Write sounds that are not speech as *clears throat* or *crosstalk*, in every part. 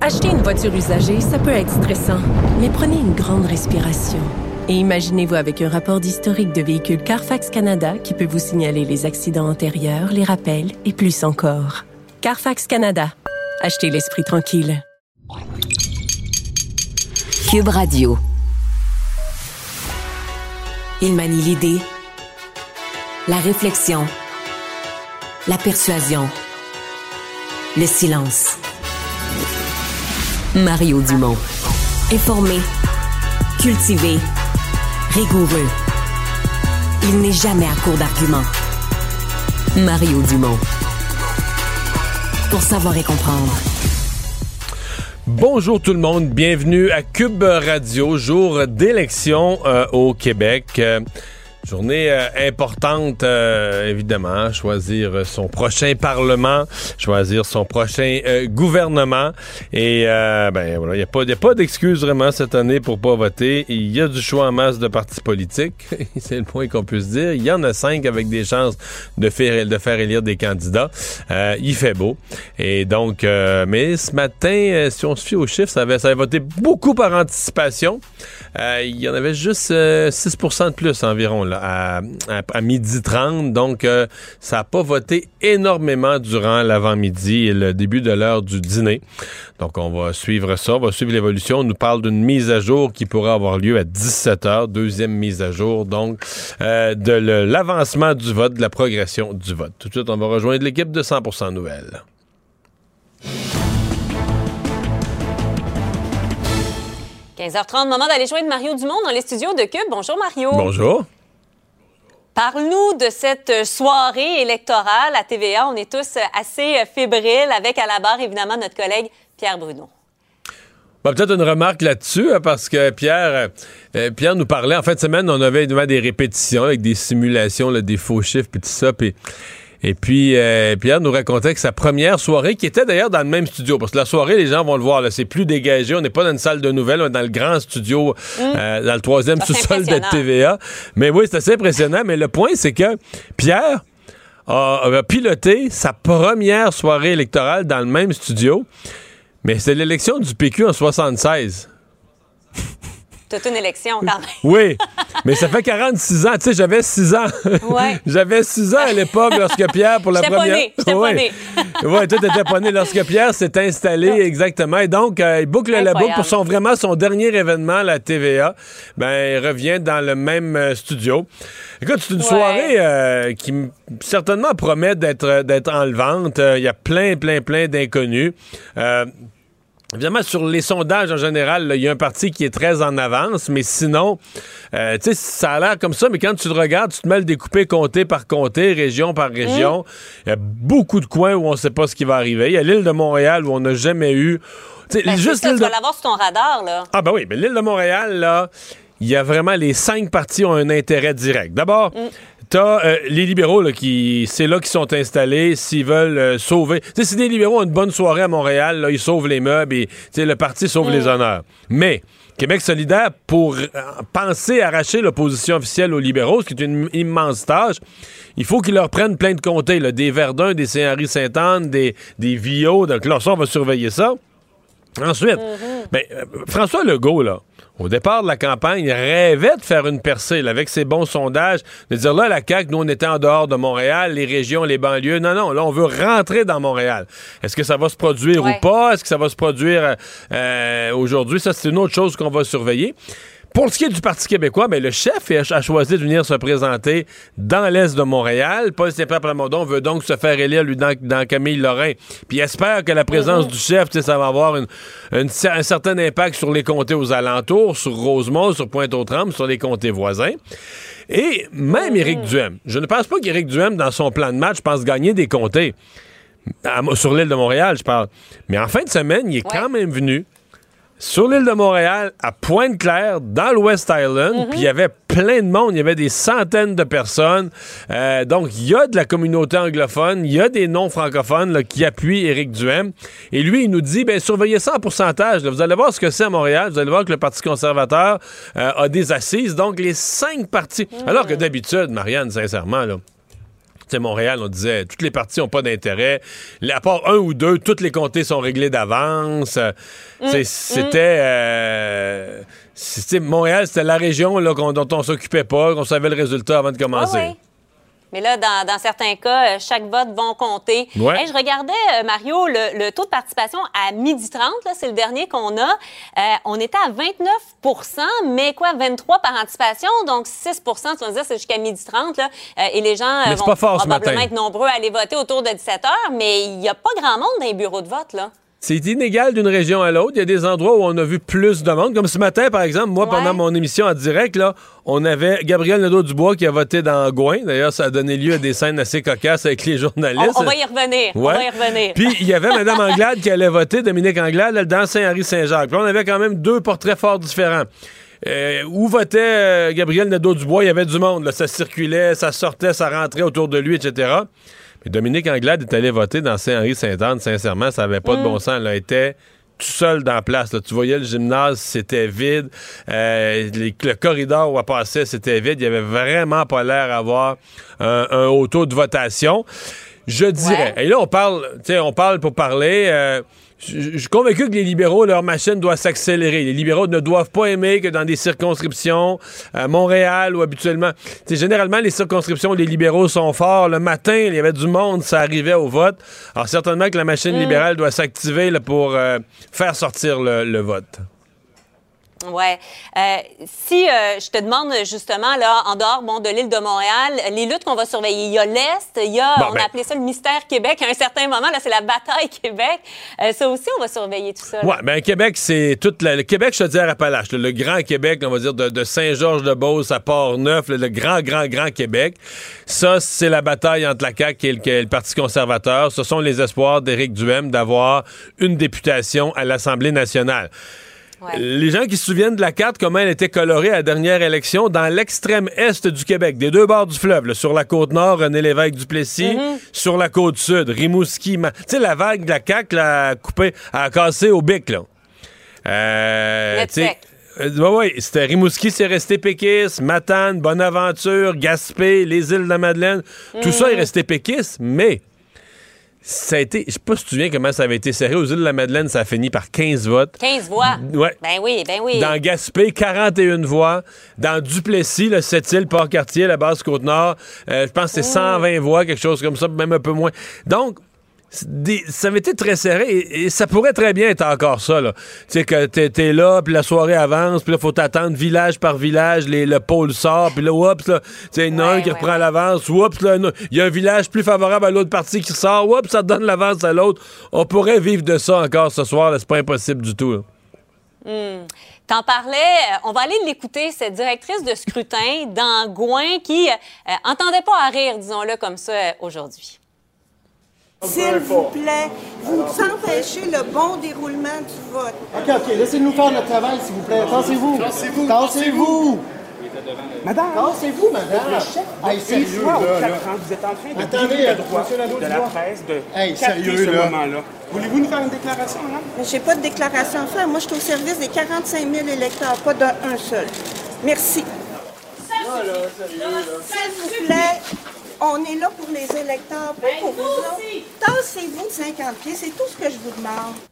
Acheter une voiture usagée, ça peut être stressant, mais prenez une grande respiration. Et imaginez-vous avec un rapport d'historique de véhicule Carfax Canada qui peut vous signaler les accidents antérieurs, les rappels et plus encore. Carfax Canada. Achetez l'esprit tranquille. Cube Radio. Il manie l'idée, la réflexion, la persuasion, le silence. Mario Dumont. Informé, cultivé, rigoureux. Il n'est jamais à court d'arguments. Mario Dumont. Pour savoir et comprendre. Bonjour tout le monde, bienvenue à Cube Radio, jour d'élection euh, au Québec. Euh, Journée euh, importante, euh, évidemment, choisir son prochain parlement, choisir son prochain euh, gouvernement. Et ben voilà, il n'y a pas, y a pas vraiment cette année pour pas voter. Il y a du choix en masse de partis politiques, *laughs* c'est le point qu'on puisse dire. Il y en a cinq avec des chances de faire, de faire élire des candidats. il fait beau. Et donc, mais ce matin, si on se fie aux chiffres, ça avait, ça avait voté beaucoup par anticipation. il y en avait juste 6% de plus environ. Là à, à, midi 30. Donc, euh, ça n'a pas voté énormément durant l'avant-midi et le début de l'heure du dîner. Donc, on va suivre ça, on va suivre l'évolution. On nous parle d'une mise à jour qui pourra avoir lieu à 17 heures, deuxième mise à jour, donc, euh, de l'avancement du vote, de la progression du vote. Tout de suite, on va rejoindre l'équipe de 100% Nouvelles. – 15h30, moment d'aller joindre Mario Dumont dans les studios de Cube. Bonjour Mario. Bonjour. Parle-nous de cette soirée électorale à TVA. On est tous assez fébriles avec à la barre, évidemment, notre collègue Pierre Bruno. Bah, Peut-être une remarque là-dessus, hein, parce que Pierre, euh, Pierre nous parlait, en fin de semaine, on avait des répétitions avec des simulations, des faux chiffres et tout ça. Puis et puis, euh, Pierre nous racontait que sa première soirée, qui était d'ailleurs dans le même studio, parce que la soirée, les gens vont le voir, c'est plus dégagé, on n'est pas dans une salle de nouvelles, on est dans le grand studio, mmh. euh, dans le troisième sous-sol de TVA. Mais oui, c'est assez impressionnant. Mais le point, c'est que Pierre a, a piloté sa première soirée électorale dans le même studio. Mais c'est l'élection du PQ en 76 toute une élection quand même. *laughs* Oui, mais ça fait 46 ans. Tu sais, j'avais 6 ans. Ouais. *laughs* j'avais 6 ans à l'époque lorsque Pierre, pour la première... J'étais pas né. Oui, toi, t'étais pas né lorsque Pierre s'est installé, exactement. Et donc, euh, il boucle la boucle pour son, vraiment son dernier événement, la TVA. Ben, il revient dans le même euh, studio. Écoute, c'est une soirée euh, qui certainement promet d'être d'être enlevante. Il y a plein, plein, plein d'inconnus. Évidemment, sur les sondages en général, il y a un parti qui est très en avance, mais sinon, euh, tu sais, ça a l'air comme ça, mais quand tu le regardes, tu te mets le découper comté par comté, région par région. Mmh. Il y a beaucoup de coins où on ne sait pas ce qui va arriver. Il y a l'île de Montréal où on n'a jamais eu. Ben, juste ça, tu vas l'avoir sur ton radar, là. Ah, ben oui, mais l'île de Montréal, là, il y a vraiment les cinq partis ont un intérêt direct. D'abord, mmh. T'as euh, les libéraux, là, qui, c'est là qu'ils sont installés, s'ils veulent euh, sauver. si les libéraux ont une bonne soirée à Montréal, là, ils sauvent les meubles et le parti sauve les honneurs. Mais Québec solidaire, pour euh, penser arracher l'opposition officielle aux libéraux, ce qui est une immense tâche, il faut qu'ils leur prennent plein de comtés, là, des Verdun, des Saint-Henri-Sainte-Anne, des, des Villot. Donc là, ça, on va surveiller ça. Ensuite, mm-hmm. ben, François Legault, là, au départ de la campagne, rêvait de faire une percée avec ses bons sondages, de dire là, la CAQ, nous, on était en dehors de Montréal, les régions, les banlieues. Non, non, là, on veut rentrer dans Montréal. Est-ce que ça va se produire ou pas? Est-ce que ça va se produire euh, aujourd'hui? Ça, c'est une autre chose qu'on va surveiller. Pour ce qui est du Parti québécois, ben, le chef a choisi de venir se présenter dans l'est de Montréal. Paul Saint-Pierre Plamondon veut donc se faire élire, lui, dans, Camille Lorrain. Puis espère que la présence mm-hmm. du chef, ça va avoir un certain impact sur les comtés aux alentours, sur Rosemont, sur Pointe-aux-Trembles, sur les comtés voisins. Et même Éric mm-hmm. Duhem. Je ne pense pas qu'Éric Duhem, dans son plan de match, pense gagner des comtés. sur l'île de Montréal, je parle. Mais en fin de semaine, il est quand même venu sur l'île de Montréal, à Pointe-Claire, dans le West Island, Mhm. puis il y avait plein de monde, il y avait des centaines de personnes. Euh, donc, il y a de la communauté anglophone, il y a des non-francophones qui appuient Éric Duhem. Et lui, il nous dit, ben surveillez ça en pourcentage. là. Vous allez voir ce que c'est à Montréal, vous allez voir que le Parti conservateur euh, a des assises. Donc, les cinq partis... Mhm. Alors que d'habitude, Marianne, sincèrement, là, Montréal, on disait, toutes les parties n'ont pas d'intérêt. À part un ou deux, tous les comtés sont réglés d'avance. Mm. c'est- C'était... euh, Montréal, c'était la région là, qu'on- dont on s'occupait pas, qu'on savait le résultat avant de commencer. Ah oui. Mais là, dans, dans certains cas, euh, chaque vote va compter. Ouais. Hey, je regardais, euh, Mario, le, le taux de participation à midi 30, là, c'est le dernier qu'on a. Euh, on était à 29% mais quoi, 23 par anticipation, donc 6% tu vas me dire, c'est jusqu'à midi 30, là, euh, et les gens Mais vont pas fort ce probablement être nombreux à aller voter autour de 17 heures, mais il n'y a pas grand monde dans les bureaux de vote, là. C'est inégal d'une région à l'autre. Il y a des endroits où on a vu plus de monde. Comme ce matin, par exemple, moi, Ouais. pendant mon émission en direct, là, on avait Gabriel Nadeau-Dubois qui a voté dans Gouin. D'ailleurs, ça a donné lieu à des scènes assez cocasses avec les journalistes. on va y revenir. On va y revenir. Puis il y avait Mme Anglade qui allait voter, Dominique Anglade, là, dans Saint-Henri-Saint-Jacques. Puis on avait quand même deux portraits fort différents. Euh, où votait euh, Gabriel Nadeau-Dubois? Il y avait du monde. là. Ça circulait, ça sortait, ça rentrait autour de lui, etc. Mais Dominique Anglade est allé voter dans Saint-Henri-Saint-Anne. Sincèrement, ça n'avait pas de bon sens. Elle était tout seul dans la place. là. Tu voyais le gymnase, c'était vide. Euh, les- le corridor où elle passait, c'était vide. Il y avait vraiment pas l'air d'avoir un, un haut taux de votation. Je dirais. Et là, on parle, tu sais, on parle pour parler. euh, je suis convaincu que les libéraux, leur machine doit s'accélérer. Les libéraux ne doivent pas aimer que dans des circonscriptions, à Montréal ou habituellement, tu sais, généralement, les circonscriptions, les libéraux sont forts. Le matin, il y avait du monde, ça arrivait au vote. Alors, certainement que la machine libérale doit s'activer pour euh, faire sortir le, le vote. Ouais. Euh, si euh, je te demande justement là, en dehors bon, de l'île de Montréal, les luttes qu'on va surveiller, il y a l'est, il y a, Bon, on ben- a appelé ça le mystère Québec à un certain moment. Là, c'est la bataille Québec. Euh, ça aussi, on va surveiller tout ça. là. Ouais, ben Québec, c'est toute la, le Québec, je te dis à Appalaches, le, le grand Québec, on va dire de, de Saint-Georges-de-Beauce à Port-Neuf, le, le grand, grand, grand Québec. Ça, c'est la bataille entre la CAQ et le, et le Parti conservateur. Ce sont les espoirs d'Éric Duhem d'avoir une députation à l'Assemblée nationale. Ouais. Les gens qui se souviennent de la carte, comment elle était colorée à la dernière élection, dans l'extrême est du Québec, des deux bords du fleuve, là, sur la côte nord, René Lévesque du Plessis, sur la côte sud, Rimouski, Ma- tu sais, la vague de la CAQ, la coupée, a cassé au bic, là. Euh, euh, ouais, c'était Rimouski, c'est resté péquiste, Matane, Bonaventure, Gaspé, les îles de la Madeleine, tout ça est resté péquiste, mais ça a été, je sais pas si tu te souviens comment ça avait été serré, aux îles de la Madeleine, ça a fini par 15 votes. 15 voix? Ouais. Ben oui, ben oui. Dans Gaspé, 41 voix. Dans Duplessis, le 7 Port-Cartier, la base Côte-Nord, euh, je pense que c'est 120 voix, quelque chose comme ça, même un peu moins. Donc, des- ça avait été très serré et, et ça pourrait très bien être encore ça. Tu sais, que t'es, là, puis la soirée avance, puis là, faut t'attendre village par village, les, le pôle sort, puis là, oups, là, tu sais, il y en a un Ouais, qui ouais, reprend ouais. l'avance, oups, là, il y a un village plus favorable à l'autre partie qui sort, oups, ça donne l'avance à l'autre. On pourrait vivre de ça encore ce soir, là, c'est pas impossible du tout. là. T'en parlais, euh, on va aller l'écouter, cette directrice de scrutin d'Angouin qui euh, euh, entendait pas à rire, disons-le comme ça, aujourd'hui. S'il vous plaît, vous empêchez le bon déroulement du vote. OK, OK, laissez-nous faire notre travail, s'il vous plaît. Tassez-vous. Tassez-vous. Tassez-vous. Madame, madame. Hey, sérieux, fois là, aux là. quatre ans, vous êtes en train de Attendez, le droit de la presse de Hey, sérieux, ce là. moment-là. Voulez-vous nous faire une déclaration, madame? Mais j'ai pas de déclaration à faire. Moi, je suis au service des 45 000 électeurs, pas d'un seul. Merci. S'il vous plaît, on est là pour les électeurs, pas pour vous autres. Tassez-vous de 50 pieds, c'est tout ce que je vous demande.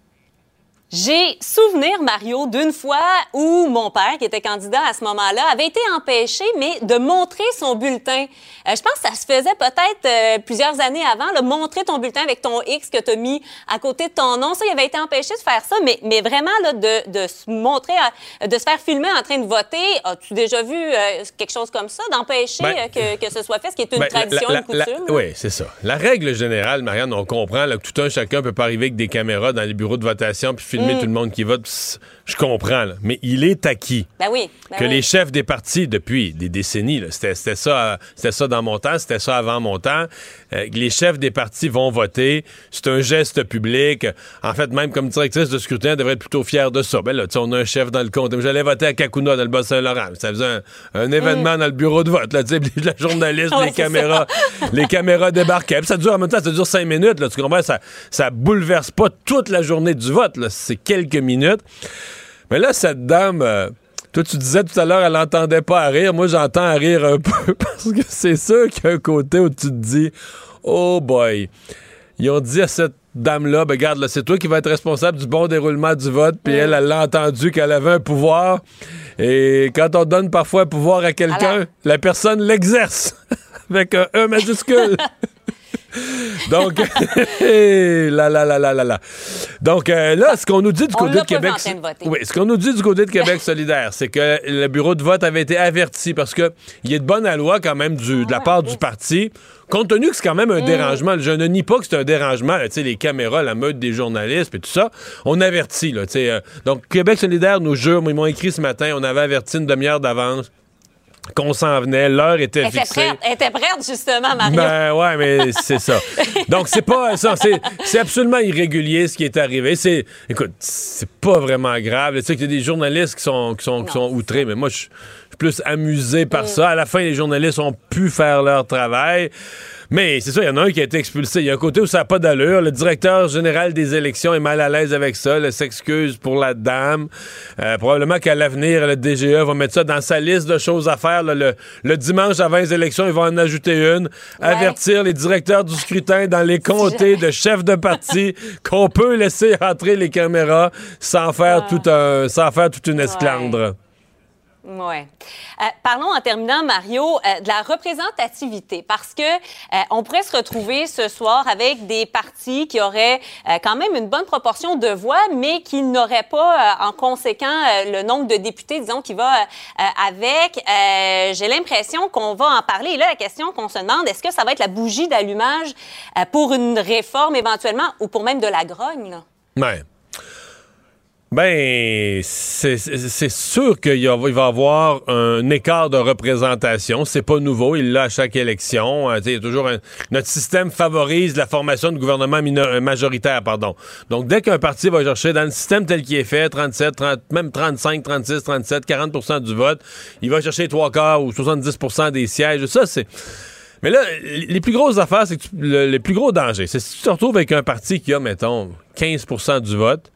J'ai souvenir, Mario, d'une fois où mon père, qui était candidat à ce moment-là, avait été empêché, mais de montrer son bulletin. Euh, je pense que ça se faisait peut-être euh, plusieurs années avant, là, montrer ton bulletin avec ton X que tu as mis à côté de ton nom. Ça, il avait été empêché de faire ça, mais, mais vraiment là, de, de se montrer, à- de se faire filmer en train de voter. As-tu déjà vu euh, quelque chose comme ça, d'empêcher Ben, euh, que, que ce soit fait, ce qui est une Ben, tradition, la- une coutume? Oui, c'est ça. La règle générale, Marianne, on comprend là, que tout un chacun peut pas arriver avec des caméras dans les bureaux de votation puis filmer filmer tout le monde qui vote. Je comprends, là. mais il est acquis Ben oui. ben que oui. les chefs des partis, depuis des décennies, c'était ça, euh, c'était ça dans mon temps, c'était ça avant mon temps, euh, les chefs des partis vont voter. C'est un geste public. En fait, même comme directrice de scrutin, elle devrait être plutôt fière de ça. Ben là, on a un chef dans le compte. J'allais voter à Kakuna, dans le Bas-Saint-Laurent. Ça faisait un, un événement dans le bureau de vote. Là, la *laughs* journaliste, Mm. Ouais, les caméras, les caméras débarquaient. Puis ça dure en même temps, ça dure cinq minutes. Là, tu comprends? Ça, ça bouleverse pas toute la journée du vote. C'est quelques minutes. Mais là, cette dame, euh, toi, tu disais tout à l'heure, elle n'entendait pas à rire. Moi, j'entends à rire un *laughs* peu parce que c'est sûr qu'il y a un côté où tu te dis, oh boy. Ils ont dit à cette dame-là, ben regarde, là, c'est toi qui vas être responsable du bon déroulement du vote. Puis elle, elle l'a entendu qu'elle avait un pouvoir. Et quand on donne parfois un pouvoir à quelqu'un, Alors- la personne l'exerce *laughs* avec un E majuscule. *laughs* *laughs* Donc, là, là, là, là, là, là. Donc, euh, là, ce qu'on nous dit du On côté de Québec. de. Oui, ce qu'on nous dit du côté de Québec *laughs* solidaire, c'est que le bureau de vote avait été averti parce que il est de bonne loi quand même du, de la part du parti. Compte tenu que c'est quand même un dérangement, je ne nie pas que c'est un dérangement, là, les caméras, la meute des journalistes et tout ça, on avertit. Là, euh, donc, Québec solidaire nous jure, ils m'ont écrit ce matin, on avait averti une demi-heure d'avance qu'on s'en venait, l'heure était Elle était fixée. prête, elle était prête, justement, Mario. Ben ouais, mais c'est ça. *laughs* Donc c'est pas ça, c'est, absolument irrégulier ce qui est arrivé. C'est, écoute, c'est pas vraiment grave. Tu sais qu'il y a des journalistes qui sont qui sont, qui sont outrés, mais moi je suis je suis plus amusé par ça. À la fin, les journalistes ont pu faire leur travail. Mais c'est ça, il y en a un qui a été expulsé. Il y a un côté où ça n'a pas d'allure. Le directeur général des élections est mal à l'aise avec ça. Il s'excuse pour la dame. Euh, probablement qu'à l'avenir, le DGE va mettre ça dans sa liste de choses à faire. là. le, le dimanche avant les élections, ils vont en ajouter une. Avertir les directeurs du scrutin dans les comtés de chefs de parti *laughs* qu'on peut laisser entrer les caméras sans faire, tout un, sans faire toute une esclandre. Oui. parlons en terminant, Mario, euh, de la représentativité, parce que euh, on pourrait se retrouver ce soir avec des partis qui auraient euh, quand même une bonne proportion de voix, mais qui n'auraient pas, euh, en conséquent, euh, le nombre de députés, disons, qui va euh, avec. Euh, J'ai l'impression qu'on va en parler. Et là, la question qu'on se demande, est-ce que ça va être la bougie d'allumage euh, pour une réforme éventuellement, ou pour même de la grogne? Ben, c'est sûr qu'il va y avoir un écart de représentation. C'est pas nouveau. Il l'a à chaque élection. Euh, il y a toujours un- Notre système favorise la formation de gouvernement euh, majoritaire, pardon. Donc, dès qu'un parti va chercher dans le système tel qu'il est fait, 37, 30, même 35, 36, 37, 40% du vote, il va chercher trois quarts ou 70% des sièges. Ça, c'est... Mais là, les plus grosses affaires, c'est le, les plus gros dangers, c'est si tu te retrouves avec un parti qui a, mettons, 15% du vote,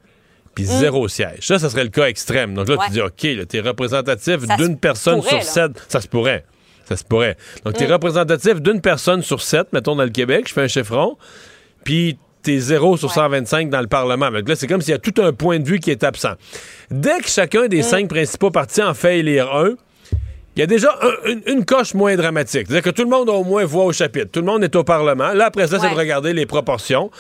puis zéro siège. Ça, ça serait le cas extrême. Donc là, Mm. Ouais. tu dis, OK, là, t'es représentatif d'une personne pourrait, sur là. sept. Ça se pourrait. Ça se pourrait. Donc, Mm. t'es représentatif d'une personne sur sept, mettons, dans le Québec, je fais un chiffron, puis t'es zéro sur Ouais. 125 dans le Parlement. Donc là, c'est comme s'il y a tout un point de vue qui est absent. Dès que chacun Mm. des cinq principaux partis en fait élire un, il y a déjà un- une, une coche moins dramatique. C'est-à-dire que tout le monde a au moins voix au chapitre. Tout le monde est au Parlement. Là, après ça, c'est de regarder les proportions.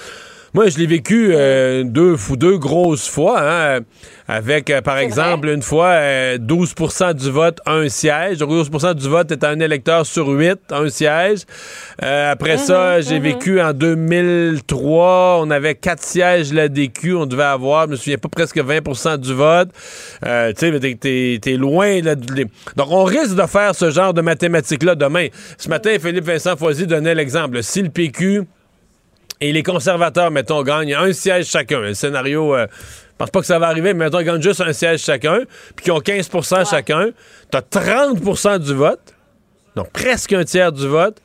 Moi, je l'ai vécu euh, deux, deux grosses fois, hein, euh, avec, euh, par exemple, une fois, euh, 12% du vote, un siège. Donc, 12% du vote est un électeur sur huit, un siège. Euh, après ça, j'ai vécu en 2003, on avait quatre sièges la DQ, on devait avoir, je me souviens pas, presque 20% du vote. Euh, tu sais, t'es- t'es t'es loin. Là, Donc, on risque de faire ce genre de mathématiques-là demain. Ce matin, Philippe Vincent Foisy donnait l'exemple. Si le PQ et les conservateurs, mettons, gagnent un siège chacun. Le scénario, euh, je pense pas que ça va arriver, mais mettons, ils gagnent juste un siège chacun, puis qu'ils ont 15% chacun. T'as 30% du vote, donc presque un tiers du vote,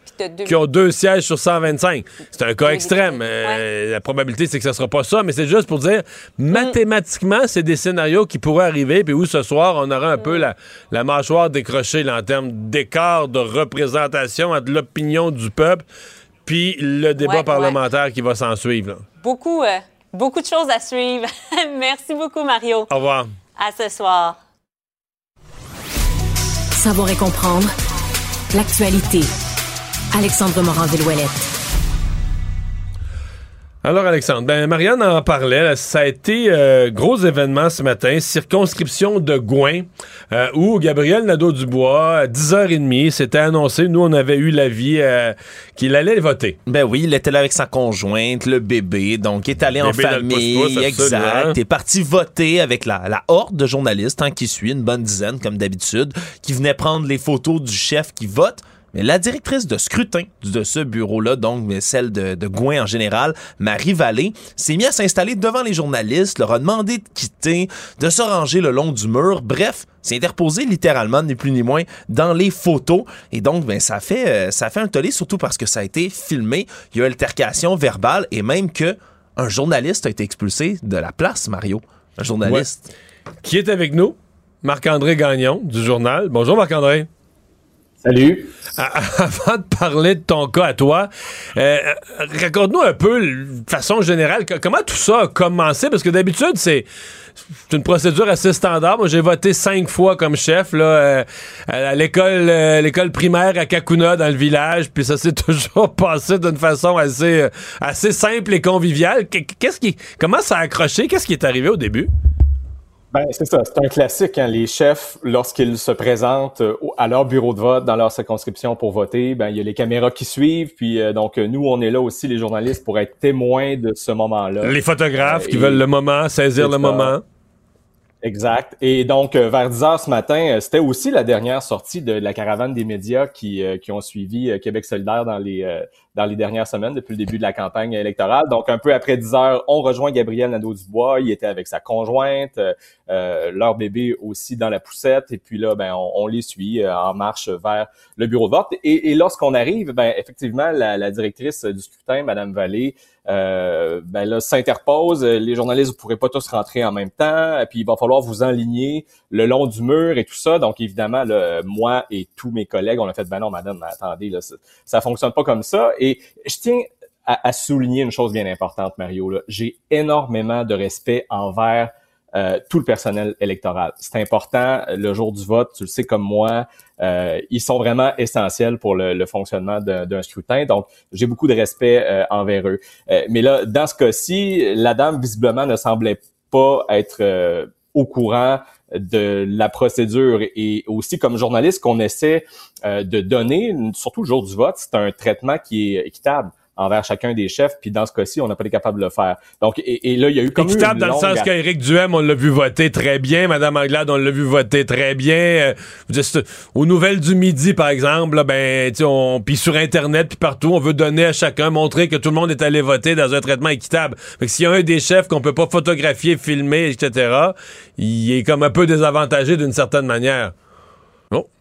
qui ont deux sièges sur 125. C'est un cas extrême. Euh, La probabilité, c'est que ça sera pas ça, mais c'est juste pour dire, mathématiquement, c'est des scénarios qui pourraient arriver, puis où ce soir, on aura un peu la, la mâchoire décrochée là, en termes d'écart de représentation entre l'opinion du peuple puis le débat Ouais, ouais. parlementaire qui va s'en suivre. là. Beaucoup, euh, beaucoup de choses à suivre. *laughs* Merci beaucoup, Mario. Au revoir. À ce soir. Savoir et comprendre l'actualité. Alexandre Morin-Villouellette. Alors, Alexandre, ben, Marianne en parlait. là. ça a été euh, gros événement ce matin. Circonscription de Gouin, euh, où Gabriel Nadeau-Dubois, à 10h30, s'était annoncé, nous, on avait eu l'avis euh, qu'il allait voter. Ben oui, il était là avec sa conjointe, le bébé, donc il est allé en famille, exact. Il est parti voter avec la, la horde de journalistes hein, qui suit, une bonne dizaine comme d'habitude, qui venaient prendre les photos du chef qui vote. Mais la directrice de scrutin de ce bureau-là, donc celle de, Gouin en général, Marie Vallée, s'est mise à s'installer devant les journalistes, leur a demandé de quitter, de se ranger le long du mur. Bref, s'est interposée littéralement, ni plus ni moins, dans les photos. Et donc, ben, ça fait, euh, ça fait un tollé, surtout parce que ça a été filmé. Il y a eu altercation verbale et même que un journaliste a été expulsé de la place, Mario. Un journaliste. Qui est avec nous? Marc-André Gagnon, du journal. Bonjour, Marc-André. Salut. *laughs* Avant de parler de ton cas à toi, euh, raconte-nous un peu, de façon générale, comment tout ça a commencé, parce que d'habitude, c'est une procédure assez standard. Moi, j'ai voté cinq fois comme chef là, euh, à l'école euh, l'école primaire à Kakuna, dans le village, puis ça s'est *laughs* toujours passé d'une façon assez, assez simple et conviviale. Qu- Qu'est-ce qui, comment ça a accroché? Qu'est-ce qui est arrivé au début? Ben, c'est ça, c'est un classique. Hein. Les chefs, lorsqu'ils se présentent euh, à leur bureau de vote, dans leur circonscription pour voter, ben, il y a les caméras qui suivent. Puis euh, donc, euh, nous, on est là aussi, les journalistes, pour être témoins de ce moment-là. Les photographes Euh, qui veulent le moment, saisir le moment. Exact. Et donc, euh, vers 10 heures ce matin, euh, c'était aussi la dernière sortie de la caravane des médias qui, euh, qui ont suivi Québec solidaire dans les, dans les dernières semaines, depuis le début de la campagne électorale. Donc, un peu après 10 heures, on rejoint Gabriel Nadeau-Dubois. Il était avec sa conjointe, euh, leur bébé aussi dans la poussette. Et puis là, ben, on, on les suit en marche vers le bureau de vote. Et, et lorsqu'on arrive, ben, effectivement, la, la directrice du scrutin, Madame Vallée, euh, ben là, s'interpose. Les journalistes, vous pourrez pas tous rentrer en même temps. Puis il va falloir vous enligner le long du mur et tout ça. Donc évidemment, là, moi et tous mes collègues, on a fait ben non, madame, attendez, là, ça, ça fonctionne pas comme ça. Et je tiens à, à souligner une chose bien importante, Mario. J'ai énormément de respect envers euh, tout le personnel électoral. C'est important le jour du vote, tu le sais comme moi, euh, ils sont vraiment essentiels pour le, le fonctionnement d'un scrutin. Donc, j'ai beaucoup de respect euh, envers eux. Euh, mais là, dans ce cas-ci, la dame visiblement ne semblait pas être euh, au courant de la procédure et aussi comme journaliste qu'on essaie de donner, surtout le jour du vote, c'est un traitement qui est équitable envers chacun des chefs, puis dans ce cas-ci, on n'a pas été capable de le faire. Donc, et, et là, il y a eu comme Équitable dans le sens qu'Éric Duhem, on l'a vu voter très bien. Madame Anglade, on l'a vu voter très bien. Euh, aux nouvelles du midi, par exemple, là, ben, on, puis sur Internet, puis partout, on veut donner à chacun, montrer que tout le monde est allé voter dans un traitement équitable. Fait que s'il y a un des chefs qu'on peut pas photographier, filmer, etc., il est comme un peu désavantagé d'une certaine manière.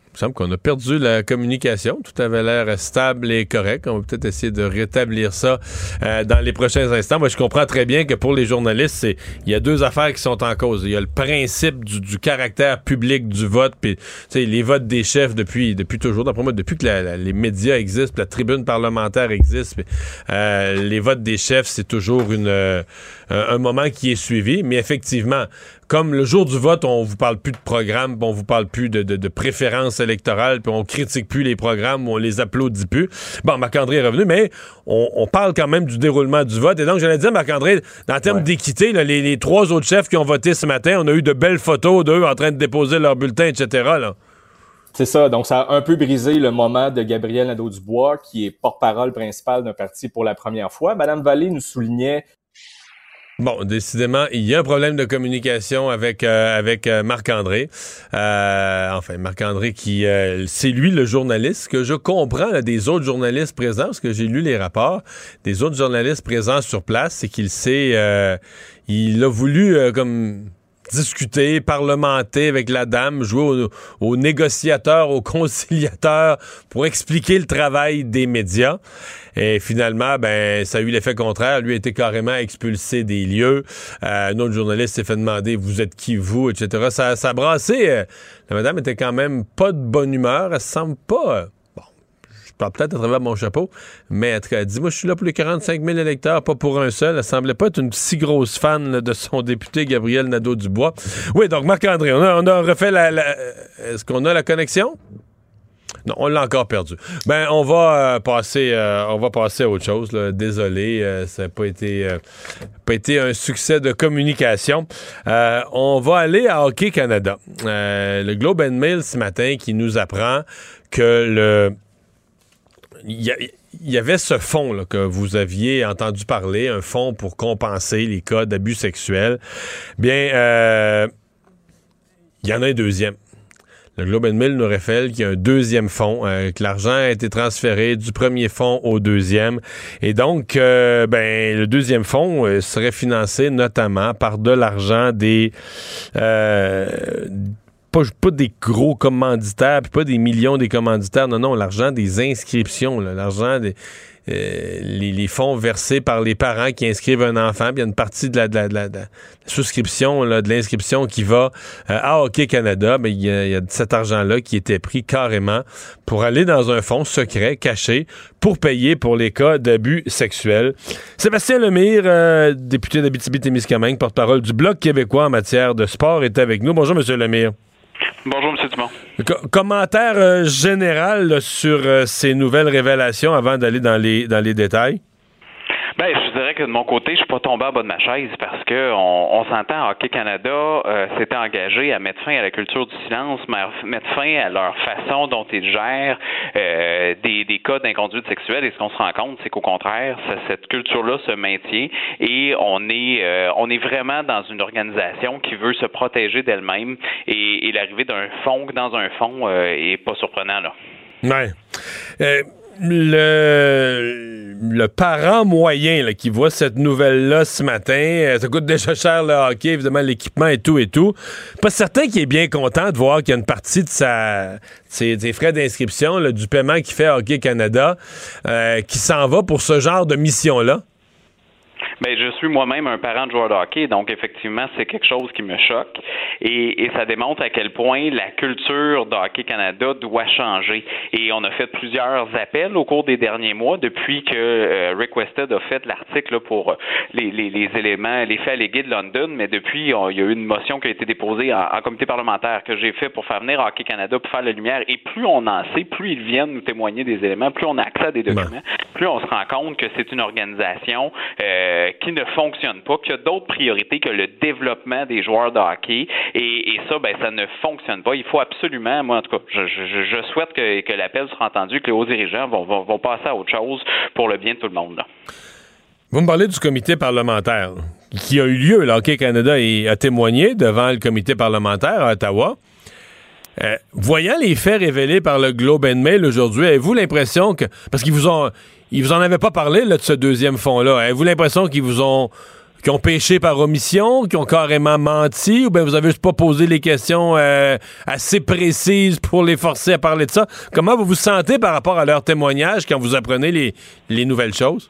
Il me semble qu'on a perdu la communication. Tout avait l'air stable et correct. On va peut-être essayer de rétablir ça euh, dans les prochains instants. Moi, je comprends très bien que pour les journalistes, il y a deux affaires qui sont en cause. Il y a le principe du, du caractère public du vote, puis les votes des chefs depuis depuis toujours. D'après moi, depuis que les médias existent, la tribune parlementaire existe, puis, euh, les votes des chefs, c'est toujours une euh, un, un moment qui est suivi. Mais effectivement, comme le jour du vote, on vous parle plus de programme, on vous parle plus de, de, de préférences électorales, puis on critique plus les programmes, on les applaudit plus. Bon, Marc-André est revenu, mais on, on parle quand même du déroulement du vote. Et donc, j'allais dire, Marc-André, en termes d'équité, là, les, les trois autres chefs qui ont voté ce matin, on a eu de belles photos d'eux en train de déposer leur bulletin, etc. Là. C'est ça. Donc, ça a un peu brisé le moment de Gabriel Nadeau-Dubois, qui est porte-parole principal d'un parti pour la première fois. Madame Vallée nous soulignait Bon, décidément, il y a un problème de communication avec euh, avec euh, Marc-André. Euh, enfin, Marc-André qui euh, c'est lui le journaliste que je comprends là, des autres journalistes présents parce que j'ai lu les rapports des autres journalistes présents sur place, c'est qu'il s'est euh, il a voulu euh, comme discuter, parlementer avec la dame, jouer au, au négociateur, au *laughs* conciliateur pour expliquer le travail des médias. Et finalement, ben, ça a eu l'effet contraire. Lui a été carrément expulsé des lieux. Euh, un autre journaliste s'est fait demander vous êtes qui vous, peut-être à travers mon chapeau, mais en tout cas, elle dit moi je suis là pour les 45 000 électeurs, pas pour un seul. Elle semblait pas être une si grosse fan de son député Gabriel Nadeau-Dubois. Oui, donc Marc-André, on a, refait la. euh, Est-ce qu'on a la connexion? Non, on l'a encore perdu. Ben, on va euh, passer, euh, on va passer à autre chose. Désolé, ça n'a pas été, pas été un succès de communication. On va aller à Hockey Canada. Le Globe and Mail ce matin qui nous apprend que le il y, avait ce fonds que vous aviez entendu parler, un fonds pour compenser les cas d'abus sexuels. Bien, euh, il y en a un deuxième. Le Globe and Mail nous révèle qu'il y a un deuxième fonds, euh, que l'argent a été transféré du premier fonds au deuxième. Et donc, euh, ben, le deuxième fonds serait financé notamment par de l'argent des... pas, pas des gros commanditaires, puis pas des millions des commanditaires, non, non, l'argent des inscriptions, l'argent des... euh, les, les fonds versés par les parents qui inscrivent un enfant, puis il y a une partie de la, de la- de la- de la souscription, là, de l'inscription qui va euh, à Hockey Canada, mais il y, a- y a cet argent-là qui était pris carrément pour aller dans un fonds secret, caché, pour payer pour les cas d'abus sexuels. Sébastien Lemire, euh, député d'Abitibi-Témiscamingue, porte-parole du Bloc québécois en matière de sport, est avec nous. Bonjour, Monsieur Lemire. Bonjour, M. Dumont. Co- commentaire euh, général sur euh, ces nouvelles révélations avant d'aller dans les, dans les détails. Ben, je dirais que de mon côté, je suis pas tombé en bas de ma chaise parce que on, on s'entend, Hockey Canada euh, s'était engagé à mettre fin à la culture du silence, à mettre fin à leur façon dont ils gèrent euh, des, des cas d'inconduite sexuelle. Et ce qu'on se rend compte, c'est qu'au contraire, cette culture-là se maintient et on est euh, on est vraiment dans une organisation qui veut se protéger d'elle-même et, et l'arrivée d'un fonds dans un fonds euh, est pas surprenant là. Ouais. Euh, le, le parent moyen là, qui voit cette nouvelle-là ce matin, euh, ça coûte déjà cher le hockey, évidemment, l'équipement et tout et tout. Pas certain qu'il est bien content de voir qu'il y a une partie de sa, ses, frais d'inscription, du paiement qu'il fait à Hockey Canada, euh, qui s'en va pour ce genre de mission-là. Ben, je suis moi-même un parent de joueur de hockey, donc effectivement, c'est quelque chose qui me choque. Et, et ça démontre à quel point la culture de Hockey Canada doit changer. Et on a fait plusieurs appels au cours des derniers mois depuis que euh, Rick Wested a fait l'article pour euh, les, les, les éléments, les faits allégués de London, mais depuis, on- il y a eu une motion qui a été déposée en, en comité parlementaire que j'ai fait pour faire venir Hockey Canada pour faire la lumière. Et plus on en sait, plus ils viennent nous témoigner des éléments, plus on a accès à des documents, plus on se rend compte que c'est une organisation euh, qui ne fonctionne pas, qu'il y a d'autres priorités que le développement des joueurs de hockey. Et, ça, ben, ça ne fonctionne pas. Il faut absolument, moi en tout cas, je, souhaite que, l'appel sera entendu, que les hauts dirigeants vont, vont, vont passer à autre chose pour le bien de tout le monde. Vous me parlez du comité parlementaire qui a eu lieu. Le Hockey Canada a témoigné devant le comité parlementaire à Ottawa. Euh, voyant les faits révélés par le Globe and Mail aujourd'hui, avez-vous l'impression que. Parce qu'ils vous ont. Ils vous en avaient pas parlé là, de ce deuxième fonds-là. Avez-vous l'impression qu'ils vous ont. qu'ils ont péché par omission, qu'ils ont carrément menti, ou bien vous avez juste pas posé les questions euh, assez précises pour les forcer à parler de ça? Comment vous vous sentez par rapport à leur témoignage quand vous apprenez les, les nouvelles choses?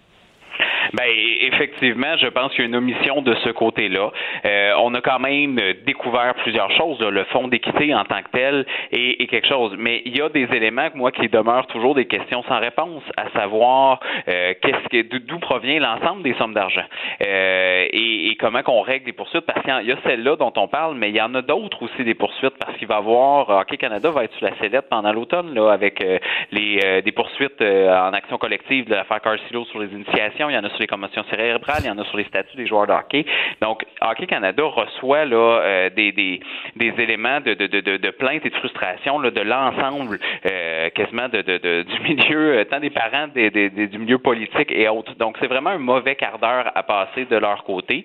Ben, effectivement, je pense qu'il y a une omission de ce côté-là. Euh, on a quand même découvert plusieurs choses. Le fonds d'équité en tant que tel est, est quelque chose. Mais il y a des éléments, moi, qui demeurent toujours des questions sans réponse, à savoir euh, qu'est-ce que d'où- provient l'ensemble des sommes d'argent Euh, et, et comment qu'on règle les poursuites. Parce qu'il y a celle-là dont on parle, mais il y en a d'autres aussi des poursuites parce qu'il va y avoir Hockey Canada va être sur la sellette pendant l'automne là avec euh, les euh, des poursuites euh, en action collective de l'affaire Carcilo sur les initiations. Il y en a sur les commotions cérébrales, il y en a sur les statuts des joueurs de hockey. Donc, Hockey Canada reçoit là euh, des, des, des éléments de, de, de, de, de plainte et de frustration là, de l'ensemble euh, quasiment de, de, du milieu, euh, tant des parents des, des- du milieu politique et autres. Donc, c'est vraiment un mauvais quart d'heure à passer de leur côté.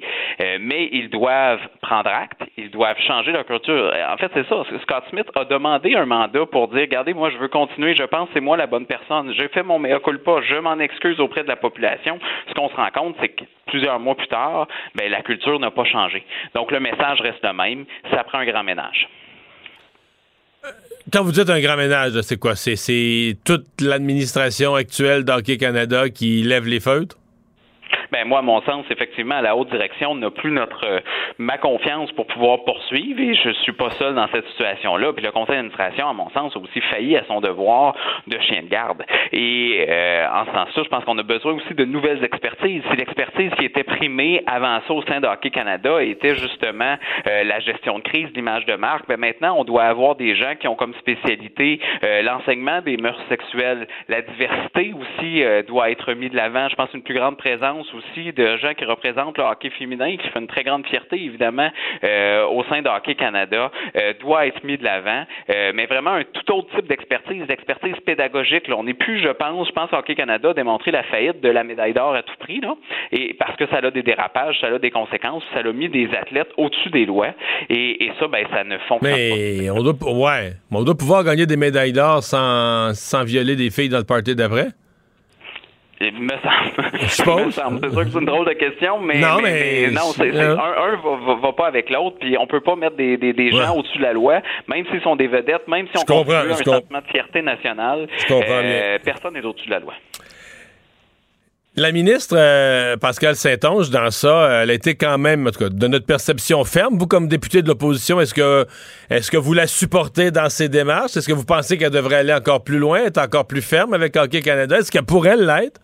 Mais ils doivent prendre acte, ils doivent changer leur culture. En fait, c'est ça. Scott Smith a demandé un mandat pour dire, regardez, moi, je veux continuer, je pense c'est moi la bonne personne. J'ai fait mon mea culpa, je m'en excuse auprès de la population. Ce qu'on se rend compte, c'est que plusieurs mois plus tard, ben, la culture n'a pas changé. Donc, le message reste le même. Ça prend un grand ménage. Quand vous dites un grand ménage, c'est quoi? C'est toute l'administration actuelle d'Hockey Canada qui lève les feutres? Ben moi, à mon sens, effectivement, la haute direction n'a plus notre euh, ma confiance pour pouvoir poursuivre et je suis pas seul dans cette situation-là. Puis le conseil d'administration, à mon sens, a aussi failli à son devoir de chien de garde. Et euh, en ce sens-là, je pense qu'on a besoin aussi de nouvelles expertises. Si l'expertise qui était primée avant ça au sein de Hockey Canada était justement euh, la gestion de crise, l'image de marque, ben maintenant, on doit avoir des gens qui ont comme spécialité l'enseignement des mœurs sexuelles. La diversité aussi doit être mis de l'avant. Je pense une plus grande présence aussi de gens qui représentent le hockey féminin, qui fait une très grande fierté, évidemment, euh, au sein de Hockey Canada, euh, doit être mis de l'avant. Euh, mais vraiment un tout autre type d'expertise, d'expertise pédagogique. On n'est plus, je pense, je pense Hockey Canada a démontré la faillite de la médaille d'or à tout prix, là, et parce que ça a des dérapages, ça a des conséquences, ça a mis des athlètes au-dessus des lois, et, ça, ben, ça ne fonctionne pas. Mais on doit, ouais, on doit pouvoir gagner des médailles d'or sans, sans violer des filles dans le party d'après. Il me *laughs* semble. C'est sûr que c'est une drôle de question, mais, non, mais, non, c'est, un, un va, pas avec l'autre, puis on peut pas mettre des, des, gens au-dessus de la loi, même s'ils sont des vedettes, même si on comprend, un sentiment de fierté nationale. Euh, personne n'est au-dessus de la loi. La ministre euh, Pascal Saint-Onge, dans ça, elle a été quand même, en tout cas, de notre perception ferme. Vous, comme député de l'opposition, est-ce que est-ce que vous la supportez dans ses démarches? Est-ce que vous pensez qu'elle devrait aller encore plus loin, être encore plus ferme avec Hockey Canada? Est-ce qu'elle pourrait l'être?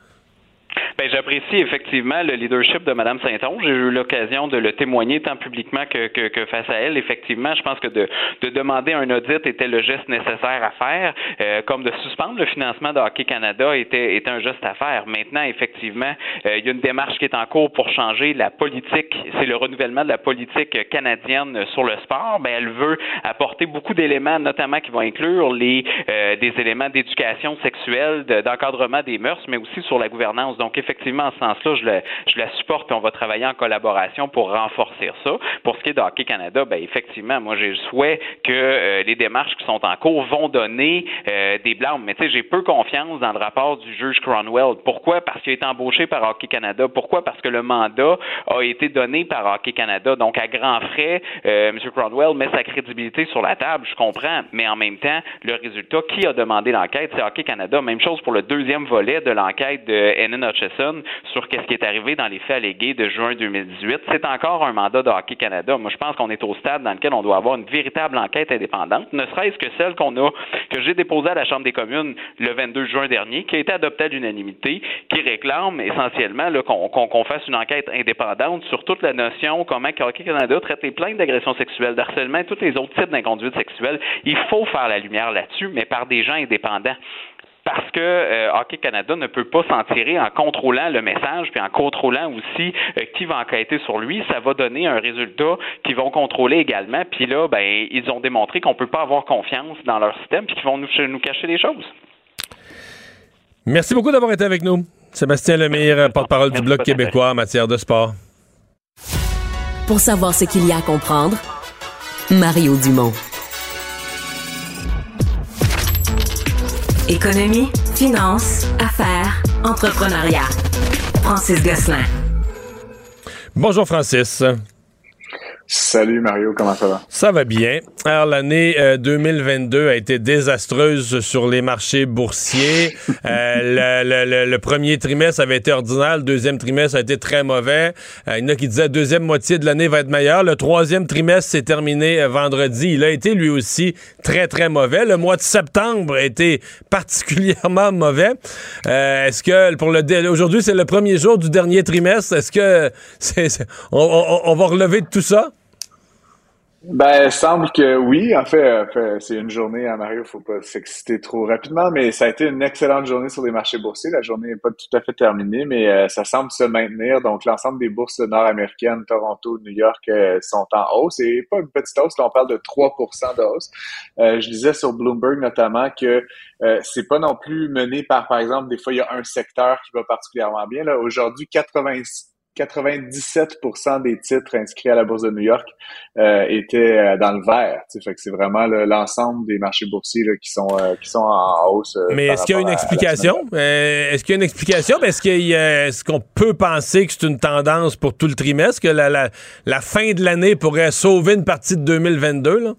Ben, j'apprécie effectivement le leadership de Mme Saint-Onge. J'ai eu l'occasion de le témoigner tant publiquement que, que, face à elle. Effectivement, je pense que de, de, demander un audit était le geste nécessaire à faire, euh, comme de suspendre le financement de Hockey Canada était, était un geste à faire. Maintenant, effectivement, euh, il y a une démarche qui est en cours pour changer la politique. C'est le renouvellement de la politique canadienne sur le sport. Ben, elle veut apporter beaucoup d'éléments, notamment qui vont inclure les euh, des éléments d'éducation sexuelle, d'encadrement des mœurs, mais aussi sur la gouvernance. Donc, effectivement, en ce sens-là, je, la supporte et on va travailler en collaboration pour renforcer ça. Pour ce qui est de Hockey Canada, ben effectivement, moi j'ai le souhait que euh, les démarches qui sont en cours vont donner euh, des blâmes. Mais tu sais, j'ai peu confiance dans le rapport du juge Cronwell. Pourquoi? Parce qu'il été embauché par Hockey Canada. Pourquoi? Parce que le mandat a été donné par Hockey Canada. Donc, à grands frais, euh, M. Cronwell met sa crédibilité sur la table, je comprends. Mais en même temps, le résultat, qui a demandé l'enquête? C'est Hockey Canada. Même chose pour le deuxième volet de l'enquête de N.N. Sur qu'est-ce qui est arrivé dans les faits allégués de juin 2018. C'est encore un mandat de Hockey Canada. Moi, je pense qu'on est au stade dans lequel on doit avoir une véritable enquête indépendante, ne serait-ce que celle qu'on a, que j'ai déposée à la Chambre des communes le 22 juin dernier, qui a été adoptée à l'unanimité, qui réclame essentiellement qu'on fasse une enquête indépendante sur toute la notion, comment Hockey Canada traite les plaintes d'agression sexuelle, d'harcèlement et tous les autres types d'inconduite sexuelle. Il faut faire la lumière là-dessus, mais par des gens indépendants parce que euh, Hockey Canada ne peut pas s'en tirer en contrôlant le message, puis en contrôlant aussi euh, qui va enquêter sur lui. Ça va donner un résultat qu'ils vont contrôler également. Puis là, ben, ils ont démontré qu'on ne peut pas avoir confiance dans leur système, puis qu'ils vont nous, nous cacher les choses. Merci beaucoup d'avoir été avec nous. Sébastien Lemire, porte-parole du Bloc québécois en matière de sport. Pour savoir ce qu'il y a à comprendre, Mario Dumont. Économie, finance, affaires, entrepreneuriat. Francis Gosselin. Bonjour Francis. Salut Mario, comment ça va? Ça va bien. Alors l'année 2022 euh, a été désastreuse sur les marchés boursiers. *laughs* Euh, le, premier trimestre avait été ordinaire, le deuxième trimestre a été très mauvais. Euh, il y en a qui disaient la deuxième moitié de l'année va être meilleure. Le troisième trimestre s'est terminé vendredi. Il a été lui aussi très très mauvais. Le mois de septembre a été *laughs* particulièrement mauvais. Est-ce que pour le aujourd'hui c'est le premier jour du dernier trimestre, est-ce que *laughs* c'est, on va relever de tout ça? Ben, semble que oui. En fait, c'est une journée à Mario, faut pas s'exciter trop rapidement, mais ça a été une excellente journée sur les marchés boursiers. La journée n'est pas tout à fait terminée, mais euh, ça semble se maintenir. Donc, l'ensemble des bourses nord-américaines, Toronto, New York, euh, sont en hausse. Et pas une petite hausse, là, on parle de 3 de hausse. Euh, je disais sur Bloomberg notamment que c'est pas non plus mené par, par exemple, des fois, il y a un secteur qui va particulièrement bien. Là, aujourd'hui, 86 97% des titres inscrits à la Bourse de New York euh, étaient euh, dans le vert. Fait que c'est vraiment l'ensemble des marchés boursiers qui sont euh, qui sont en hausse. Mais est-ce qu'il y a une explication? est-ce qu'il y a une explication? Est-ce qu'il est-ce qu'on peut penser que c'est une tendance pour tout le trimestre, que la, la, fin de l'année pourrait sauver une partie de 2022? Là?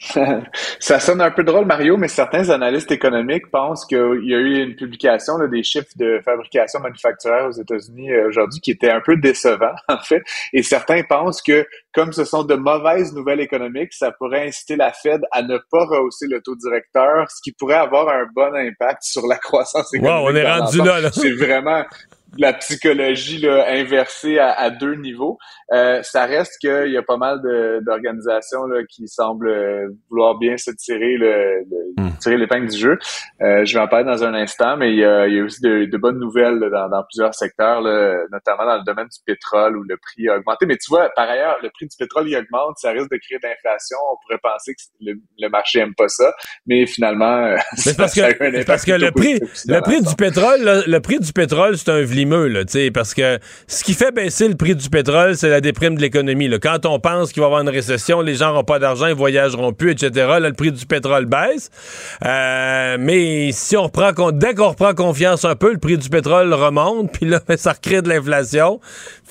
*laughs* ça sonne un peu drôle, Mario, mais certains analystes économiques pensent qu'il y a eu une publication là, des chiffres de fabrication manufacturière aux États-Unis euh, aujourd'hui qui était un peu décevant, *laughs* en fait. Et certains pensent que, comme ce sont de mauvaises nouvelles économiques, ça pourrait inciter la Fed à ne pas rehausser le taux directeur, ce qui pourrait avoir un bon impact sur la *laughs* croissance économique. Wow, on est rendu là, là. C'est vraiment la psychologie là, inversée à, à deux niveaux. Euh, ça reste qu'il y a pas mal d'organisations qui semblent euh, vouloir bien se tirer le, le Hmm. tirer l'épingle du jeu. Euh, je vais en parler dans un instant, mais il y a, il y a aussi de, de bonnes nouvelles là, dans, dans, plusieurs secteurs, là, notamment dans le domaine du pétrole où le prix a augmenté. Mais tu vois, par ailleurs, le prix du pétrole il augmente, ça risque de créer de l'inflation. On pourrait penser que le, le, marché aime pas ça, mais finalement, *laughs* mais parce que, parce que le prix, le prix du pétrole, le, le prix du pétrole, c'est un là, parce que ce qui fait baisser le prix du pétrole, c'est la déprime de l'économie. Quand on pense qu'il va y avoir une récession, les gens n'auront pas d'argent, ils voyageront plus, etc. Là, le prix du pétrole baisse. Euh, mais si on reprend, dès qu'on reprend confiance un peu, le prix du pétrole remonte, *laughs* puis là, ça recrée de l'inflation.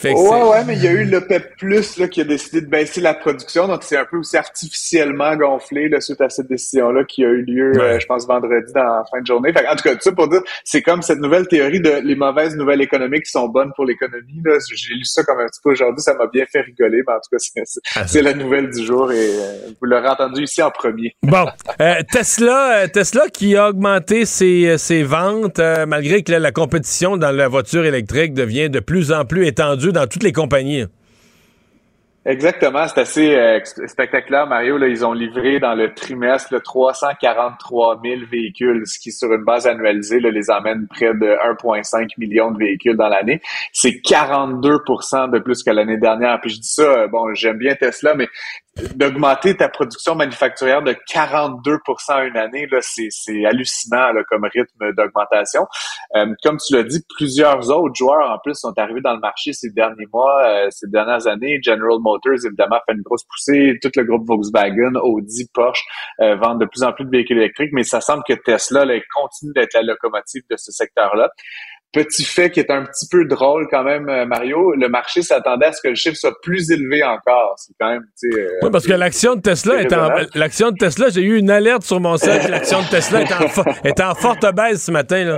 ouais, ouais, mais il y a eu l'OPEP Plus là, qui a décidé de baisser la production, donc c'est un peu aussi artificiellement gonflé là, suite à cette décision-là qui a eu lieu, ouais. euh, je pense, vendredi dans la fin de journée. Fait, en tout cas, tout ça pour dire, c'est comme cette nouvelle théorie de les mauvaises nouvelles économiques qui sont bonnes pour l'économie. J'ai lu ça comme un petit peu aujourd'hui, ça m'a bien fait rigoler, mais en tout cas, c'est la nouvelle du jour et euh, vous l'aurez entendu ici en premier. *laughs* Bon, euh, Tesla, Tesla qui a augmenté ses, ses ventes euh, malgré que là, la compétition dans la voiture électrique devient de plus en plus étendue dans toutes les compagnies. Exactement, c'est assez euh, spectaculaire, Mario. Là, ils ont livré dans le trimestre là, 343 000 véhicules, ce qui, sur une base annualisée, là, les amène près de 1,5 million de véhicules dans l'année. C'est 42% de plus que l'année dernière. Puis je dis ça, bon, j'aime bien Tesla, mais d'augmenter ta production manufacturière de 42% une année, là, c'est, c'est hallucinant là, comme rythme d'augmentation. Euh, comme tu l'as dit, plusieurs autres joueurs en plus sont arrivés dans le marché ces derniers mois, euh, ces dernières années. General Motors, évidemment, fait une grosse poussée. Tout le groupe Volkswagen, Audi, Porsche euh, vendent de plus en plus de véhicules électriques, mais ça semble que Tesla là, continue d'être la locomotive de ce secteur-là. Petit fait qui est un petit peu drôle quand même, Mario, le marché s'attendait à ce que le chiffre soit plus élevé encore. C'est quand même, sais. oui, parce que l'action de Tesla est en, l'action de Tesla, j'ai eu une alerte sur mon site l'action de Tesla est en, est en forte baisse ce matin, là.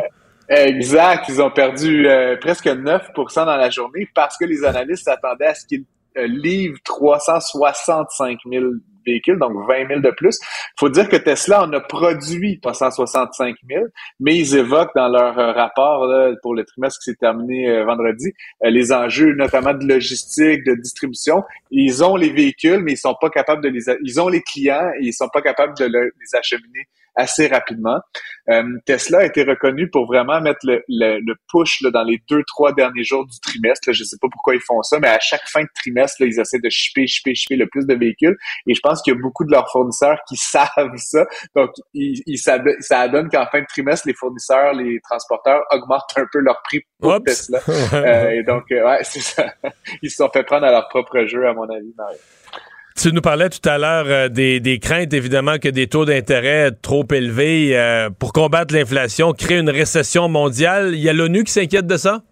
Exact. Ils ont perdu euh, presque 9% dans la journée parce que les analystes s'attendaient à ce qu'ils euh, livrent 365 000 donc 20 000 de plus. Il faut dire que Tesla en a produit 365 000, mais ils évoquent dans leur euh, rapport pour le trimestre qui s'est terminé euh, vendredi euh, les enjeux notamment de logistique, de distribution. Ils ont les véhicules, mais ils sont pas capables de les... Ils ont les clients et ils sont pas capables de le, les acheminer assez rapidement. Euh, Tesla a été reconnu pour vraiment mettre le, le, le push là, dans les deux, trois derniers jours du trimestre. Là. Je sais pas pourquoi ils font ça, mais à chaque fin de trimestre, là, ils essaient de shipper, shipper, shipper le plus de véhicules. Et je pense qu'il y a beaucoup de leurs fournisseurs qui *laughs* savent ça. Donc, ils, ils, ça, ça donne qu'en fin de trimestre, les fournisseurs, les transporteurs augmentent un peu leur prix pour. Tesla. *laughs* euh, et donc, euh, ouais, *laughs* c'est ça. Ils se sont fait prendre à leur propre jeu, à mon avis, Mario. Tu nous parlais tout à l'heure euh, des, des, craintes, évidemment, que des taux d'intérêt trop élevés euh, pour combattre l'inflation créent une récession mondiale. Il y a l'ONU qui s'inquiète de ça?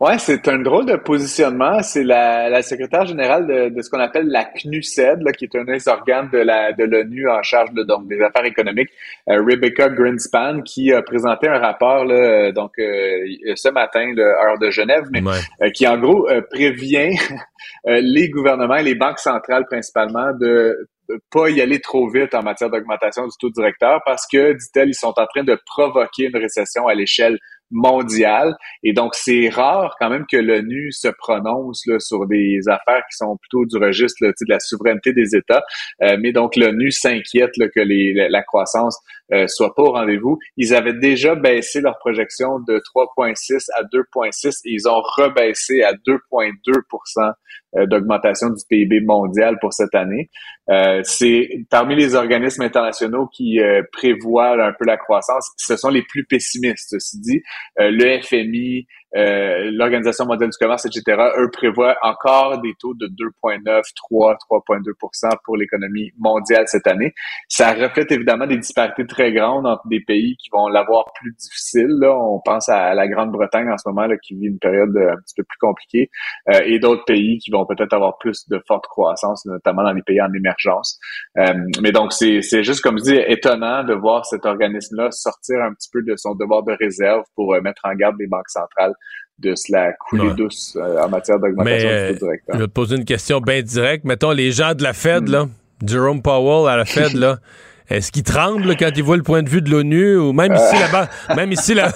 Ouais, c'est un drôle de positionnement. C'est la, la secrétaire générale de, de ce qu'on appelle la CNUSED, là, qui est un des organes de la de l'ONU en charge de, donc des affaires économiques, euh, Rebecca Greenspan, qui a présenté un rapport là, donc euh, ce matin, là, heure de Genève, mais Ouais. euh, qui en gros prévient *laughs* les gouvernements et les banques centrales principalement de pas y aller trop vite en matière d'augmentation du taux directeur parce que, dit-elle, ils sont en train de provoquer une récession à l'échelle mondiale. Et donc, c'est rare quand même que l'ONU se prononce là, sur des affaires qui sont plutôt du registre là, de la souveraineté des États. Euh, mais donc, l'ONU s'inquiète que les, la, la croissance euh, soit pas au rendez-vous. Ils avaient déjà baissé leur projection de 3,6 à 2,6 et ils ont rebaissé à 2,2% euh, d'augmentation du PIB mondial pour cette année. Euh, c'est parmi les organismes internationaux qui euh, prévoient un peu la croissance, ce sont les plus pessimistes, ceci dit. Euh, le FMI, euh, l'Organisation mondiale du commerce, etc., eux prévoient encore des taux de 2,9, 3, 3,2% pour l'économie mondiale cette année. Ça reflète évidemment des disparités très grandes entre des pays qui vont l'avoir plus difficile. Là. On pense à la Grande-Bretagne en ce moment là, qui vit une période un petit peu plus compliquée euh, et d'autres pays qui vont peut-être avoir plus de forte croissance, notamment dans les pays en émergence. Euh, mais donc, c'est juste, comme je dis, étonnant de voir cet organisme-là sortir un petit peu de son devoir de réserve pour euh, mettre en garde les banques centrales de se la couler douce en matière d'augmentation du taux directeur. Je vais te poser une question bien directe. Mettons, les gens de la Fed, là, Jerome Powell à la Fed, là, *laughs* est-ce qu'ils tremblent quand ils voient le point de vue de l'ONU ou même ici la même ici la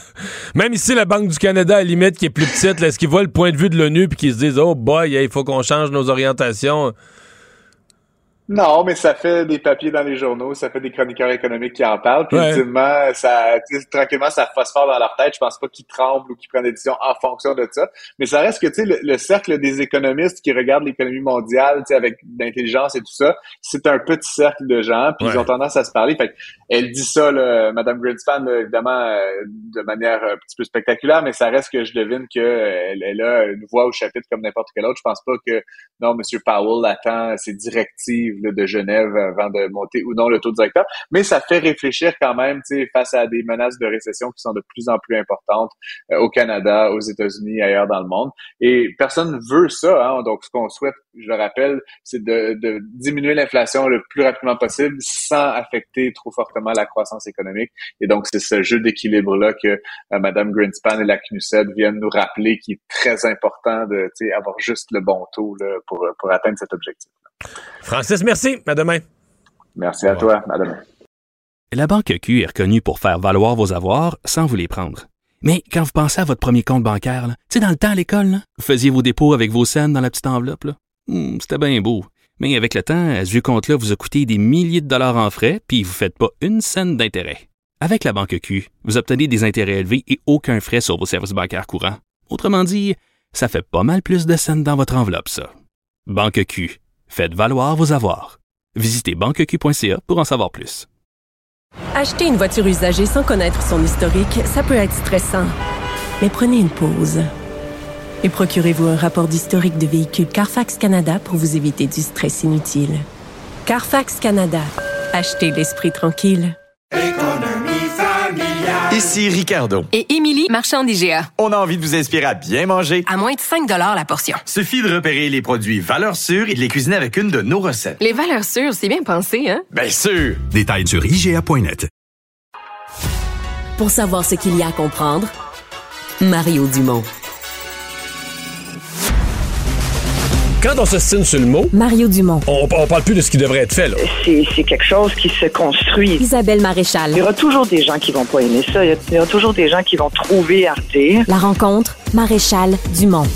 *laughs* même ici la Banque du Canada à la limite qui est plus petite, est-ce qu'ils voient le point de vue de l'ONU puis qu'ils se disent "Oh boy, il faut qu'on change nos orientations." Non, mais ça fait des papiers dans les journaux, ça fait des chroniqueurs économiques qui en parlent. Puis ultimement, ça, tranquillement, ça phosphore dans leur tête. Je pense pas qu'ils tremblent ou qu'ils prennent des décisions en fonction de ça. Mais ça reste que, tu sais, le, cercle des économistes qui regardent l'économie mondiale, tu sais, avec l'intelligence et tout ça, c'est un petit cercle de gens. Puis ils ont tendance à se parler. Fait elle dit ça, là, Madame Greenspan, évidemment, euh, de manière un petit peu spectaculaire, mais ça reste que je devine qu'elle euh, elle a une voix au chapitre comme n'importe quel autre. Je pense pas que, non, Monsieur Powell attend ses directives de Genève avant de monter ou non le taux directeur, mais ça fait réfléchir quand même face à des menaces de récession qui sont de plus en plus importantes euh, au Canada, aux États-Unis, ailleurs dans le monde. Et personne veut ça. Hein? Donc, ce qu'on souhaite, je le rappelle, c'est de, diminuer l'inflation le plus rapidement possible sans affecter trop fortement la croissance économique. Et donc, c'est ce jeu d'équilibre-là que euh, Mme Greenspan et la CNUSED viennent nous rappeler qui est très important de avoir juste le bon taux là, pour, pour atteindre cet objectif. Francis, merci. À demain. Merci à toi. À demain. La Banque Q est reconnue pour faire valoir vos avoirs sans vous les prendre. Mais quand vous pensez à votre premier compte bancaire, tu sais, dans le temps à l'école, vous faisiez vos dépôts avec vos scènes dans la petite enveloppe. Hmm, c'était bien beau. Mais avec le temps, ce vieux compte-là vous a coûté des milliers de dollars en frais, puis vous ne faites pas une scène d'intérêt. Avec la Banque Q, vous obtenez des intérêts élevés et aucun frais sur vos services bancaires courants. Autrement dit, ça fait pas mal plus de scènes dans votre enveloppe, ça. Banque Q, Faites valoir vos avoirs. Visitez banqueq.ca pour en savoir plus. Acheter une voiture usagée sans connaître son historique, ça peut être stressant. Mais prenez une pause. Et procurez-vous un rapport d'historique de véhicule Carfax Canada pour vous éviter du stress inutile. Carfax Canada. Achetez l'esprit tranquille. Ici Ricardo. Et Émilie, marchand d'IGA. On a envie de vous inspirer à bien manger. À moins de 5 la portion. Suffit de repérer les produits valeurs sûres et de les cuisiner avec une de nos recettes. Les valeurs sûres, c'est bien pensé, hein? Bien sûr! Détails sur IGA.net. Pour savoir ce qu'il y a à comprendre, Mario Dumont. Quand on s'estime sur le mot, Mario Dumont. On, on parle plus de ce qui devrait être fait. Là. C'est, quelque chose qui se construit. Isabelle Maréchal. Il y aura toujours des gens qui vont pas aimer ça. Il y aura toujours des gens qui vont trouver Arte. La rencontre, Maréchal Dumont.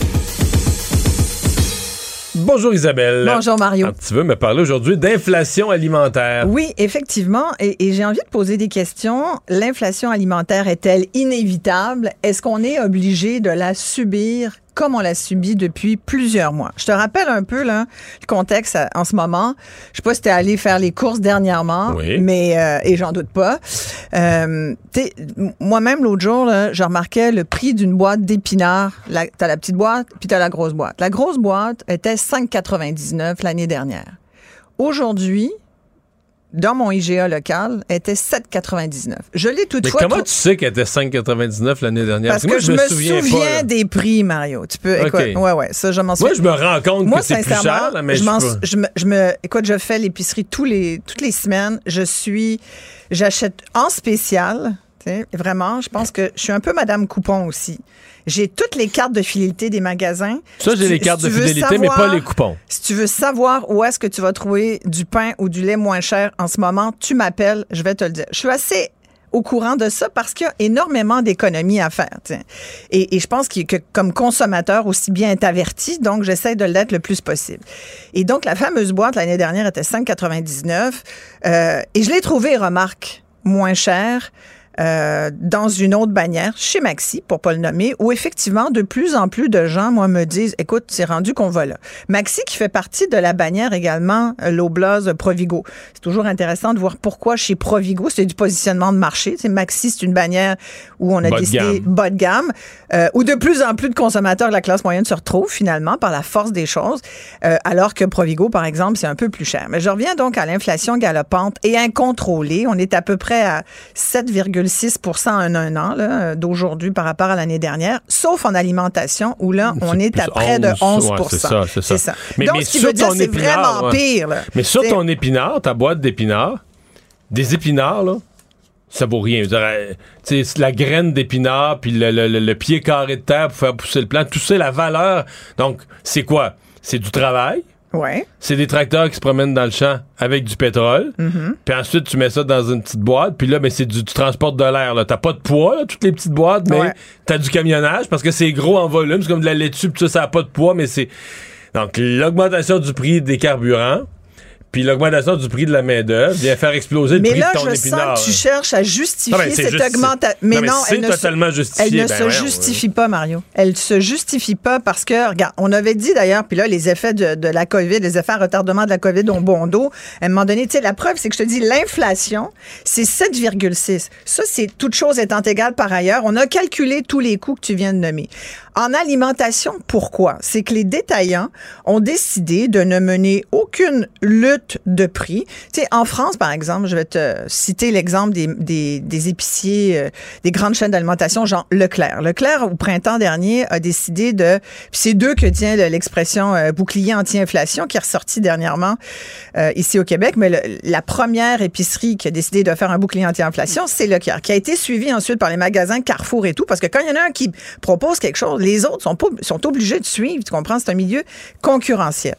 Bonjour Isabelle. Bonjour Mario. Ah, tu veux me parler aujourd'hui d'inflation alimentaire? Oui, effectivement. Et, et j'ai envie de poser des questions. L'inflation alimentaire est-elle inévitable? Est-ce qu'on est obligé de la subir comme on l'a subi depuis plusieurs mois. Je te rappelle un peu là, le contexte en ce moment. Je sais pas si tu es allé faire les courses dernièrement, mais euh, et j'en doute pas. Euh, Moi-même, l'autre jour, là, je remarquais le prix d'une boîte d'épinards. Tu as la petite boîte, puis tu as la grosse boîte. La grosse boîte était 5,99 l'année dernière. Aujourd'hui, dans mon IGA local, était 7,99. Je l'ai toutefois. Mais comment tu sais qu'elle était 5,99 l'année dernière? Parce, que, je me souviens, des prix, Mario. Tu peux. Écoute, ouais, ouais, ça, je m'en souviens. Moi, je me rends compte que c'est plus cher, mais je, je, me, je me, écoute, je fais l'épicerie tous les, toutes les semaines. Je suis, j'achète en spécial. Vraiment, je pense que je suis un peu Madame Coupon aussi. J'ai toutes les cartes de fidélité des magasins. Ça, j'ai les cartes de fidélité, mais pas les coupons. Si tu veux savoir où est-ce que tu vas trouver du pain ou du lait moins cher en ce moment, tu m'appelles, je vais te le dire. Je suis assez au courant de ça parce qu'il y a énormément d'économies à faire. Et, je pense que, comme consommateur, aussi bien être averti, donc j'essaie de l'être le plus possible. Et donc, la fameuse boîte l'année dernière était 5,99 euh, et je l'ai trouvée, remarque, moins chère. Euh, dans une autre bannière, chez Maxi, pour pas le nommer, où effectivement, de plus en plus de gens, moi, me disent, écoute, c'est rendu qu'on va là. Maxi qui fait partie de la bannière également, euh, l'Oblaz Provigo. C'est toujours intéressant de voir pourquoi chez Provigo, c'est du positionnement de marché. C'est Maxi, c'est une bannière où on a Bas décidé gamme. bas de gamme, euh, où de plus en plus de consommateurs de la classe moyenne se retrouvent finalement par la force des choses, euh, alors que Provigo, par exemple, c'est un peu plus cher. Mais je reviens donc à l'inflation galopante et incontrôlée. On est à peu près à 7,6% en un an d'aujourd'hui par rapport à l'année dernière, sauf en alimentation où là, on est, à près de 11 ouais, c'est ça, c'est ça. Mais, Donc, mais ce qui sur veut dire, ton c'est épinard, vraiment ouais. pire. là. Mais sur C'est- ton épinard, ta boîte d'épinards, des épinards, là, ça vaut rien. Sais, la graine d'épinard, puis le, le- le- le pied carré de terre pour faire pousser le plant, tout ça, la valeur. Donc, c'est quoi? C'est du travail. Ouais. C'est des tracteurs qui se promènent dans le champ avec du pétrole. Mhm. Puis ensuite, tu mets ça dans une petite boîte. Puis là, ben, c'est du, tu transportes de l'air. là. T'as pas de poids, là, toutes les petites boîtes, mais Ouais. t'as du camionnage parce que c'est gros en volume. C'est comme de la laitue, puis ça, ça a pas de poids, mais c'est. Donc, l'augmentation du prix des carburants, puis l'augmentation du prix de la main-d'œuvre vient faire exploser le Mais prix là, de ton je épinard. sens que tu hein. cherches à justifier Non, mais cette justi- augmentation. Non, Mais mais non, elle ne, se, elle ne Ben se justifie pas, Mario. Elle se justifie pas parce que, regarde, on avait dit d'ailleurs, puis là, les effets de, de la COVID, les effets à retardement de la COVID ont bon dos. À un moment donné, tu sais, la preuve, c'est que je te dis, l'inflation, c'est 7,6. Ça, c'est toute chose étant égale par ailleurs. On a calculé tous les coûts que tu viens de nommer. En alimentation, pourquoi? C'est que les détaillants ont décidé de ne mener aucune lutte de prix. Tu sais, en France, par exemple, je vais te citer l'exemple des, des, épiciers, euh, des grandes chaînes d'alimentation, genre Leclerc. Leclerc, au printemps dernier, a décidé de... C'est d'eux que tient le- l'expression euh, bouclier anti-inflation qui est ressorti dernièrement euh, ici au Québec. Mais la première épicerie qui a décidé de faire un bouclier anti-inflation, c'est Leclerc, qui a été suivi ensuite par les magasins Carrefour et tout, parce que quand il y en a un qui propose quelque chose, les autres sont, sont obligés de suivre. Tu comprends? C'est un milieu concurrentiel.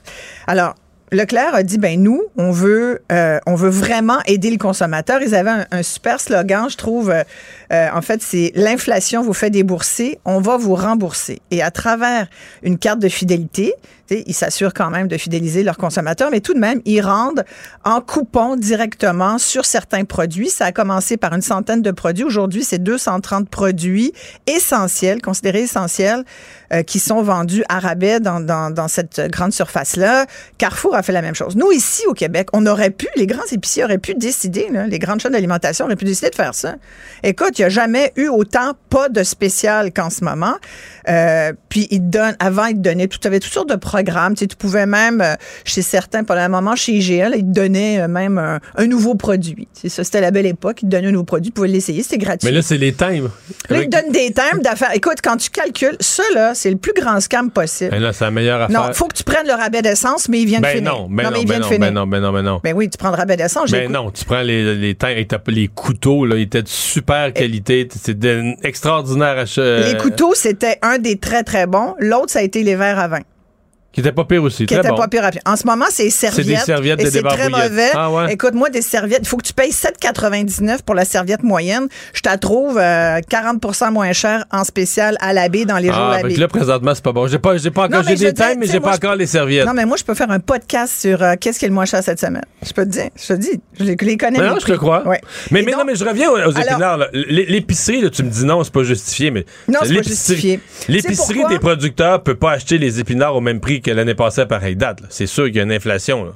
Alors, Leclerc a dit ben nous on veut euh, on veut vraiment aider le consommateur. Ils avaient un, super slogan, je trouve. euh, euh, en fait, c'est l'inflation vous fait débourser, on va vous rembourser. Et à travers une carte de fidélité, ils s'assurent quand même de fidéliser leurs consommateurs, mais tout de même ils rendent en coupon directement sur certains produits. Ça a commencé par une centaine de produits. Aujourd'hui, c'est 230 produits essentiels, considérés essentiels, euh, qui sont vendus à rabais dans, dans, dans cette grande surface-là. Carrefour a fait la même chose. Nous, ici, au Québec, on aurait pu, les grands épiciers auraient pu décider, là, les grandes chaînes d'alimentation auraient pu décider de faire ça. Écoute, il n'y a jamais eu autant pas de spécial qu'en ce moment. Euh, puis, ils te donnent, avant, ils te donnaient tout, avait toutes sortes de programmes. Tu, sais, tu pouvais même, euh, chez certains, pendant un moment, chez IGA, là, ils te donnaient euh, même un, un nouveau produit. Tu ça, c'était la belle époque. Ils te donnaient un nouveau produit, tu pouvais l'essayer, c'était gratuit. Mais là, c'est les timbres. Là, ils te donnent des thèmes d'affaires. Écoute, quand tu calcules, ça, là, c'est le plus grand scam possible. Ben là, c'est la meilleure affaire. Non, faut que tu prennes le rabais d'essence, mais il vient de ben finir. Non, ben non, mais ben non, ben non, ben non, ben non. Ben oui, tu rabais d'essence. j'ai Ben écouté. non, tu prends les, les les couteaux, là, ils étaient de super qualité. D'un extraordinaire achat. Les couteaux, c'était un des très, très bons. L'autre, ça a été les verres à vin. Qui était pas pire aussi. Qui était bon. pas pire à. En ce moment, c'est serviettes. des serviettes et de c'est très mauvais. Ah ouais? Écoute, moi, des serviettes, il faut que tu payes 7,99 pour la serviette moyenne. Je te la trouve euh, 40% moins cher en spécial à l'abbé dans les jours Ah, à fait que là, présentement, c'est pas bon. J'ai pas, j'ai pas encore, j'ai des timbres, mais j'ai pas encore les serviettes. Non, mais moi, je peux faire un podcast sur euh, qu'est-ce qui est le moins cher cette semaine? Je peux te dire. Je te dis. Je les, connais. Mais non, je te crois. Ouais. Mais, mais donc- non, mais je reviens aux, aux épinards. L'épicerie, tu me dis non, c'est pas justifié, mais Non, c'est pas justifié. L'épicerie des producteurs peut pas acheter les épinards au même prix que l'année passée à pareille date. C'est sûr qu'il y a une inflation. Là.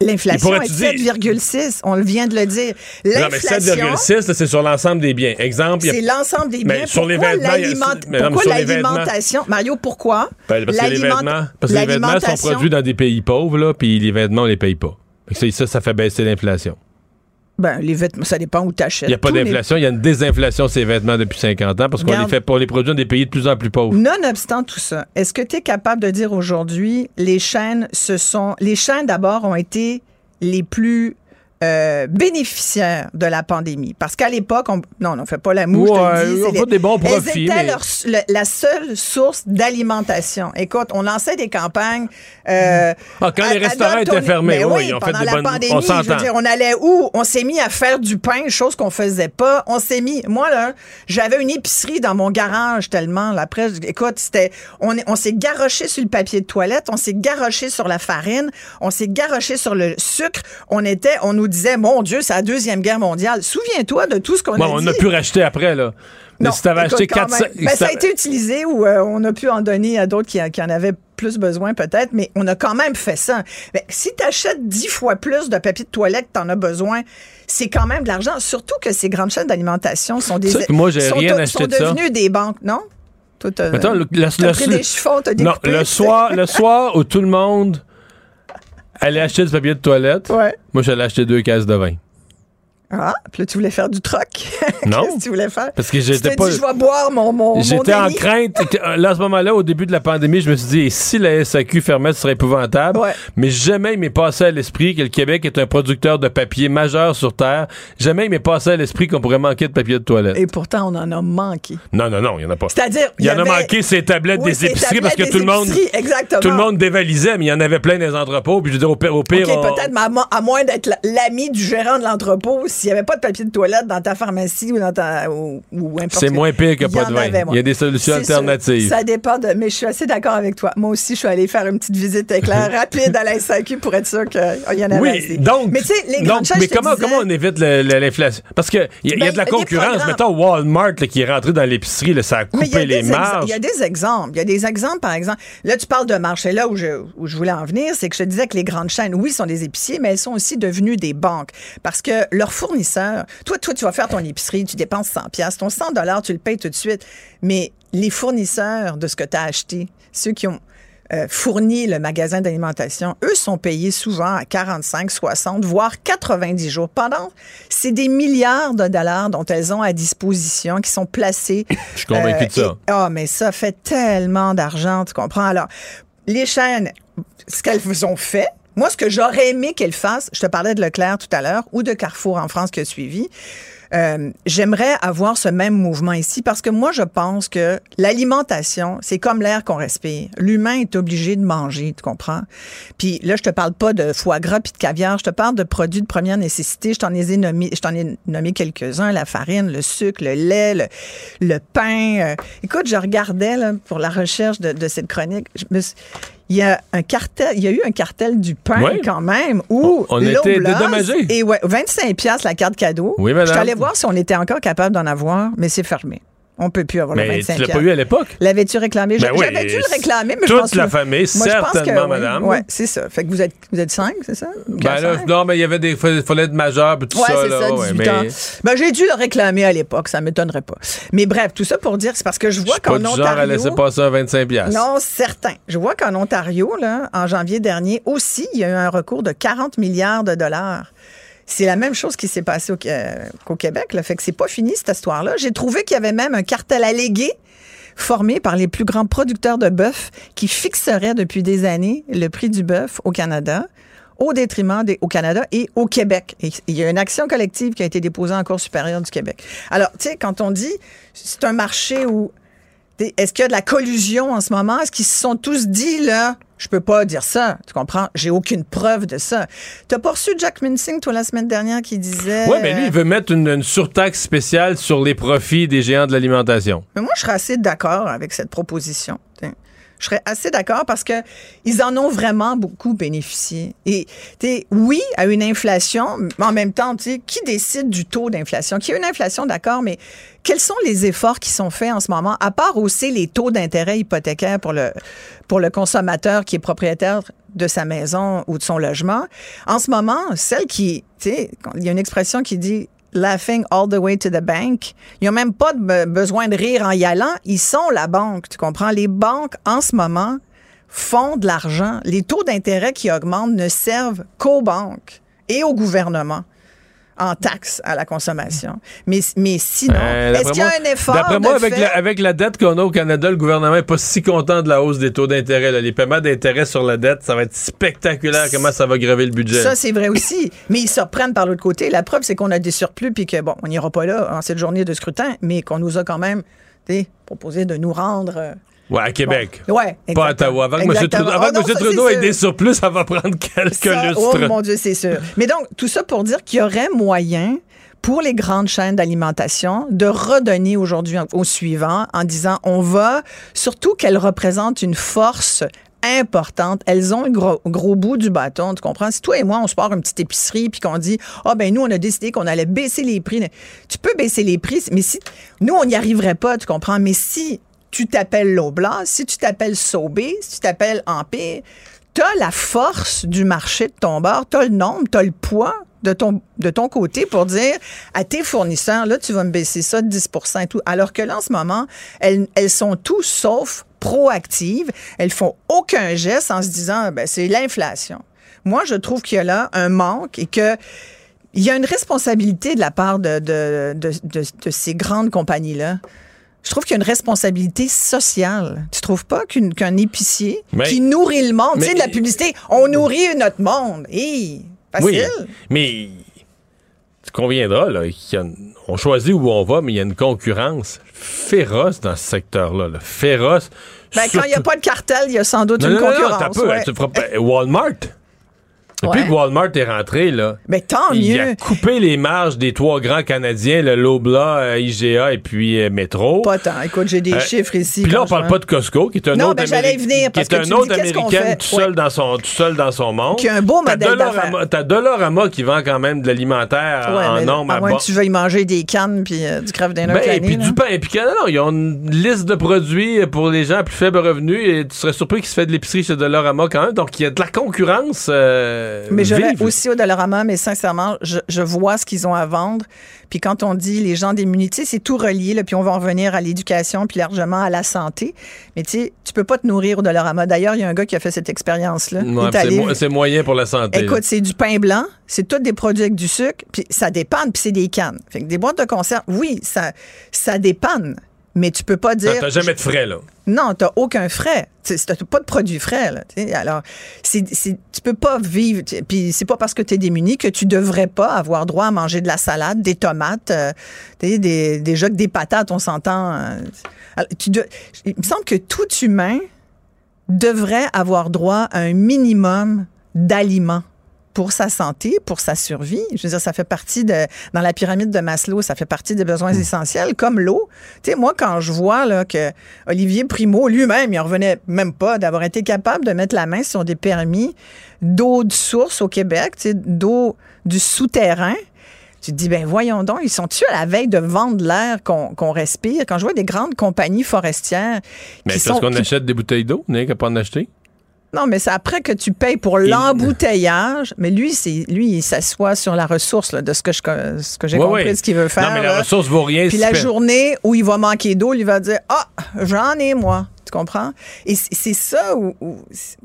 L'inflation est pourrait-tu dire- 7,6. On vient de le dire. Non, mais L'inflation, 7,6, là, c'est sur l'ensemble des biens. Exemple, c'est l'ensemble des biens. Mais sur les Pourquoi vêtements, pourquoi l'alimentation? Mario, pourquoi? Ben, parce que les vêtements, parce que les vêtements sont produits dans des pays pauvres, là, puis les vêtements, on les paye pas. Ça, ça fait baisser l'inflation. Ben, les vêtements, ça dépend où tu achètes. Il n'y a pas d'inflation, il y a une désinflation de ces vêtements depuis 50 ans parce qu'on les fait pour les produits dans des pays de plus en plus pauvres. Nonobstant tout ça, est-ce que tu es capable de dire aujourd'hui, les chaînes, ce sont. Les chaînes, d'abord, ont été les plus euh, bénéficiaires de la pandémie. Parce qu'à l'époque, on, non, on ne fait pas la moue, je te Ouais, le dis. on fait les- des bons Elles profits, étaient mais- leur- le- la seule source d'alimentation. Écoute, on lançait des campagnes. euh, Ah, quand à- les restaurants étaient fermés, Mais oui, oui, ils ont fait pendant des la bonnes- pandémie, on je veux s'entend. dire, on allait où? On s'est mis à faire du pain, chose qu'on faisait pas. On s'est mis, moi là, j'avais une épicerie dans mon garage tellement. là, Après, je- écoute, c'était, on, on s'est garoché sur le papier de toilette, on s'est garoché sur la farine, on s'est garoché sur le sucre. On était, on nous disait, mon Dieu, c'est la Deuxième Guerre mondiale. Souviens-toi de tout ce qu'on Bon, a on dit. a pu racheter après, là. Mais Non, si t'avais acheté quand 400... même. Ben, ça a été utilisé ou euh, on a pu en donner à d'autres qui, qui en avaient plus besoin peut-être, mais on a quand même fait ça. Ben, si tu achètes dix fois plus de papier de toilette que tu en as besoin, c'est quand même de l'argent. Surtout que ces grandes chaînes d'alimentation sont des moi, j'ai sont, rien sont acheté ça. devenues des banques, non? Toi, Mettons, le, le- le- pris des chiffons, t'as Non, le soir, le soir où tout le monde allait acheter du papier de toilette, moi, j'allais acheter deux caisses de vin. Ah, puis là, tu voulais faire du troc. *laughs* Non. Qu'est-ce que tu voulais faire? Parce que j'étais pas- dit, je vais boire mon, mon, J'étais en crainte. euh, là, à ce moment-là, au début de la pandémie, je me suis dit, si la SAQ fermait, ce serait épouvantable? Mais jamais il m'est passé à l'esprit que le Québec est un producteur de papier majeur sur Terre. Jamais il m'est passé à l'esprit qu'on pourrait manquer de papier de toilette. Et pourtant, on en a manqué. Non, non, non, il n'y en a pas. C'est-à-dire, Il y, en a manqué ces tablettes Oui, des épiceries parce que tout le des monde. exactement. Tout le monde dévalisait, mais il y en avait plein les entrepôts. Puis je veux dire, au pire, au pire, on- peut-être, à, mo- à moins d'être la- l'ami du gérant de l'entrepôt, s'il n'y avait pas de papier de toilette dans ta pharmacie ou dans ta. ou, c'est moins pire que pas de vin. Il y a des solutions sûr. alternatives. Ça dépend de. Mais je suis assez d'accord avec toi. Moi aussi, je suis allée faire une petite visite éclair *laughs* rapide à la SAQ pour être sûr qu'il y en avait Oui, assez. donc. Mais tu sais, les donc, grandes chaînes, mais je te comment, disais- comment on évite l'inflation? Parce qu'il y, y a Ben, de la des concurrence. Mettons Walmart là, qui est rentré dans l'épicerie, ça a coupé les marges. Il y a des exemples. Il y a des exemples, par exemple. Là, tu parles de marché. Là où je, où je voulais en venir, c'est que je te disais que les grandes chaînes, oui, sont des épiciers, mais elles sont aussi devenues des banques. Parce que leurs fournisseurs, toi, toi, tu vas faire ton épicerie, tu dépenses 100 pièces, ton 100 dollars, tu le payes tout de suite. Mais les fournisseurs de ce que tu as acheté, ceux qui ont euh, fourni le magasin d'alimentation, eux sont payés souvent à 45, 60, voire 90 jours. Pendant, c'est des milliards de dollars dont elles ont à disposition, qui sont placés. *coughs* Je suis convaincu de ça. et- Ah, mais ça fait tellement d'argent, tu comprends? Alors, les chaînes, ce qu'elles ont fait, moi, ce que j'aurais aimé qu'elles fassent, je te parlais de Leclerc tout à l'heure, ou de Carrefour en France qui a suivi, euh, j'aimerais avoir ce même mouvement ici parce que moi, je pense que l'alimentation, c'est comme l'air qu'on respire. L'humain est obligé de manger, tu comprends? Puis là, je te parle pas de foie gras puis de caviar, je te parle de produits de première nécessité. Je t'en ai nommé, quelques-uns, la farine, le sucre, le lait, le, pain. Euh, écoute, je regardais pour la recherche de, cette chronique. Il y a un cartel, il y a eu un cartel du pain Ouais. quand même où On été Loblaws dédommagés. Et ouais, 25 pièces la carte cadeau. Oui, madame. Je voir si on était encore capable d'en avoir, mais c'est fermé. On peut plus avoir le Mais 25 tu l'as pas eu à l'époque? L'avais-tu réclamé? Ben oui, J'avais dû le réclamer, mais toute je pense la que- famille, Moi, que certainement, oui. madame. Ouais, c'est ça. Fait que vous êtes, vous êtes cinq, c'est ça? Ben là, non, mais il y avait des. Fallait être majeur, puis tout Ouais, ça. c'est ça, ouais, 18 mais ans. Ben, j'ai dû le réclamer à l'époque, ça m'étonnerait pas. Mais bref, tout ça pour dire, c'est parce que je vois qu'en du genre Ontario... à laisser passer un 25$. piastres. Non, certain. Je vois qu'en Ontario, là, en janvier dernier, aussi, il y a eu un recours de 40 milliards de dollars. C'est la même chose qui s'est passé au, euh, Québec. Là. Fait que c'est pas fini, cette histoire-là. J'ai trouvé qu'il y avait même un cartel allégué formé par les plus grands producteurs de bœuf qui fixerait depuis des années le prix du bœuf au Canada au détriment des, au Canada et au Québec. Et il y a une action collective qui a été déposée en Cour supérieure du Québec. Alors, tu sais, quand on dit c'est un marché où Est-ce qu'il y a de la collusion en ce moment? Est-ce qu'ils se sont tous dit, là, je peux pas dire ça, tu comprends? J'ai aucune preuve de ça. T'as pas reçu Jack Minsing, toi, la semaine dernière, qui disait... Oui, mais lui, il veut mettre une, une surtaxe spéciale sur les profits des géants de l'alimentation. Mais moi, je serais assez d'accord avec cette proposition. t'sais. Je serais assez d'accord parce que ils en ont vraiment beaucoup bénéficié. Et oui, à une inflation, mais en même temps, qui décide du taux d'inflation? Qui a une inflation, d'accord, mais quels sont les efforts qui sont faits en ce moment, à part aussi les taux d'intérêt hypothécaires pour le, pour le consommateur qui est propriétaire de sa maison ou de son logement? En ce moment, celle qui, il y a une expression qui dit laughing all the way to the bank. Ils n'ont même pas besoin de rire en y allant. Ils sont la banque, tu comprends? Les banques, en ce moment, font de l'argent. Les taux d'intérêt qui augmentent ne servent qu'aux banques et au gouvernement en taxes à la consommation. Mais, mais sinon, Euh, est-ce qu'il y a un effort D'après moi, de avec fait? la, avec la dette qu'on a au Canada, le gouvernement n'est pas si content de la hausse des taux d'intérêt. Les paiements d'intérêt sur la dette, ça va être spectaculaire comment ça va grever le budget. Ça, c'est vrai aussi. Mais ils se reprennent par l'autre côté. La preuve, c'est qu'on a des surplus, puis que, bon, on n'ira pas là en cette journée de scrutin, mais qu'on nous a quand même proposé de nous rendre. Ouais, à Québec. Ouais, Pas à exactement. Ottawa. Avant que M. Exactement. Trudeau, avant Oh que non, M. Trudeau c'est ait sûr. des surplus, ça va prendre quelques Ça, lustres. Oh mon Dieu, c'est sûr. Mais donc, tout ça pour dire qu'il y aurait moyen pour les grandes chaînes d'alimentation de redonner aujourd'hui au suivant en disant on va, surtout qu'elles représentent une force importantes. Elles ont le gros, gros bout du bâton, tu comprends? Si toi et moi, on se part une petite épicerie puis qu'on dit, ah ben nous, on a décidé qu'on allait baisser les prix. Tu peux baisser les prix, mais si nous, on n'y arriverait pas, tu comprends? Mais si tu t'appelles Loblas, si tu t'appelles Sobé, si tu t'appelles Empire, t'as la force du marché de ton bar, t'as le nombre, t'as le poids de ton, de ton côté pour dire à tes fournisseurs, là, tu vas me baisser ça de 10 et tout. Alors que là, en ce moment, elles, elles sont tous sauf proactives. Elles font aucun geste en se disant, ben, c'est l'inflation. Moi, je trouve qu'il y a là un manque et que il y a une responsabilité de la part de, de, de, de ces grandes compagnies-là je trouve qu'il y a une responsabilité sociale. Tu trouves pas qu'un épicier qui nourrit le monde, tu sais, de la publicité, on nourrit notre monde. Hé, facile. Oui, mais tu conviendras, là, on choisit où on va, mais il y a une concurrence féroce dans ce secteur-là. Féroce. Ben, quand il n'y a pas de cartel, il y a sans doute une concurrence. Walmart. Depuis que Walmart est rentré, là, mais tant il mieux. a coupé les marges des trois grands Canadiens, le Lobla, euh, IGA et puis euh, Métro. Pas tant. Écoute, j'ai des Euh, chiffres ici. Puis là, on parle pas de Costco, qui est un Non, autre, ben, j'allais venir, qui est que un tu autre dis, qu'est-ce qu'on américain fait? tout seul, Ouais. dans son, tout seul dans son monde. Qui a un beau T'as modèle d'affaires. T'as Dollarama qui vend quand même de l'alimentaire Ouais, en mais nombre à à moins bas. que tu veuilles manger des cannes puis du craft dinner Ben, et puis du pain. Et puis non, ils ont une liste de produits pour les gens à plus faible revenu et tu serais surpris qu'il se fait de l'épicerie chez Dollarama quand même. Donc, il y a de la concurrence. euh, Mais je vais aussi au Dollarama, mais sincèrement, je, je vois ce qu'ils ont à vendre. Puis quand on dit les gens sais, c'est tout relié, là, puis on va en revenir à l'éducation, puis largement à la santé. Mais tu sais, tu peux pas te nourrir au Dollarama. D'ailleurs, il y a un gars qui a fait cette expérience-là. Ouais, est c'est allé- mo- c'est moyen pour la santé. Écoute, c'est du pain blanc, c'est tous des produits avec du sucre, puis ça dépanne, puis c'est des cannes. Fait que des boîtes de conserve, oui, ça, ça dépanne, mais tu peux pas dire... T'as t'as jamais de frais, là. Non, t'as aucun frais. Tu n'as pas de produits frais. Là, alors, c'est, c'est- tu peux pas vivre. Puis c'est pas parce que tu es démuni que tu devrais pas avoir droit à manger de la salade, des tomates, euh, des, déjà que des patates, on s'entend. euh. Alors, tu de- il me semble que tout humain devrait avoir droit à un minimum d'aliments pour sa santé, pour sa survie. Je veux dire, ça fait partie de, dans la pyramide de Maslow, ça fait partie des besoins essentiels, comme l'eau. Tu sais, moi, quand je vois là, que Olivier Primo, lui-même, il en revenait même pas d'avoir été capable de mettre la main sur des permis d'eau de source au Québec, tu sais, d'eau du souterrain. Tu te dis, ben voyons donc, ils sont-tu à la veille de vendre l'air qu'on respire? Quand je vois des grandes compagnies forestières Mais sont... qu'on achète des bouteilles d'eau, n'est-ce qu'à pas en acheter? Non, mais c'est après que tu payes pour l'embouteillage. Mais lui, c'est lui, il s'assoit sur la ressource là, de ce que je ce que j'ai compris de ce qu'il veut faire. Non, mais la là. ressource vaut rien Puis la journée où il va manquer d'eau, il va dire ah j'en ai moi. Tu comprends? Et c'est ça où, où-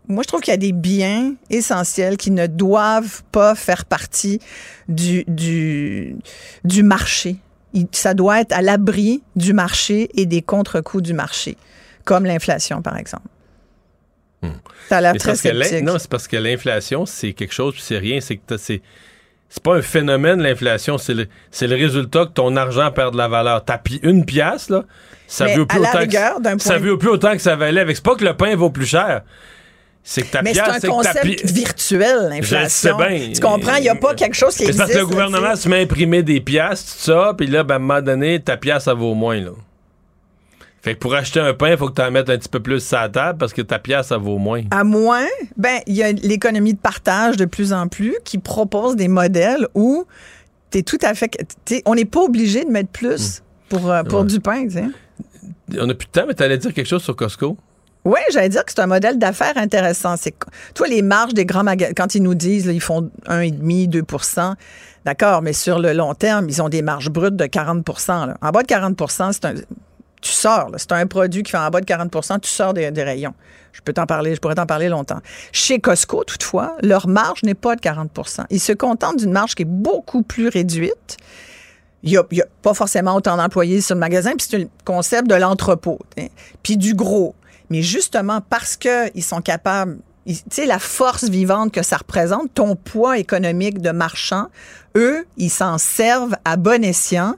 moi je trouve qu'il y a des biens essentiels qui ne doivent pas faire partie du du du marché. Ça doit être à l'abri du marché et des contre-coups du marché, comme l'inflation par exemple. Ça a l'air Mais c'est très sceptique. Non, c'est parce que l'inflation, c'est quelque chose, puis c'est rien. C'est que c'est. C'est pas un phénomène, l'inflation, c'est le, le résultat que ton argent perd de la valeur. T'as une pièce, là, ça vaut plus autant rigueur, que, ça vaut plus autant que ça valait. C'est pas que le pain vaut plus cher. C'est que ta Mais pièce, c'est un concept pi- virtuel, l'inflation. bien. Tu comprends? Il n'y a pas quelque chose qui existe. c'est parce que le gouvernement se met à imprimer des pièces, tout ça, puis là, ben, à un moment donné, ta pièce, ça vaut moins, là. Fait que pour acheter un pain, il faut que tu en mettes un petit peu plus sur la table parce que ta pièce, ça vaut moins. À moins, ben, il y a l'économie de partage de plus en plus qui propose des modèles où tu es tout à fait. on n'est pas obligé de mettre plus pour, euh, pour Ouais. du pain, tu sais. On a plus de temps, mais t'allais dire quelque chose sur Costco? Oui, j'allais dire que c'est un modèle d'affaires intéressant. C'est toi les marges des grands magasins quand ils nous disent là, ils font 1,5 2% D'accord, mais sur le long terme, ils ont des marges brutes de 40 là. En bas de 40% c'est un tu sors, c'est un produit qui fait en bas de 40% tu sors des, rayons. Je peux t'en parler, je pourrais t'en parler longtemps. Chez Costco, toutefois, leur marge n'est pas de 40% Ils se contentent d'une marge qui est beaucoup plus réduite. Il n'y a, pas forcément autant d'employés sur le magasin, puis c'est le concept de l'entrepôt, hein. puis du gros. Mais justement, parce qu'ils sont capables, tu sais, la force vivante que ça représente, ton poids économique de marchand, eux, ils s'en servent à bon escient.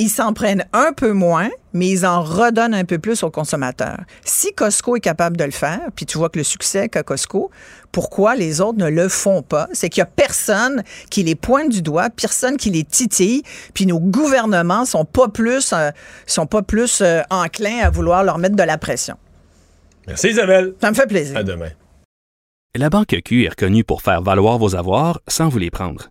Ils s'en prennent un peu moins, mais ils en redonnent un peu plus aux consommateurs. Si Costco est capable de le faire, puis tu vois que le succès qu'a Costco, pourquoi les autres ne le font pas? C'est qu'il y a personne qui les pointe du doigt, personne qui les titille, puis nos gouvernements sont pas plus, euh, sont pas plus euh, enclins à vouloir leur mettre de la pression. Merci Isabelle. Ça me fait plaisir. À demain. La Banque Q est reconnue pour faire valoir vos avoirs sans vous les prendre.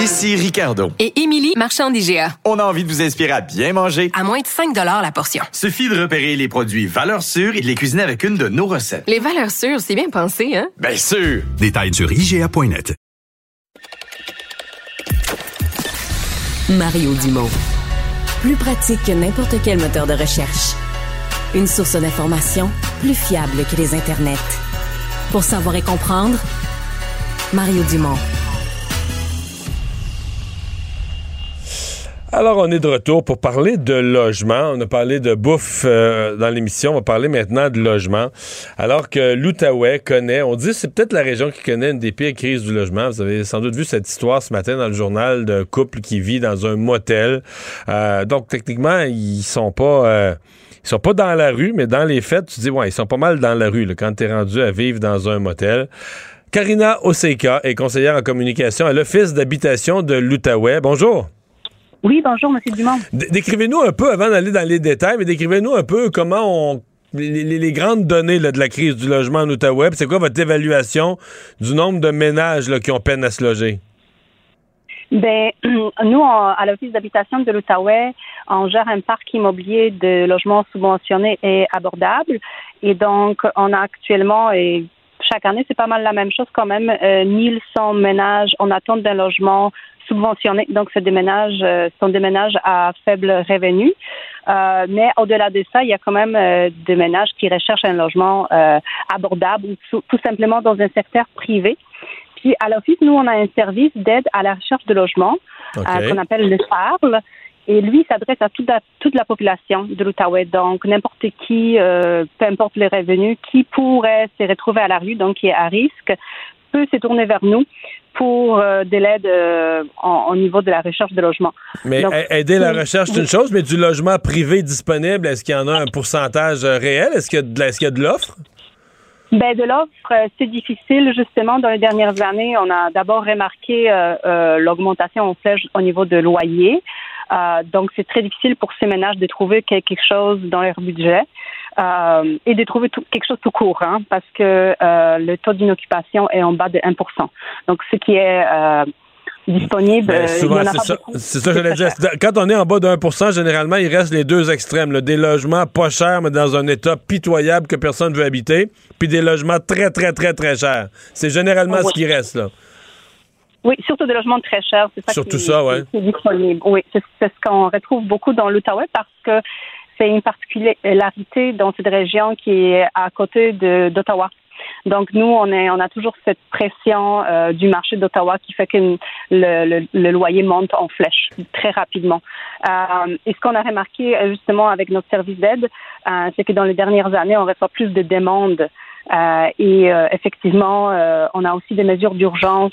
Ici Ricardo. Et Émilie, marchand d'IGA. On a envie de vous inspirer à bien manger. À moins de 5 la portion. Suffit de repérer les produits valeurs sûres et de les cuisiner avec une de nos recettes. Les valeurs sûres, c'est bien pensé, hein? Bien sûr! Détails sur IGA.net. Mario Dumont. Plus pratique que n'importe quel moteur de recherche. Une source d'information plus fiable que les internets. Pour savoir et comprendre, Mario Dumont. Alors, on est de retour pour parler de logement. On a parlé de bouffe euh, dans l'émission. On va parler maintenant de logement. Alors que l'Outaouais connaît, on dit c'est peut-être la région qui connaît une des pires crises du logement. Vous avez sans doute vu cette histoire ce matin dans le journal d'un couple qui vit dans un motel. Euh, donc, techniquement, ils sont pas... euh, ils sont pas dans la rue, mais dans les faits, tu dis, ouais, ils sont pas mal dans la rue là, quand tu es rendu à vivre dans un motel. Karina Oseka est conseillère en communication à l'Office d'habitation de l'Outaouais. Bonjour. Oui, bonjour, M. Dumont. D- Décrivez-nous un peu, avant d'aller dans les détails, mais décrivez-nous un peu comment on. Les, les- les grandes données là, de la crise du logement en Outaouais, c'est quoi votre évaluation du nombre de ménages là, qui ont peine à se loger? Ben, *clears throat* nous, on- à l'Office d'habitation de l'Outaouais, on gère un parc immobilier de logements subventionnés et abordables. Et donc, on a actuellement, et chaque année, c'est pas mal la même chose quand même, euh, 1100 ménages en attente d'un logement subventionné. Donc, c'est des ménages, euh, sont des ménages à faible revenu. Euh, mais au-delà de ça, il y a quand même euh, des ménages qui recherchent un logement euh, abordable ou tout- tout simplement dans un secteur privé. Puis à l'office, nous, on a un service d'aide à la recherche de logement euh, qu'on appelle le SARL. Et lui, s'adresse à toute la, toute la population de l'Outaouais. Donc, n'importe qui, euh, peu importe les revenus, qui pourrait se retrouver à la rue, donc qui est à risque, peut se tourner vers nous pour euh, de l'aide euh, au niveau de la recherche de logement. Mais Donc, aider la recherche, c'est une chose, mais du logement privé disponible, est-ce qu'il y en a un pourcentage réel? Est-ce qu'il y a de l'offre? Ben, de l'offre, c'est difficile. Justement, dans les dernières années, on a d'abord remarqué euh, euh, l'augmentation en flèche au niveau de loyer. Euh, donc, c'est très difficile pour ces ménages de trouver quelque chose dans leur budget euh, et de trouver tout- quelque chose tout court, hein, parce que euh, le taux d'inoccupation est en bas de 1 Donc, ce qui est euh, disponible, il y souvent, en a c'est pas ça, beaucoup. c'est ça que j'allais dire. Quand on est en bas de 1 généralement, il reste les deux extrêmes. là. Des logements pas chers, mais dans un état pitoyable que personne ne veut habiter, puis des logements très, très, très, très chers. C'est généralement ce Oui. qui reste, là. Oui, surtout des logements très chers. C'est ça Surtout qui, ça, ouais. qui est disponible. Oui, c'est ce qu'on retrouve beaucoup dans l'Outaouais parce que c'est une particularité dans cette région qui est à côté de- d'Ottawa. Donc nous, on est, on a toujours cette pression euh, du marché d'Ottawa qui fait que le, le- le loyer monte en flèche très rapidement. Euh, et ce qu'on a remarqué euh, justement avec notre service d'aide, euh, c'est que dans les dernières années, on reçoit plus de demandes euh, et euh, effectivement, euh, on a aussi des mesures d'urgence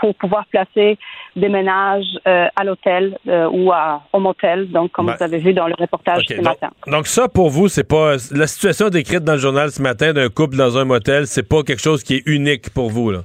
pour pouvoir placer des ménages à l'hôtel ou à, au motel, donc comme Ben, vous avez vu dans le reportage ce matin. Donc ça, pour vous, c'est pas la situation décrite dans le journal ce matin d'un couple dans un motel, c'est pas quelque chose qui est unique pour vous, là?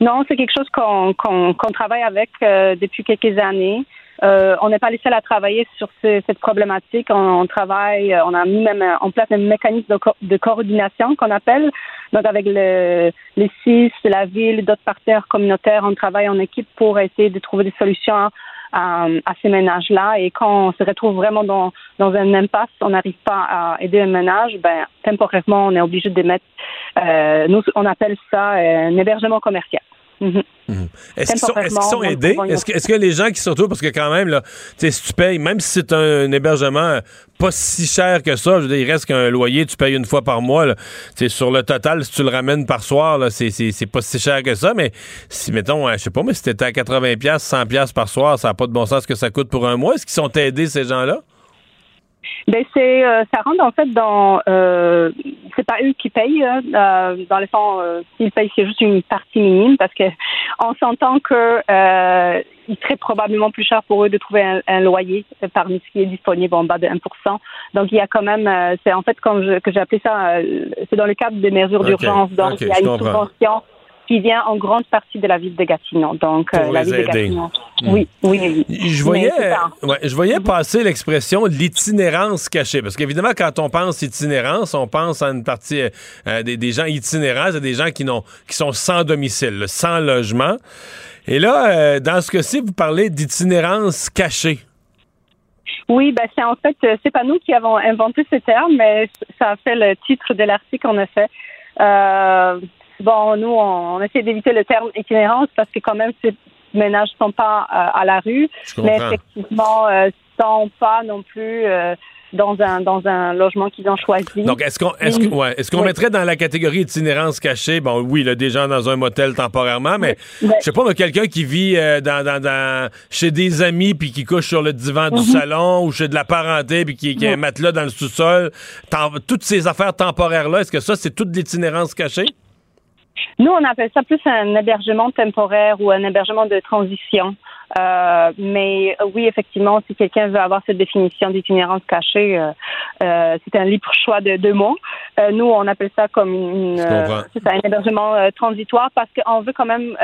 Non, c'est quelque chose qu'on travaille avec depuis quelques années. Euh, on n'est pas les seuls à travailler sur ce- cette problématique. On, on travaille, euh, on a mis même en place un mécanisme de, co- de coordination qu'on appelle. Donc avec le, les CIS, la ville, d'autres partenaires communautaires, on travaille en équipe pour essayer de trouver des solutions à, à ces ménages-là. Et quand on se retrouve vraiment dans, dans un impasse, on n'arrive pas à aider un ménage, ben temporairement, on est obligé de mettre, euh, nous on appelle ça euh, un hébergement commercial. Mhm. Est-ce qu'ils sont, est-ce qu'ils sont aidés? Est-ce que, les gens qui se retrouvent, parce que quand même, là, si tu payes, même si c'est un, hébergement pas si cher que ça, je veux dire, il reste qu'un loyer, tu payes une fois par mois, là. Sur le total, si tu le ramènes par soir, c'est, pas si cher que ça, mais si, mettons, euh, je sais pas, mais si t'étais à 80$, 100$ par soir, ça n'a pas de bon sens que ça coûte pour un mois. Est-ce qu'ils sont aidés, ces gens-là? Ben c'est euh, ça rentre en fait dans euh, c'est pas eux qui payent hein, euh, dans le fond euh, s'ils payent c'est juste une partie minime parce que on s'entend que euh, il serait probablement plus cher pour eux de trouver un, un loyer parmi ce qui est disponible en bas de 1%. Donc il y a quand même euh, c'est en fait comme je, que j'ai appelé ça euh, c'est dans le cadre des mesures d'urgence. Donc il y a une subvention qui vient en grande partie de la ville de Gatineau. Donc Pour euh, la les ville de. Gatineau. Hmm. Oui, oui, oui. Je voyais, ouais, je voyais passer l'expression l'itinérance cachée. Parce qu'évidemment, quand on pense itinérance, on pense à une partie euh, des, des gens itinérants, c'est des gens qui, n'ont, qui sont sans domicile, là, sans logement. Et là, euh, dans ce cas-ci, vous parlez d'itinérance cachée. Oui, ben c'est en fait, euh, c'est pas nous qui avons inventé ce terme, mais ça a fait le titre de l'article en effet. Euh, bon, nous, on, on essaie d'éviter le terme itinérance parce que quand même, ces ménages sont pas euh, à la rue, mais effectivement, euh, sont pas non plus euh, dans un dans un logement qu'ils ont choisi. Donc, est-ce qu'on est-ce que- ouais, est-ce qu'on Oui. mettrait dans la catégorie itinérance cachée, bon, oui, là, des gens dans un motel temporairement, mais je sais pas, mais quelqu'un qui vit euh, dans, dans, dans- chez des amis puis qui couche sur le divan du Mhm. salon ou chez de la parenté puis qui, qui a un matelas dans le sous-sol, toutes ces affaires temporaires-là, est-ce que ça, c'est toute l'itinérance cachée? Nous, on appelle ça plus un hébergement temporaire ou un hébergement de transition. Euh, mais oui, effectivement, si quelqu'un veut avoir cette définition d'itinérance cachée, euh, euh, c'est un libre choix de deux mots. Nous, on appelle ça comme une, c'est un hébergement transitoire parce qu'on veut quand même,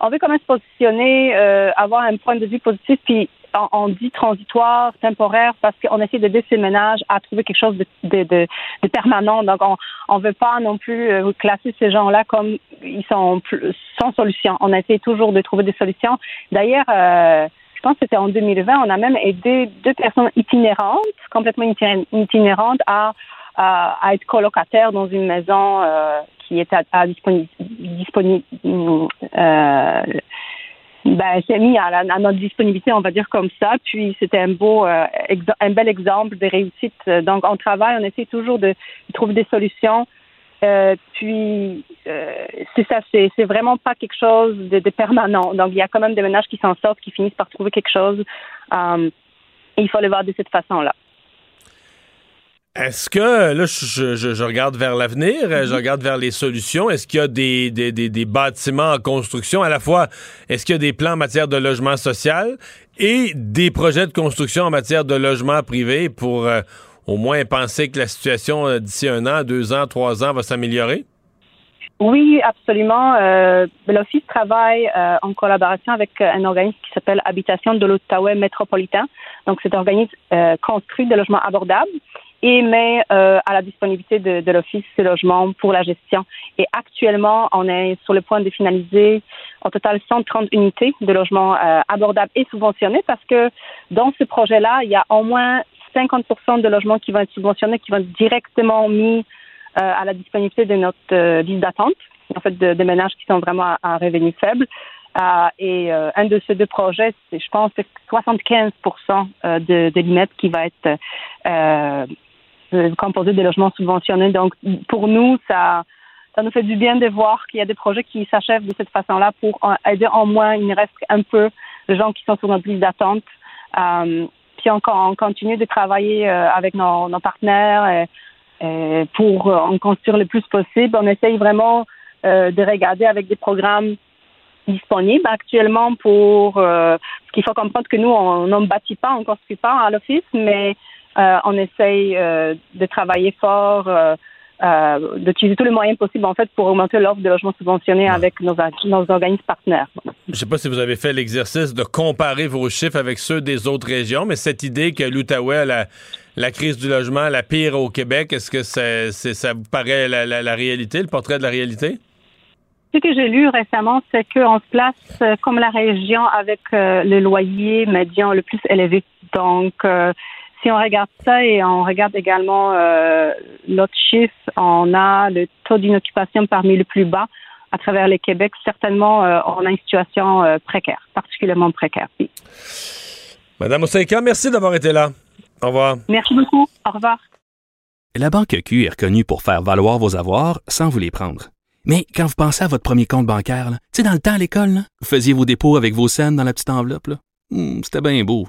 on veut quand même se positionner, euh, avoir un point de vue positif, puis on, dit transitoire, temporaire, parce qu'on essaie d'aider ces ménages à trouver quelque chose de, permanent. Donc, on on veut pas non plus euh, classer ces gens-là comme ils sont sans solution. On essaie toujours de trouver des solutions. D'ailleurs, euh, je pense que c'était en 2020, on a même aidé deux personnes itinérantes, complètement itinérant- itinérantes, à, être colocataires dans une maison euh, qui était à, à disponi- disponi- euh, ben, c'est mis à, à notre disponibilité, on va dire comme ça. Puis c'était un beau, euh, un bel exemple de réussite. Donc on travaille, on essaie toujours de, trouver des solutions. Euh, puis euh, c'est ça, c'est, c'est vraiment pas quelque chose de, de permanent. Donc il y a quand même des ménages qui s'en sortent, qui finissent par trouver quelque chose. Euh, et il faut le voir de cette façon-là. Est-ce que, là, je, je- je regarde vers l'avenir, euh, je regarde vers les solutions. Est-ce qu'il y a des, des- des- des bâtiments en construction? À la fois, est-ce qu'il y a des plans en matière de logement social et des projets de construction en matière de logement privé pour euh, au moins penser que la situation euh, d'ici un an, deux ans, trois ans va s'améliorer? Oui, absolument. Euh, L'Office travaille euh, en collaboration avec un organisme qui s'appelle Habitation de l'Outaouais métropolitain. Donc, cet organisme euh, construit des logements abordables et met euh, à la disponibilité de, de l'Office ces logements pour la gestion. Et actuellement, on est sur le point de finaliser au total 130 unités de logements euh, abordables et subventionnés parce que dans ce projet-là, il y a au moins 50% de logements qui vont être subventionnés, qui vont être directement mis euh, à la disponibilité de notre euh, liste d'attente, en fait, de, de ménages qui sont vraiment à, à revenus faibles. Euh, et euh, un de ces deux projets, c'est, je pense, c'est 75 euh, de, de l'IMEP qui va être euh, euh, composé de logements subventionnés. Donc, pour nous, ça, ça nous fait du bien de voir qu'il y a des projets qui s'achèvent de cette façon-là pour en- aider au moins, il reste un peu de gens qui sont sur notre liste d'attente. Euh, puis on, on continue de travailler euh, avec nos, nos partenaires euh, euh, pour euh, en construire le plus possible. On essaye vraiment euh, de regarder avec des programmes disponibles actuellement pour euh, qu'il faut comprendre que nous on ne bâtit pas, on construit pas à l'office, mais on essaye euh, de travailler fort, euh, euh, d'utiliser tous les moyens possibles en fait pour augmenter l'offre de logements subventionnés avec nos, nos organismes partenaires. Je sais pas si vous avez fait l'exercice de comparer vos chiffres avec ceux des autres régions, mais cette idée que l'Outaouais a la, la crise du logement la pire au Québec, est-ce que ça, c'est- ça vous paraît la, la- la réalité, le portrait de la réalité? Ce que j'ai lu récemment, c'est qu'on se place euh, comme la région avec euh, le loyer médian le plus élevé. Donc, euh, si on regarde ça et on regarde également euh, l'autre chiffre, on a le taux d'inoccupation parmi les plus bas. à travers le Québec, certainement, euh, on a une situation euh, précaire, particulièrement précaire. Oui. Madame Oseka, merci d'avoir été là. Au revoir. Merci beaucoup. Au revoir. La Banque Q est reconnue pour faire valoir vos avoirs sans vous les prendre. Mais quand vous pensez à votre premier compte bancaire, tu sais, dans le temps à l'école, vous faisiez vos dépôts avec vos scènes dans la petite enveloppe. Hmm, C'était bien beau.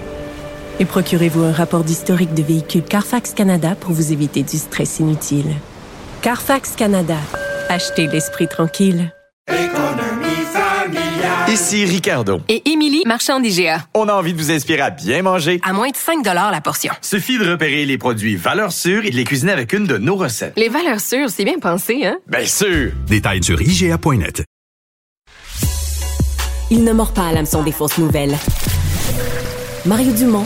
Et procurez-vous un rapport d'historique de véhicule Carfax Canada pour vous éviter du stress inutile. Carfax Canada. Achetez l'esprit tranquille. Ici Ricardo. Et Émilie, marchand d'IGA. On a envie de vous inspirer à bien manger. À moins de 5 la portion. Suffit de repérer les produits valeurs sûres et de les cuisiner avec une de nos recettes. Les valeurs sûres, c'est bien pensé, hein? Bien sûr! Détails sur IGA.net. Il ne mord pas à l'hameçon des fausses nouvelles. Mario Dumont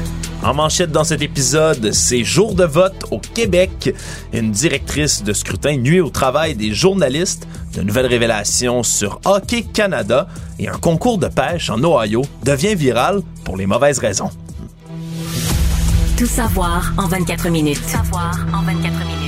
En manchette dans cet épisode, c'est jour de vote au Québec. Une directrice de scrutin nuit au travail des journalistes. De nouvelles révélations sur Hockey Canada et un concours de pêche en Ohio devient viral pour les mauvaises raisons. Tout savoir en 24 minutes. Tout savoir en 24 minutes.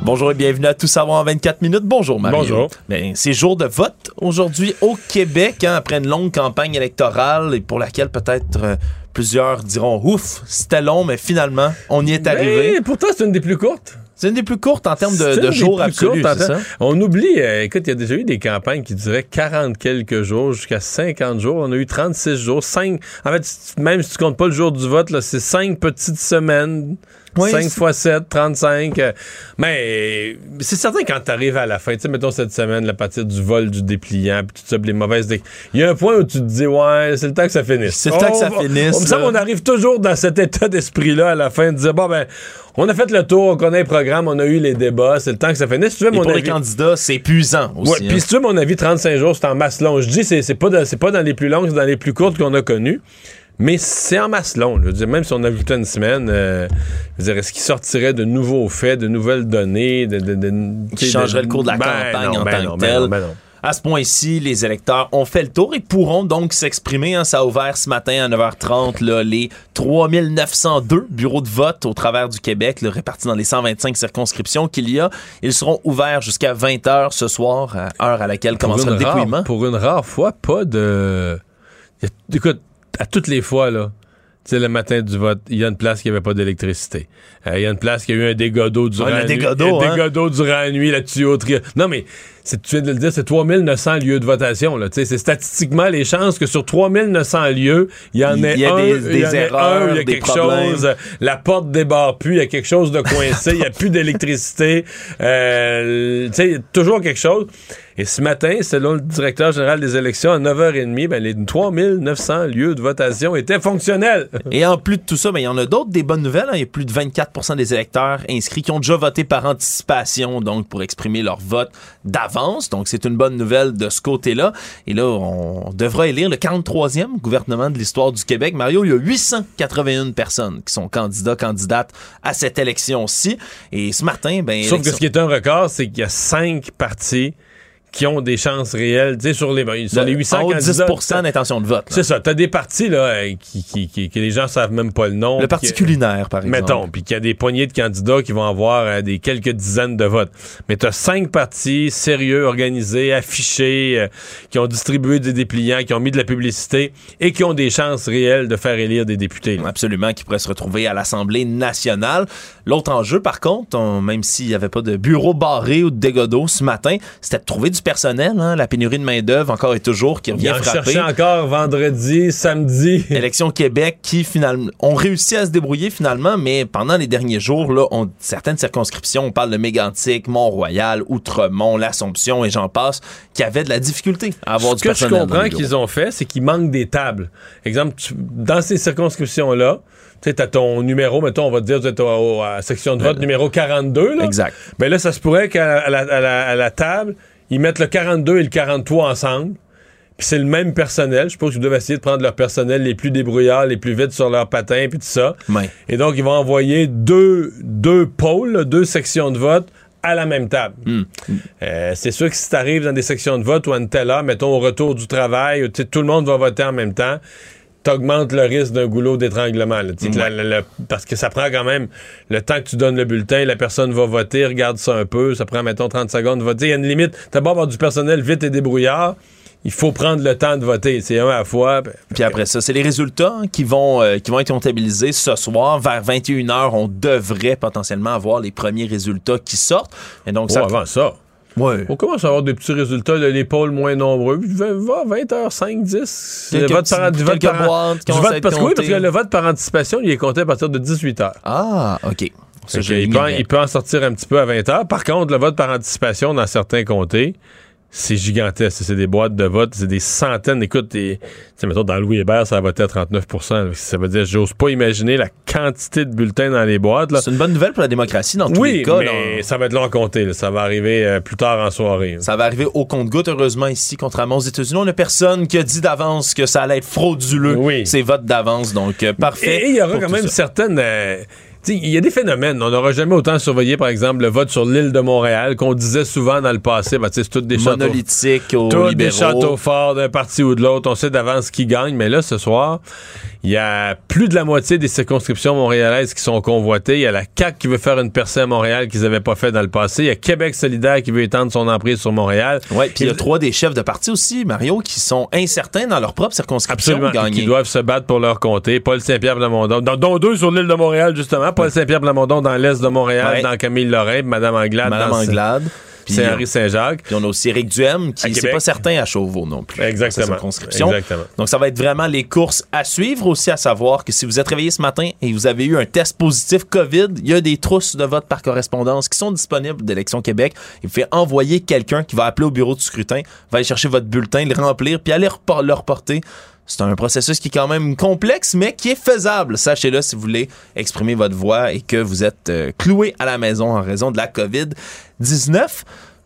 Bonjour et bienvenue à Tout savoir en 24 minutes. Bonjour Mario. Bonjour. Ben, c'est jour de vote aujourd'hui au Québec hein, après une longue campagne électorale et pour laquelle peut-être euh, plusieurs diront ouf, c'était long mais finalement on y est arrivé. Mais pourtant, c'est une des plus courtes. C'est une des plus courtes en termes de, jours absolus, c'est ça? On oublie, euh, écoute, il y a déjà eu des campagnes qui duraient 40 quelques jours jusqu'à 50 jours. On a eu 36 jours, 5. En fait, même si tu comptes pas le jour du vote, c'est 5 petites semaines. Oui, 5 c'est- fois 7, 35. euh, mais c'est certain quand tu arrives à la fin, tu sais, mettons cette semaine, la partie du vol, du dépliant, puis tout ça, puis les mauvaises. Il y a un point où tu te dis, ouais, c'est le temps que ça finisse. C'est le temps que ça On- finisse, On, me semble qu'on arrive toujours dans cet état d'esprit-là à la fin, de dire, bon, ben, on a fait le tour, on connaît le programme, on a eu les débats, c'est le temps que ça finisse. Si tu veux, Et mon pour les candidats, c'est épuisant aussi. Ouais, hein. puis si tu veux mon avis, 35 jours, c'est en masse long. Je dis, c'est pas, dans- pas dans les plus longues, c'est dans les plus courtes qu'on a connues. Mais c'est en masse long. Je veux dire, même si on ajoutait une semaine, euh, je veux dire, est-ce qu'il sortirait de nouveaux faits, de nouvelles données, de, de, de- qui changerait le cours de la Ben campagne non, en ben tant non, que ben tel. non. À ce point-ci, les électeurs ont fait le tour et pourront donc s'exprimer. hein. Ça a ouvert ce matin à 9h30 là, les 3902 bureaux de vote au travers du Québec, là, répartis dans les 125 circonscriptions qu'il y a. Ils seront ouverts jusqu'à 20h ce soir, à heure à laquelle Pour commencera le rare- dépouillement. pour une rare fois, pas de. écoute, à toutes les fois, là. Tu sais, le matin du vote, il y a une place qui avait pas d'électricité. Euh, Il y a une place qui a eu un dégât d'eau durant Ouais, la nuit. dégât d'eau, Un hein? dégât d'eau durant la nuit, la tuyauterie. Non, mais c'est- tu viens de le dire, c'est 3900 lieux de votation. Là. Tu sais, C'est statistiquement les chances que sur 3900 lieux, il y en ait y a un, des- il y des en ait erreurs, il y a des quelque problèmes. chose, euh, la porte débarre plus, il y a quelque chose de coincé, il n'y a plus d'électricité. Euh, tu sais, il y a toujours quelque chose. Et ce matin, selon le directeur général des élections, à 9h30, ben, les 3900 lieux de votation étaient fonctionnels. Et en plus de tout ça, ben, il y en a d'autres des bonnes nouvelles. hein. Il y a plus de 24% des électeurs inscrits qui ont déjà voté par anticipation, donc pour exprimer leur vote d'avance. Donc c'est une bonne nouvelle de ce côté-là. Et là, on devra élire le 43e gouvernement de l'histoire du Québec. Mario, il y a 881 personnes qui sont candidats, candidates à cette élection-ci. Et ce matin, ben... Sauf que ce qui est un record, c'est qu'il y a cinq partis qui ont des chances réelles, tu sais, sur les, sur les 800 en haut candidats. 10 d'intention de vote. C'est ça. T'as des partis, là, euh, qui, qui, qui- que les gens savent même pas le nom. Le Parti Qui- culinaire, par exemple. Mettons, puis qu'il y a des poignées de candidats qui vont avoir euh, des quelques dizaines de votes. Mais tu as cinq partis sérieux, organisés, affichés, euh, qui ont distribué des dépliants, qui ont mis de la publicité et qui ont des chances réelles de faire élire des députés. là. Absolument, qui pourrait se retrouver à l'Assemblée nationale. L'autre enjeu, par contre, on- même s'il n'y avait pas de bureau barré ou de dégâts d'eau ce matin, c'était de trouver du personnel, hein, la pénurie de main-d'œuvre encore et toujours qui revient en frapper. cherchait encore vendredi, samedi. *laughs* Élection Québec qui finalement ont réussi à se débrouiller finalement, mais pendant les derniers jours, là, on, certaines circonscriptions, on parle de Mégantic, Mont-Royal, Outremont, l'Assomption et j'en passe, qui avaient de la difficulté à avoir Ce du que je personnel. dans comprends qu'ils ont fait, c'est qu'il manque des tables. Exemple, tu- dans ces circonscriptions-là, tu sais, t'as ton numéro, mettons, on va te dire, au- à la section de vote numéro 42. Là. Exact. Ben là, ça se pourrait qu'à la, à la- à la table, ils mettent le 42 et le 43 ensemble. Puis c'est le même personnel. Je suppose qu'ils doivent essayer de prendre leur personnel les plus débrouillards, les plus vite sur leur patin, puis tout ça. Et donc, ils vont envoyer deux, deux pôles, deux sections de vote à la même table. Hmm. Euh, c'est sûr que si tu arrives dans des sections de vote ou à une telle heure, mettons au retour du travail, tout le monde va voter en même temps, t'augmentes le risque d'un goulot d'étranglement. parce que ça prend quand même le temps que tu donnes le bulletin, la personne va voter, regarde ça un peu, ça prend, mettons, 30 secondes de voter. Il y a une limite. T'as beau avoir du personnel vite et débrouillard, il faut prendre le temps de voter. C'est un à la fois. ben, Puis après ça, c'est les résultats hein, qui vont, euh, qui vont être comptabilisés ce soir. Vers 21h, on devrait potentiellement avoir les premiers résultats qui sortent. Et donc, oh, ça, avant ça. Ouais. On commence à avoir des petits résultats, là, les pôles moins nombreux. Va, va 20h05, 10. Quelques Le vote par, du vote quelques par, boîtes qui du commencent vote- à être parce, que oui, parce que comptées. le vote par anticipation, il est compté à partir de 18h. Ah, OK. Ça, peut il peut en sortir un petit peu à 20h. Par contre, le vote par anticipation dans certains comtés, c'est gigantesque. C'est des boîtes de vote, c'est des centaines. Écoute, sais, mettons, dans Louis Hébert, ça a voté à 39% Ça veut dire, j'ose pas imaginer la quantité de bulletins dans les boîtes. C'est une bonne nouvelle pour la démocratie dans tous Oui, les cas. là. mais ça va être long à compter. là. Ça va arriver euh, plus tard en soirée. Ça va arriver au compte-goutte, heureusement, ici, contrairement aux États-Unis. On n'a personne qui a dit d'avance que ça allait être frauduleux, ces votes d'avance. Donc, euh, parfait. Et et il y aura quand même ça. certaines. euh, il y a des phénomènes. On n'aura jamais autant surveillé, par exemple, le vote sur l'île de Montréal, qu'on disait souvent dans le passé. Ben, c'est toutes des châteaux. Monolithique aux Toutes des châteaux forts d'un parti ou de l'autre. On sait d'avance qui gagne. Mais là, ce soir, il y a plus de la moitié des circonscriptions montréalaises qui sont convoitées. Il y a la CAQ qui veut faire une percée à Montréal qu'ils n'avaient pas fait dans le passé. Il y a Québec solidaire qui veut étendre son emprise sur Montréal. Ouais, puis il y a trois des chefs de parti aussi, Mario, qui sont incertains dans leur propre circonscription Absolument. de. Qui doivent se battre pour leur comté. Paul Saint-Pierre Plamondon, dont, dont deux sur l'île de Montréal, justement. Paul Saint-Pierre Plamondon dans l'est de Montréal, Ouais. dans Camille Lorrain, Madame Anglade. Madame dans Anglade. Puis, Saint-Henri Saint-Jacques. Puis on a aussi Éric Duhem, qui c'est Québec. pas certain à Chauveau non plus. Exactement. Sa. Exactement. Donc ça va être vraiment les courses à suivre. Aussi à savoir que si vous êtes réveillé ce matin et vous avez eu un test positif COVID, il y a des trousses de vote par correspondance qui sont disponibles d'Élection Québec. Il faut envoyer quelqu'un qui va appeler au bureau du scrutin, va aller chercher votre bulletin, le remplir, puis aller le reporter. C'est un processus qui est quand même complexe, mais qui est faisable. Sachez-le si vous voulez exprimer votre voix et que vous êtes euh, cloué à la maison en raison de la COVID-19.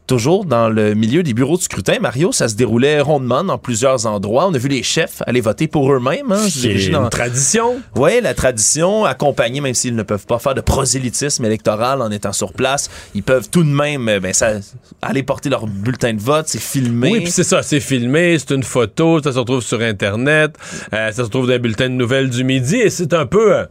Toujours dans le milieu des bureaux de scrutin, Mario, ça se déroulait rondement dans plusieurs endroits. On a vu les chefs aller voter pour eux-mêmes. Hein, C'est une dans- tradition. oui, la tradition, accompagnée, même s'ils ne peuvent pas faire de prosélytisme électoral en étant sur place, ils peuvent tout de même euh, ben, ça, aller porter leur bulletin de vote, c'est filmé. Oui, puis c'est ça, c'est filmé, c'est une photo, ça se retrouve sur Internet, euh, ça se retrouve dans les bulletins de nouvelles du midi, et c'est un peu... euh,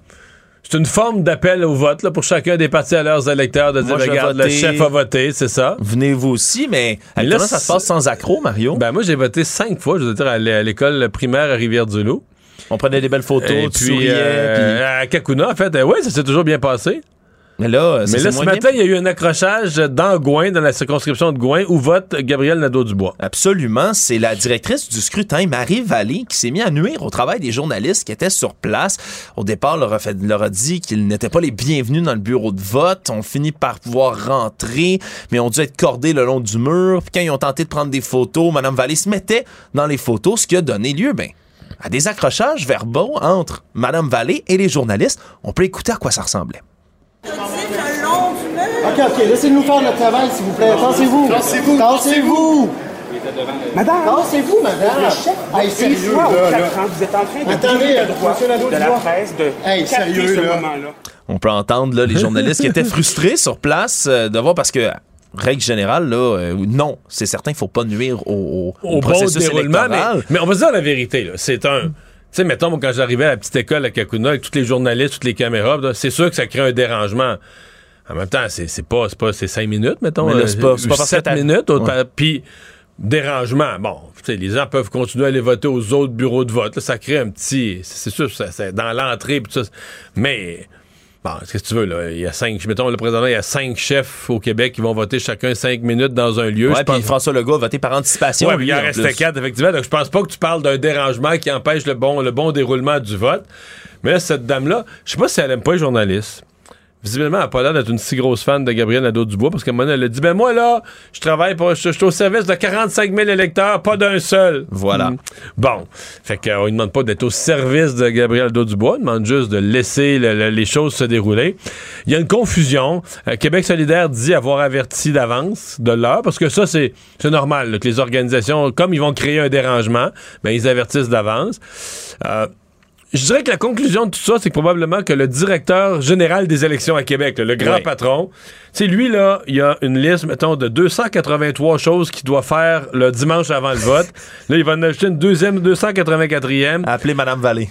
c'est une forme d'appel au vote là, pour chacun des partis à leurs électeurs de dire, Moi, regarde, le chef a voté, c'est ça. Venez vous aussi, mais Mais là, ça se passe sans accro, Mario. Ben moi, j'ai voté cinq fois, je veux dire, à l'é- à l'école primaire à Rivière-du-Loup. On prenait des belles photos, Et tu puis, souriais. euh, à Kakuna, en fait, euh, oui, ça s'est toujours bien passé. Mais là, ça Mais là, ce matin, il y a eu un accrochage dans Gouin, dans la circonscription de Gouin, où vote Gabriel Nadeau-Dubois. Absolument. C'est la directrice du scrutin, Marie Vallée, qui s'est mis à nuire au travail des journalistes qui étaient sur place. Au départ, leur a, fait- leur a dit qu'ils n'étaient pas les bienvenus dans le bureau de vote. On finit par pouvoir rentrer, mais on dû être cordés le long du mur. Puis quand ils ont tenté de prendre des photos, Madame Vallée se mettait dans les photos, ce qui a donné lieu, ben, à des accrochages verbaux entre Madame Vallée et les journalistes. On peut écouter à quoi ça ressemblait. Long. OK, OK, laissez-nous faire notre travail, s'il vous plaît. Tassez-vous. Tassez-vous. Tassez-vous. Madame! Tassez-vous, madame. Le chef Hey, sérieux, fois là, quatre là. ans, vous êtes en train de Attendez, le droit de la presse de Hey, sérieux, ce là. moment-là. On peut entendre là, les journalistes qui étaient frustrés sur place euh, de voir parce que règle générale là euh, non c'est certain il faut pas nuire au, au, au bon processus déroulement. Électoral. mais on va se dire la vérité. là. C'est un. Sais, mettons, moi, quand j'arrivais à la petite école à Kakuna avec tous les journalistes, toutes les caméras, c'est sûr que ça crée un dérangement. En même temps, c'est pas, pas cinq minutes, mettons. Mais là, euh, c'est pas- pas sept t'as- minutes. au- Ouais. Puis, dérangement. Bon, les gens peuvent continuer à aller voter aux autres bureaux de vote. là. ça crée un petit. C'est sûr, ça, c'est dans l'entrée. Mais. Bon, qu'est-ce que tu veux, là? Il y a cinq, mettons, le président, il y a cinq chefs au Québec qui vont voter chacun cinq minutes dans un lieu. Ouais, puis François Legault a voté par anticipation. Ouais, lui, il en en restait plus. quatre, effectivement. Donc, je pense pas que tu parles d'un dérangement qui empêche le bon, le bon déroulement du vote. Mais là, cette dame-là, je sais pas si elle aime pas les journalistes. Visiblement, elle n'a pas l'air d'être une si grosse fan de Gabriel Nadeau-Dubois parce qu'à un moment donné, elle a dit Ben, moi, là, je travaille pour. Je, je suis au service de 45 000 électeurs, pas d'un seul. Voilà. Mm. Bon. Fait qu'on ne demande pas d'être au service de Gabriel Nadeau-Dubois, on demande juste de laisser le- le- les choses se dérouler. Il y a une confusion. Euh, Québec solidaire dit avoir averti d'avance de l'heure parce que ça, c'est c'est normal là, que les organisations, comme ils vont créer un dérangement, ben, ils avertissent d'avance. Euh, je dirais que la conclusion de tout ça, c'est que probablement que le directeur général des élections à Québec, là, le grand Oui. patron, c'est lui, là, il y a une liste, mettons, de 283 choses qu'il doit faire le dimanche avant le vote. *laughs* là, il va en ajouter une deuxième, 284e. Appeler Madame Vallée.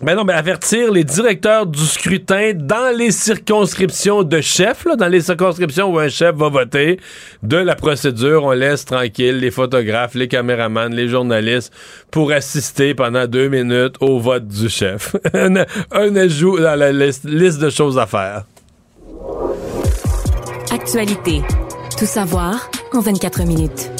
Ben non, mais avertir les directeurs du scrutin dans les circonscriptions de chefs, là, dans les circonscriptions où un chef va voter, de la procédure. On laisse tranquille les photographes, les caméramans, les journalistes pour assister pendant deux minutes au vote du chef. *laughs* un, un ajout dans la liste, liste de choses à faire. Actualité. Tout savoir en 24 minutes.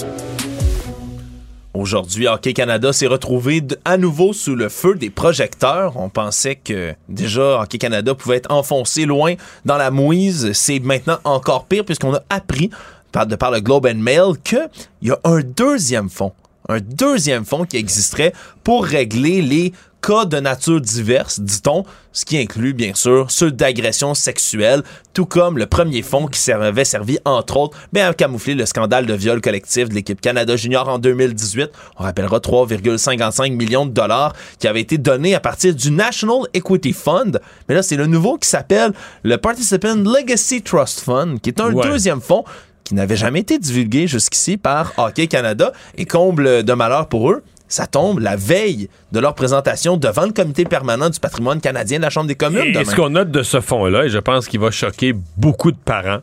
Aujourd'hui, Hockey Canada s'est retrouvé à nouveau sous le feu des projecteurs. On pensait que déjà Hockey Canada pouvait être enfoncé loin dans la mouise. C'est maintenant encore pire puisqu'on a appris de par le Globe and Mail qu'il y a un deuxième fonds. Un deuxième fonds qui existerait pour régler les cas de nature diverse, dit-on, ce qui inclut bien sûr ceux d'agression sexuelle, tout comme le premier fonds qui avait servi entre autres bien, à camoufler le scandale de viol collectif de l'équipe Canada Junior en 2018. On rappellera 3,55 millions de dollars qui avaient été donnés à partir du National Equity Fund. Mais là, c'est le nouveau qui s'appelle le Participant Legacy Trust Fund, qui est un Ouais. deuxième fonds qui n'avait jamais été divulgué jusqu'ici par Hockey Canada. Et comble de malheur pour eux, ça tombe la veille de leur présentation devant le comité permanent du patrimoine canadien de la Chambre des communes. Et demain. ce qu'on note de ce fonds-là, et je pense qu'il va choquer beaucoup de parents,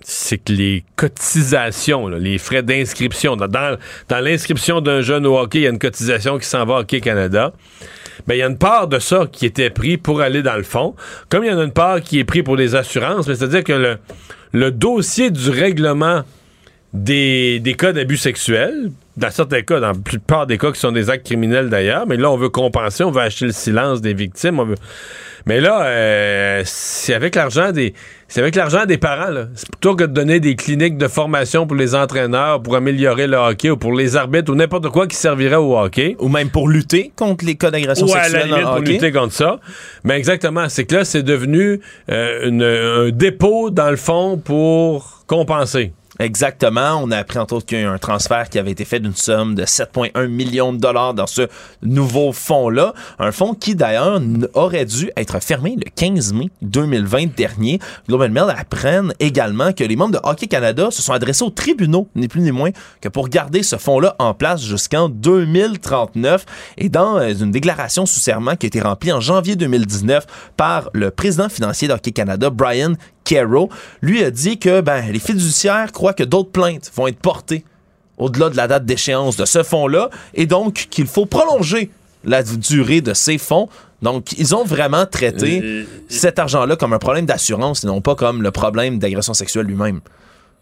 c'est que les cotisations, là, les frais d'inscription, dans, l'inscription d'un jeune au hockey, il y a une cotisation qui s'en va à Hockey Canada. Ben, il y a une part de ça qui était pris pour aller dans le fond, comme il y en a une part qui est pris pour les assurances, mais c'est-à-dire que le, le dossier du règlement des, des cas d'abus sexuels, dans certains cas, dans la plupart des cas qui sont des actes criminels d'ailleurs, mais là, on veut compenser, on veut acheter le silence des victimes, on veut... Mais là, euh, c'est avec l'argent des c'est avec l'argent des parents. là. C'est plutôt que de donner des cliniques de formation pour les entraîneurs, pour améliorer le hockey ou pour les arbitres ou n'importe quoi qui servirait au hockey. Ou même pour lutter contre les cas d'agression Ou à la sexuelle limite pour hockey. lutter contre ça. Mais exactement, c'est que là, c'est devenu euh, une- un dépôt dans le fond pour compenser. Exactement. On a appris entre autres qu'il y a eu un transfert qui avait été fait d'une somme de 7,1 millions de dollars dans ce nouveau fonds-là. Un fonds qui, d'ailleurs, aurait dû être fermé le 15 mai 2020 dernier. Global Mail apprennent également que les membres de Hockey Canada se sont adressés aux tribunaux, ni plus ni moins, que pour garder ce fonds-là en place jusqu'en 2039. Et dans euh, une déclaration sous serment qui a été remplie en janvier 2019 par le président financier de Hockey Canada, Brian Caro, lui a dit que ben, les fiduciaires croient que d'autres plaintes vont être portées au-delà de la date d'échéance de ce fonds-là et donc qu'il faut prolonger la durée de ces fonds. Donc, ils ont vraiment traité Euh, cet argent-là comme un problème d'assurance et non pas comme le problème d'agression sexuelle lui-même.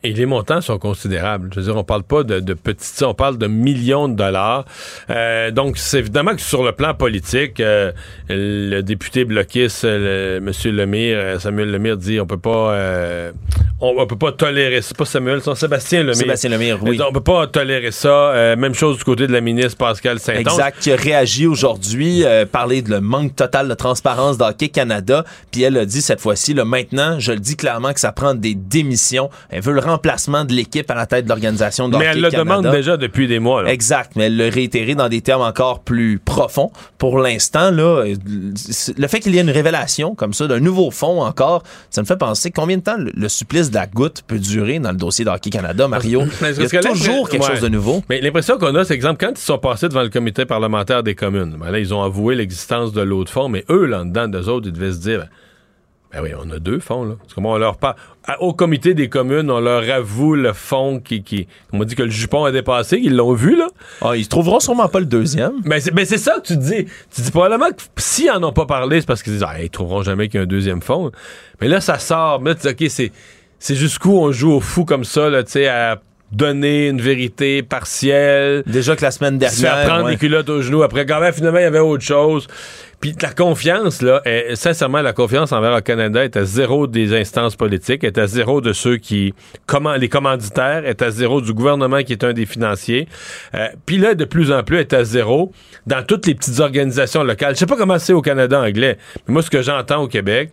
Et les montants sont considérables. Je veux dire, on parle pas de, de petites on parle de millions de dollars. Euh, donc, c'est évidemment que sur le plan politique, euh, le député bloquiste, le, M. Lemire, euh, Samuel Lemire dit on peut pas, euh, on, on peut pas tolérer. C'est pas Samuel, c'est Sébastien Lemire. Sébastien Lemire, oui. On peut pas tolérer ça. Euh, même chose du côté de la ministre Pascal Saint-Onge. Exact, qui a réagi aujourd'hui, euh, parler de le manque total de transparence d'Hockey Canada, puis elle a dit cette fois-ci, là, maintenant, je le dis clairement que ça prend des démissions. Elle veut le remplacement de l'équipe à la tête de l'organisation de Mais Hockey elle le Canada. demande déjà depuis des mois. là. Exact, mais elle l'a réitéré dans des termes encore plus profonds. Pour l'instant, là, le fait qu'il y ait une révélation comme ça d'un nouveau fonds encore, ça me fait penser combien de temps le, le supplice de la goutte peut durer dans le dossier d'Hockey Canada, Mario? *laughs* Il y a toujours quelque ouais. chose de nouveau. Mais l'impression qu'on a, c'est exemple, quand ils sont passés devant le comité parlementaire des communes, ben là, ils ont avoué l'existence de l'autre fonds, mais eux, là dedans, d'eux autres, ils devaient se dire, ben, Ben oui, on a deux fonds, là. Parce que moi, on leur parle. Au comité des communes, on leur avoue le fonds qui. qui on m'a dit que le jupon a dépassé, ils l'ont vu, là. Ah, ils trouveront sûrement pas le deuxième. Ben c'est ben c'est ça que tu dis. Tu dis probablement que s'ils en ont pas parlé, c'est parce qu'ils disent ah, ils trouveront jamais qu'il y a un deuxième fond. Mais là, ça sort. Mais là, tu dis, OK, c'est, c'est jusqu'où on joue au fou comme ça, là, tu sais, à donner une vérité partielle. Déjà que la semaine Se faire dernière. prendre ouais. les culottes aux genoux. Après, quand même, finalement, il y avait autre chose. Puis la confiance, là, est- sincèrement, la confiance envers le Canada est à zéro des instances politiques, est à zéro de ceux qui, comment, les commanditaires, est à zéro du gouvernement qui est un des financiers. Euh, Puis là, de plus en plus, est à zéro dans toutes les petites organisations locales. Je sais pas comment c'est au Canada anglais, mais moi, ce que j'entends au Québec,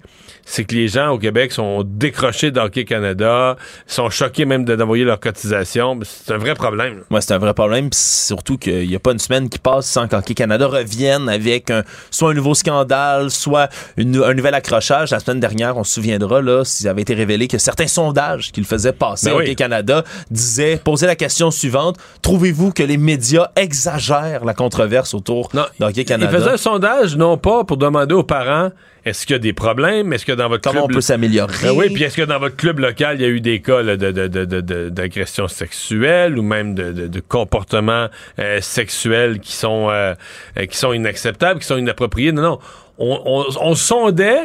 c'est que les gens au Québec sont décrochés d'Hockey Canada, sont choqués même de- d'envoyer leur cotisation. C'est un vrai problème. Ouais, c'est un vrai problème. surtout qu'il n'y a pas une semaine qui passe sans qu'Hockey Canada revienne avec un- soit un nouveau scandale, soit une- un nouvel accrochage. La semaine dernière, on se souviendra, là, s'il avait été révélé que certains sondages qu'il faisait passer Ben oui. Hockey Canada disaient, posaient la question suivante, trouvez-vous que les médias exagèrent la controverse autour d'Hockey Canada? faisait un sondage, non pas pour demander aux parents est-ce qu'il y a des problèmes, est-ce que dans votre Comment club... on peut s'améliorer? Ben oui, puis est-ce que dans votre club local, il y a eu des cas là, de, de, de, de- de- d'agression sexuelle ou même de, comportements euh, sexuels qui sont, euh, euh, qui sont inacceptables, qui sont inappropriés? Non, non. On, on, on sondait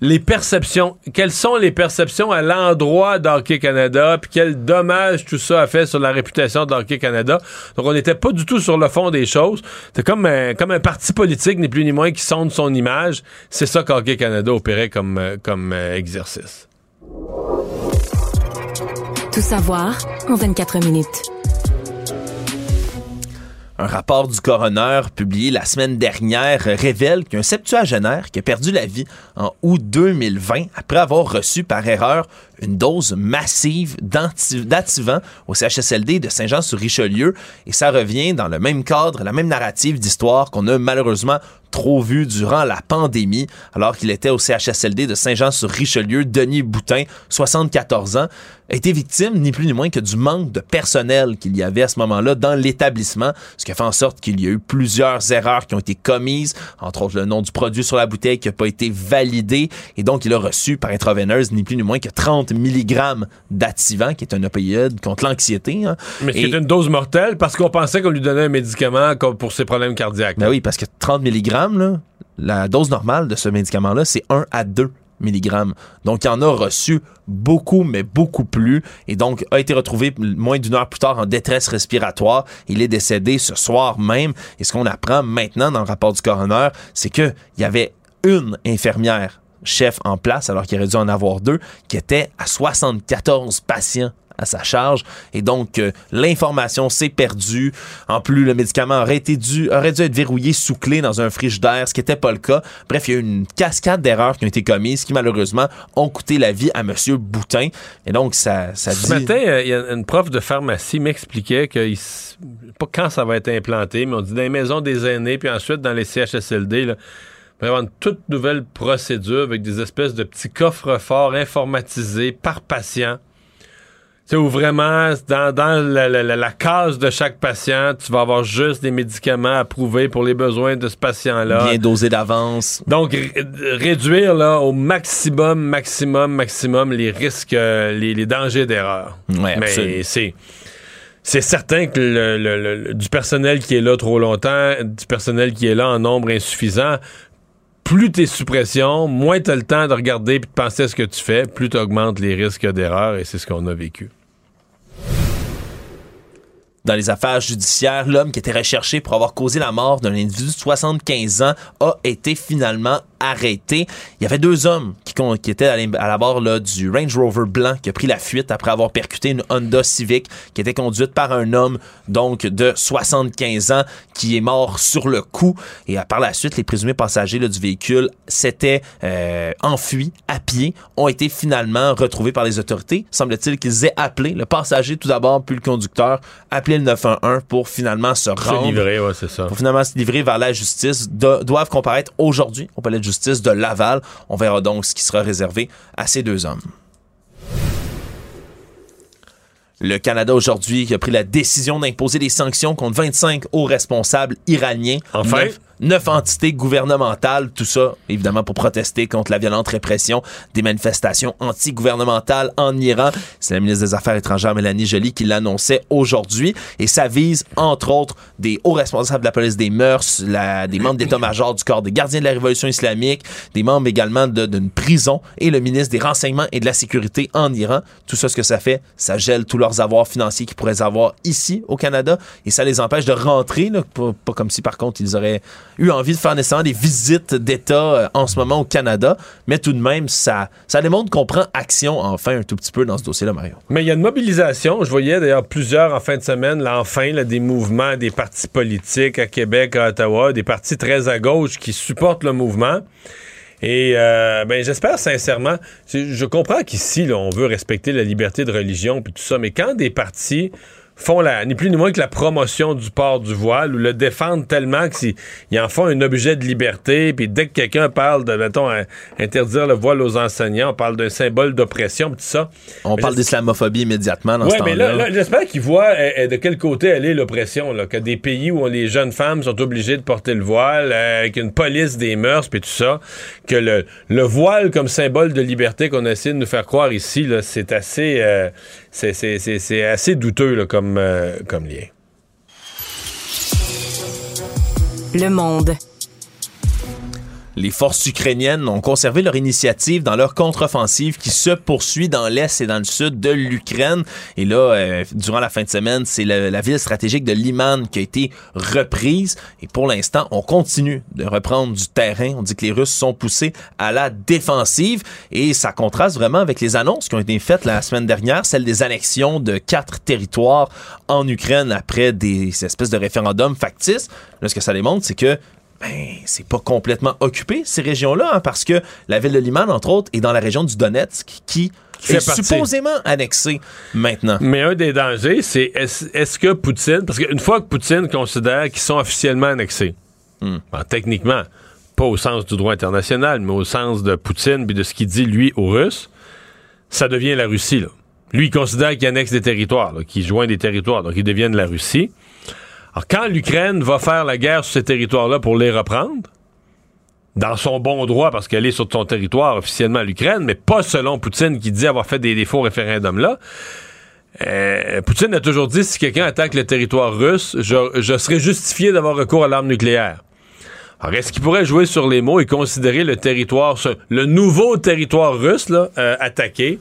les perceptions. Quelles sont les perceptions à l'endroit d'Hockey Canada, puis quel dommage tout ça a fait sur la réputation d'Hockey Canada. Donc, on n'était pas du tout sur le fond des choses. C'est comme un, comme un parti politique, ni plus ni moins, qui sonde son image. C'est ça qu'Hockey Canada opérait comme, euh, comme euh, exercice. Tout savoir en 24 minutes. Un rapport du coroner publié la semaine dernière révèle qu'un septuagénaire qui a perdu la vie en août 2020 après avoir reçu par erreur une dose massive d'activant au CHSLD de Saint-Jean-sur-Richelieu et ça revient dans le même cadre, la même narrative d'histoire qu'on a malheureusement trop vu durant la pandémie alors qu'il était au CHSLD de Saint-Jean-sur-Richelieu. Denis Boutin, 74 ans, a été victime ni plus ni moins que du manque de personnel qu'il y avait à ce moment-là dans l'établissement, ce qui a fait en sorte qu'il y a eu plusieurs erreurs qui ont été commises, entre autres le nom du produit sur la bouteille qui n'a pas été validé et donc il a reçu par intraveineuse ni plus ni moins que 30 mg d'activant qui est un opioïde contre l'anxiété. hein. Mais c'est une dose mortelle parce qu'on pensait qu'on lui donnait un médicament pour ses problèmes cardiaques. Ben oui, parce que 30 mg, là, la dose normale de ce médicament-là, c'est 1 à 2 mg. Donc, il en a reçu beaucoup, mais beaucoup plus. Et donc, a été retrouvé moins d'une heure plus tard en détresse respiratoire. Il est décédé ce soir même. Et ce qu'on apprend maintenant dans le rapport du coroner, c'est qu'il y avait une infirmière chef en place, alors qu'il aurait dû en avoir deux, qui était à 74 patients à sa charge et donc euh, l'information s'est perdue. En plus, le médicament aurait été dû aurait dû être verrouillé sous clé dans un frigidaire, ce qui n'était pas le cas. Bref, il y a eu une cascade d'erreurs qui ont été commises qui malheureusement ont coûté la vie à Monsieur Boutin. Et donc ça, ça Ce dit. matin, euh, y a une prof de pharmacie m'expliquait que il pas quand ça va être implanté, mais on dit dans les maisons des aînés, puis ensuite dans les CHSLD, là, va y avoir une toute nouvelle procédure avec des espèces de petits coffres forts informatisés par patient. Tu sais, où vraiment, dans, dans la, la- la- la case de chaque patient, tu vas avoir juste des médicaments approuvés pour les besoins de ce patient-là. Bien dosé d'avance. Donc, ré- réduire là, au maximum, maximum, maximum les risques, euh, les, les dangers d'erreur. Ouais, Mais c'est. C'est certain que le- le- du personnel qui est là trop longtemps, du personnel qui est là en nombre insuffisant, plus t'es sous pression, moins t'as le temps de regarder et de penser à ce que tu fais, plus t'augmentes les risques d'erreur et c'est ce qu'on a vécu. Dans les affaires judiciaires, l'homme qui était recherché pour avoir causé la mort d'un individu de 75 ans a été finalement arrêté. Il y avait deux hommes qui, étaient à la, à la barre là, du Range Rover blanc qui a pris la fuite après avoir percuté une Honda Civic qui était conduite par un homme donc de 75 ans qui est mort sur le coup. Et euh, par la suite, les présumés passagers là, du véhicule s'étaient euh, enfuis à pied, ont été finalement retrouvés par les autorités. Semble-t-il qu'ils aient appelé le passager tout d'abord, puis le conducteur, appelé le 911 pour finalement se Se rendre livrer, ouais, c'est ça. pour finalement se livrer vers la justice, do- doivent comparaître aujourd'hui au palais de justice de Laval. On verra donc ce qui sera réservé à ces deux hommes. Le Canada aujourd'hui a pris la décision d'imposer des sanctions contre 25 hauts responsables iraniens. Enfin? Neuf- neuf entités gouvernementales, tout ça évidemment pour protester contre la violente répression des manifestations anti-gouvernementales en Iran. C'est la ministre des Affaires étrangères Mélanie Joly qui l'annonçait aujourd'hui et ça vise entre autres des hauts responsables de la police des mœurs, la- des membres d'état-major du corps des gardiens de la révolution islamique, des membres également d'une prison et le ministre des renseignements et de la sécurité en Iran. Tout ça, ce que ça fait, ça gèle tous leurs avoirs financiers qu'ils pourraient avoir ici au Canada et ça les empêche de rentrer, là, pas, pas comme si par contre ils auraient eu envie de faire nécessairement des visites d'État euh, en ce moment au Canada, mais tout de même, ça, ça démontre qu'on prend action enfin un tout petit peu dans ce dossier-là, Mario. Mais il y a une mobilisation. Je voyais d'ailleurs plusieurs en fin de semaine, là, enfin, des mouvements, des partis politiques à Québec, à Ottawa, des partis très à gauche qui supportent le mouvement. Et euh, ben, j'espère sincèrement, je comprends qu'ici, on veut respecter la liberté de religion puis tout ça, mais quand des partis font la, ni plus ni moins que la promotion du port du voile ou le défendent tellement qu'ils ils en font un objet de liberté, puis dès que quelqu'un parle de, mettons, euh, interdire le voile aux enseignants, on parle d'un symbole d'oppression, tout ça. On Mais parle d'islamophobie immédiatement dans Ouais, ce mais temps-là. là, là, j'espère qu'ils voient euh, euh, de quel côté elle est l'oppression. Là, que des pays où les jeunes femmes sont obligées de porter le voile, euh, avec une police des mœurs, puis tout ça, que le, le voile comme symbole de liberté qu'on essaie de nous faire croire ici, là, c'est assez, euh, c'est, assez douteux comme, euh, comme lien. Le monde. Les forces ukrainiennes ont conservé leur initiative dans leur contre-offensive qui se poursuit dans l'est et dans le sud de l'Ukraine. Et là, euh, durant la fin de semaine, c'est la, ville stratégique de Liman qui a été reprise. Et pour l'instant, on continue de reprendre du terrain. On dit que les Russes sont poussés à la défensive. Et ça contraste vraiment avec les annonces qui ont été faites la semaine dernière, celle des annexions de quatre territoires en Ukraine après des espèces de référendums factices. Là, ce que ça démontre, c'est que ben, c'est pas complètement occupé, ces régions-là, hein, parce que la ville de Liman, entre autres, est dans la région du Donetsk, qui est supposément annexée maintenant. Mais un des dangers, c'est est-ce que Poutine, parce qu'une fois que Poutine considère qu'ils sont officiellement annexés, Hmm. bon, techniquement, pas au sens du droit international, mais au sens de Poutine puis de ce qu'il dit, lui, aux Russes, ça devient la Russie. Là. Lui, il considère qu'il annexe des territoires, qu'il joint des territoires, donc ils deviennent la Russie. Alors, quand l'Ukraine va faire la guerre sur ces territoires-là pour les reprendre, dans son bon droit, parce qu'elle est sur son territoire officiellement l'Ukraine, mais pas selon Poutine qui dit avoir fait des, faux référendums là, euh, Poutine a toujours dit si quelqu'un attaque le territoire russe, je, je serais justifié d'avoir recours à l'arme nucléaire. Alors, est-ce qu'il pourrait jouer sur les mots et considérer le territoire, le nouveau territoire russe, là, euh, attaqué?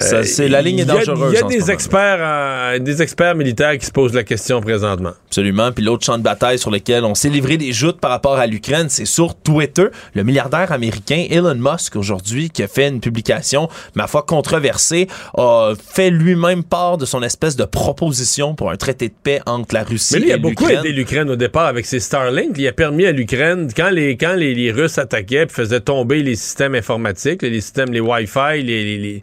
Ça, Euh, c'est- la ligne est il y a- dangereuse Il y a des experts, en- des experts militaires qui se posent la question présentement. Absolument. Puis l'autre champ de bataille sur lequel on s'est livré des joutes par rapport à l'Ukraine, c'est sur Twitter. Le milliardaire américain Elon Musk, aujourd'hui, qui a fait une publication, ma foi, controversée, a fait lui-même part de son espèce de proposition pour un traité de paix entre la Russie Mais lui, il et a beaucoup l'Ukraine. aidé l'Ukraine au départ avec ses Starlink. Il a permis à l'Ukraine, quand les, quand les, les Russes attaquaient puis faisaient tomber les systèmes informatiques, les systèmes, les Wi-Fi, les, les- les-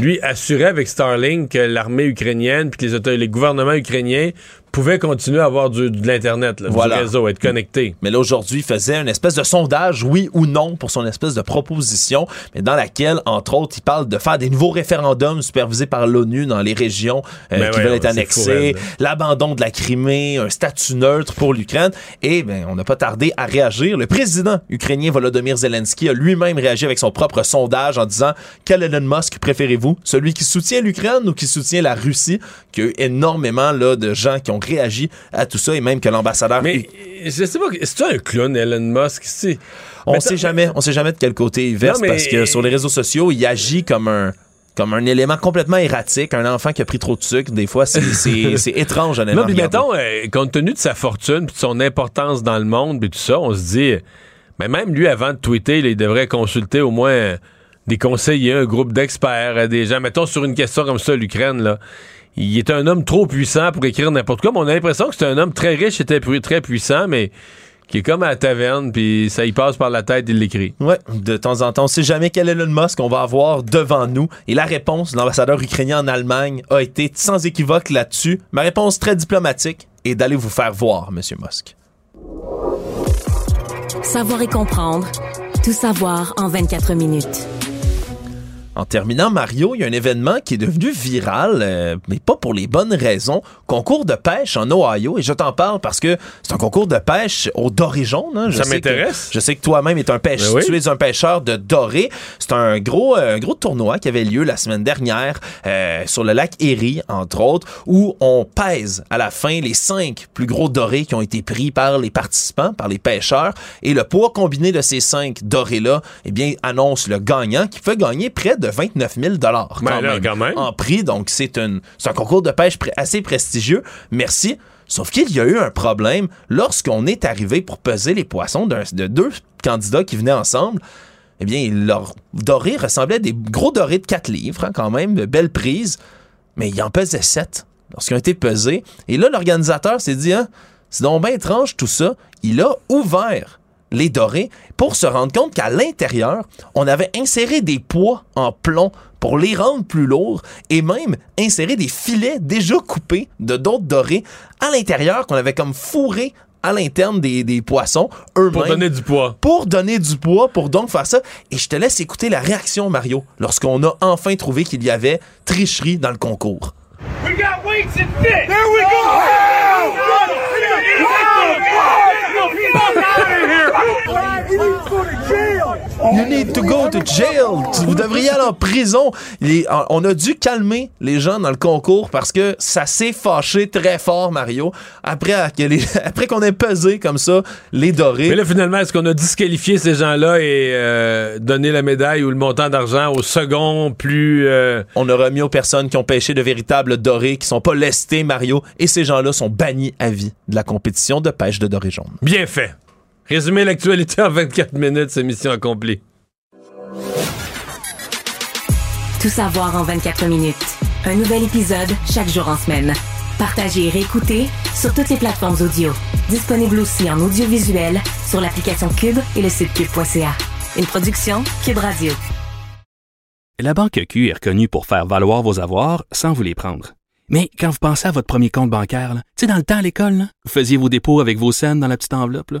lui assurait avec Starlink que l'armée ukrainienne puis que les gouvernements ukrainiens pouvaient continuer à avoir du- de l'Internet, là, Voilà. du réseau, être connectés. Mais là, aujourd'hui, il faisait une espèce de sondage, oui ou non, pour son espèce de proposition, mais dans laquelle, entre autres, il parle de faire des nouveaux référendums supervisés par l'ONU dans les régions euh, Ben qui ouais, veulent être annexées, l'abandon de la Crimée, un statut neutre pour l'Ukraine. Et ben, on n'a pas tardé à réagir. Le président ukrainien Volodymyr Zelensky a lui-même réagi avec son propre sondage en disant quel Elon Musk préférez-vous? Celui qui soutient l'Ukraine ou qui soutient la Russie Qu'il y a eu énormément là, de gens qui ont réagi à tout ça et même que l'ambassadeur Mais je sais pas, c'est un clown, Elon Musk? on Mais sait jamais, on sait jamais de quel côté il verse Non, mais- parce que sur les réseaux sociaux, il agit comme un comme un élément complètement erratique, un enfant qui a pris trop de sucre. Des fois, c'est- *laughs* étrange, honnêtement. Non, regarder. mettons, euh, compte tenu de sa fortune puis de son importance dans le monde puis tout ça, on se dit, mais même lui, avant de tweeter, il devrait consulter au moins euh, des conseillers, un groupe d'experts, euh, des gens. Mettons, sur une question comme ça, l'Ukraine, là, il est un homme trop puissant pour écrire n'importe quoi, mais on a l'impression que c'est un homme très riche et très pu- très puissant, mais qui est comme à la taverne, puis ça y passe par la tête, il l'écrit. Ouais, de temps en temps, on sait jamais quel Elon Musk on va avoir devant nous. Et la réponse de l'ambassadeur ukrainien en Allemagne a été sans équivoque là-dessus. Ma réponse très diplomatique est d'aller vous faire voir, Monsieur Musk. Savoir et comprendre. Tout savoir en 24 minutes. En terminant, Mario, il y a un événement qui est devenu viral, euh, mais pas pour les bonnes raisons. Concours de pêche en Ohio, et je t'en parle parce que c'est un concours de pêche au doré jaune. hein. Ça m'intéresse. Je sais que toi-même es un pêcheur, Ben oui. tu es un pêcheur de doré. C'est un gros, euh, un gros tournoi qui avait lieu la semaine dernière euh, sur le lac Erie, entre autres, où on pèse à la fin les cinq plus gros dorés qui ont été pris par les participants, par les pêcheurs, et le poids combiné de ces cinq dorés-là, eh bien, annonce le gagnant qui fait gagner près de 29 000 dollars Ben quand même. en prix. Donc, c'est un concours de pêche assez prestigieux. Merci. Sauf qu'il y a eu un problème lorsqu'on est arrivé pour peser les poissons de deux candidats qui venaient ensemble. Eh bien, leur doré ressemblait à des gros dorés de 4 livres, hein, quand même, de belle prise, mais il en pesait 7 lorsqu'ils ont été pesés. Et là, l'organisateur s'est dit, hein, c'est donc bien étrange tout ça. Il a ouvert les dorés pour se rendre compte qu'à l'intérieur, on avait inséré des poids en plomb pour les rendre plus lourds et même inséré des filets déjà coupés de d'autres dorés à l'intérieur qu'on avait comme fourré à l'interne des, des poissons eux-mêmes. Pour donner du poids. Pour donner du poids, pour donc faire ça. Et je te laisse écouter la réaction, Mario, lorsqu'on a enfin trouvé qu'il y avait tricherie dans le concours. We got weights and fish. There we go. You need to go to jail. Vous devriez aller en prison. Les- on a dû calmer les gens dans le concours parce que ça s'est fâché très fort, Mario, après, *laughs* après qu'on ait pesé comme ça les dorés. Mais là, finalement, est-ce qu'on a disqualifié ces gens-là et euh, donné la médaille ou le montant d'argent au second plus. euh, On a remis aux personnes qui ont pêché de véritables dorés, qui sont pas lestés, Mario, et ces gens-là sont bannis à vie de la compétition de pêche de dorés jaunes. Bien fait. Résumer l'actualité en 24 minutes, c'est mission accomplie. Tout savoir en 24 minutes. Un nouvel épisode chaque jour en semaine. Partagez et réécoutez sur toutes les plateformes audio. Disponible aussi en audiovisuel sur l'application Cube et le site cube.ca. Une production Cube Radio. La Banque Q est reconnue pour faire valoir vos avoirs sans vous les prendre. Mais quand vous pensez à votre premier compte bancaire, tu sais, dans le temps à l'école, là, vous faisiez vos dépôts avec vos scènes dans la petite enveloppe. là.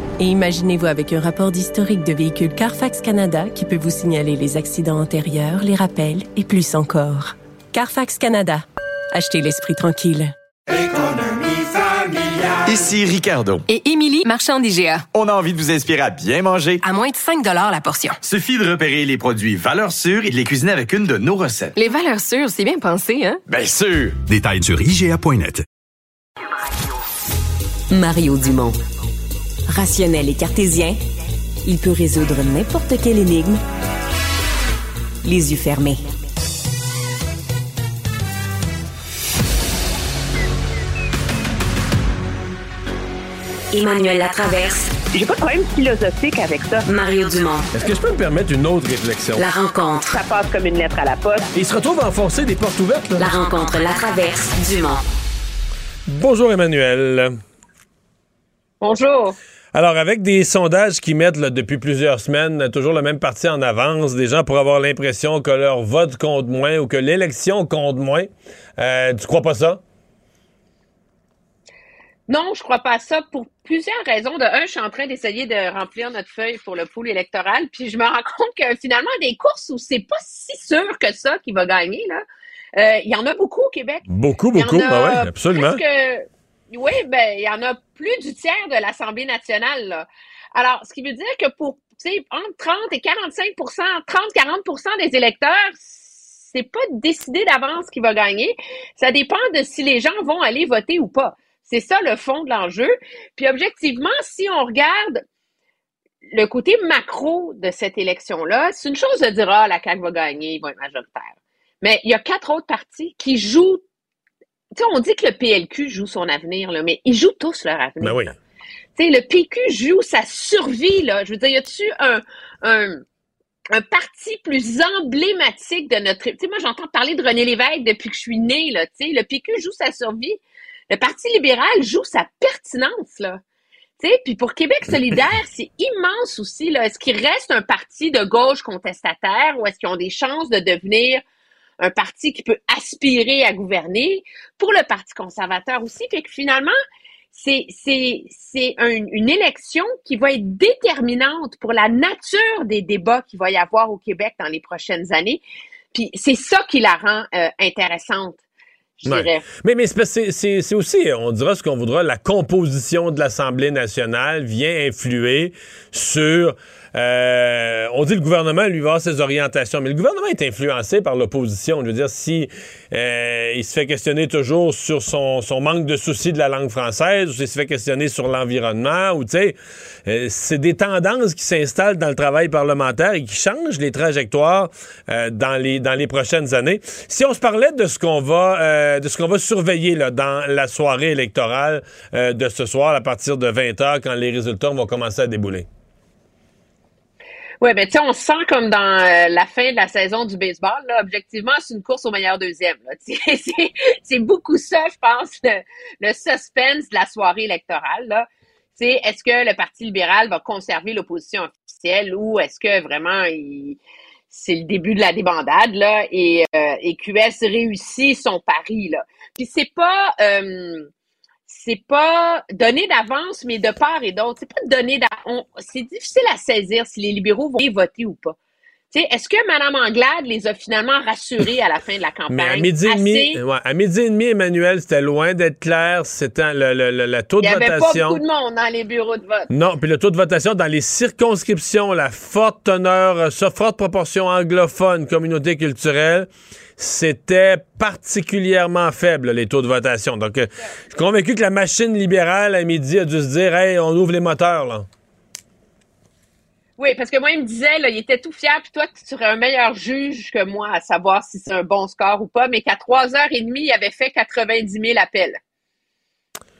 Et imaginez-vous avec un rapport d'historique de véhicule Carfax Canada qui peut vous signaler les accidents antérieurs, les rappels et plus encore. Carfax Canada. Achetez l'esprit tranquille. Ici Ricardo. Et Émilie, marchand d'IGA. On a envie de vous inspirer à bien manger. À moins de 5 la portion. Suffit de repérer les produits valeurs sûres et de les cuisiner avec une de nos recettes. Les valeurs sûres, c'est bien pensé, hein? Bien sûr! Détails sur IGA.net. Mario Dumont. Rationnel et cartésien, il peut résoudre n'importe quelle énigme les yeux fermés. Emmanuel Latraverse. J'ai pas de problème philosophique avec ça. Mario Dumont. Est-ce que je peux me permettre une autre réflexion? La rencontre. Ça passe comme une lettre à la poste. Il se retrouve à enfoncer des portes ouvertes, là. La rencontre Latraverse Dumont. Bonjour, Emmanuel. Bonjour. Alors, avec des sondages qui mettent là, depuis plusieurs semaines toujours le même parti en avance, des gens pour avoir l'impression que leur vote compte moins ou que l'élection compte moins, euh, tu crois pas ça? Non, je crois pas à ça pour plusieurs raisons. De un, je suis en train d'essayer de remplir notre feuille pour le pool électoral, puis je me rends compte que finalement, des courses où c'est pas si sûr que ça qui va gagner, là, euh, il y en a beaucoup au Québec. Beaucoup, beaucoup. Ah ouais, absolument. presque- Oui, ben, il y en a plus du tiers de l'Assemblée nationale. Alors, ce qui veut dire que pour, entre 30 et 45% 30-40% des électeurs, c'est pas décidé d'avance qui va gagner. Ça dépend de si les gens vont aller voter ou pas. C'est ça le fond de l'enjeu. Puis objectivement, si on regarde le côté macro de cette élection-là, c'est une chose de dire ah la CAQ va gagner, ils vont être majoritaires. Mais il y a quatre autres partis qui jouent. Tu sais, on dit que le PLQ joue son avenir, là, mais ils jouent tous leur avenir. Ben oui. là. Tu sais, le PQ joue sa survie, là. Je veux dire, y a-tu un, un, un parti plus emblématique de notre... Tu sais, moi, j'entends parler de René Lévesque depuis que je suis née, là. Tu sais, le PQ joue sa survie Le Parti libéral joue sa pertinence, là. Puis pour Québec solidaire, *laughs* c'est immense aussi. Est-ce qu'il reste un parti de gauche contestataire ou est-ce qu'ils ont des chances de devenir un parti qui peut aspirer à gouverner? Pour le Parti conservateur aussi, fait que finalement, c'est c'est c'est un- une élection qui va être déterminante pour la nature des débats qu'il va y avoir au Québec dans les prochaines années. Puis c'est ça qui la rend euh, intéressante, je Ouais. dirais. Mais, mais c'est- c'est c'est aussi, on dira ce qu'on voudra, la composition de l'Assemblée nationale vient influer sur. Euh, on dit le gouvernement lui va ses orientations, mais le gouvernement est influencé par l'opposition. Je veux dire, si euh, il se fait questionner toujours sur son, manque de souci de la langue française, ou s'il se fait questionner sur l'environnement, ou tu sais, euh, c'est des tendances qui s'installent dans le travail parlementaire et qui changent les trajectoires dans les prochaines années. Si on se parlait de ce qu'on va de ce qu'on va surveiller dans la soirée électorale de ce soir à partir de 20h quand les résultats vont commencer à débouler. Oui, ben tu sais, on se sent comme dans euh, la fin de la saison du baseball. Là. Objectivement, c'est une course au meilleur deuxième. *laughs* C'est c'est beaucoup ça, je pense, le, le suspense de la soirée électorale. Là. Sais, Est-ce que le Parti libéral va conserver l'opposition officielle ou est-ce que vraiment c'est le début de la débandade là et, euh, et QS réussit son pari là. Puis c'est pas euh, c'est pas donné d'avance, mais de part et d'autre. C'est pas donné d'avance. C'est difficile à saisir si les libéraux vont voter ou pas. Est-ce que Mme Anglade les a finalement rassurés à la fin de la campagne? *laughs* Mais à midi et demi, Assez? ouais, à midi et demi, Emmanuel, c'était loin d'être clair. C'était le, le- le- le taux Il de n'y avait pas votation. beaucoup de monde dans les bureaux de vote. Non, puis le taux de votation dans les circonscriptions, la forte teneur, euh, sa forte proportion anglophone, communauté culturelle, c'était particulièrement faible, les taux de votation. Donc, euh, je suis convaincu que la machine libérale, à midi, a dû se dire, hey, on ouvre les moteurs, là. Oui, parce que moi, il me disait, là, il était tout fier, puis toi, tu serais un meilleur juge que moi à savoir si c'est un bon score ou pas, mais qu'à 3h30, il avait fait 90 000 appels.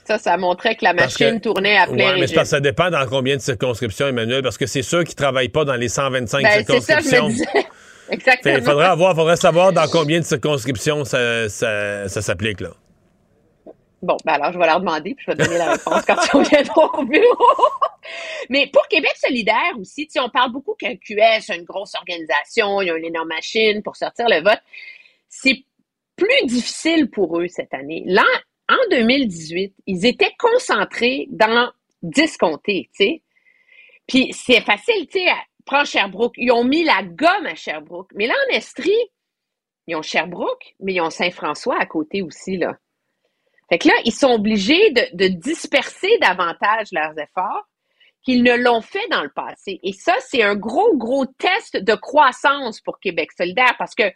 Ça, ça montrait que la machine que- tournait à plein Ouais, mais parce que ça dépend dans combien de circonscriptions, Emmanuel, parce que c'est ceux qui travaillent pas dans les 125 Ben, c'est ça, je circonscriptions. me disais. Exactement. il faudrait avoir, faudrait savoir dans combien de circonscriptions ça, ça, ça s'applique, là. Bon, ben alors, je vais leur demander, puis je vais donner la réponse quand ils reviendront au bureau. Mais pour Québec solidaire aussi, on parle beaucoup qu'un QS a une grosse organisation, il y a une énorme machine pour sortir le vote. C'est plus difficile pour eux cette année. Là, en 2018, ils étaient concentrés dans 10 comtés, tu sais. Puis c'est facile, tu sais, à- prends Sherbrooke. Ils ont mis la gomme à Sherbrooke. Mais là, en Estrie, ils ont Sherbrooke, mais ils ont Saint-François à côté aussi, là. Fait que là, ils sont obligés de, de disperser davantage leurs efforts qu'ils ne l'ont fait dans le passé. Et ça, c'est un gros, gros test de croissance pour Québec solidaire parce que,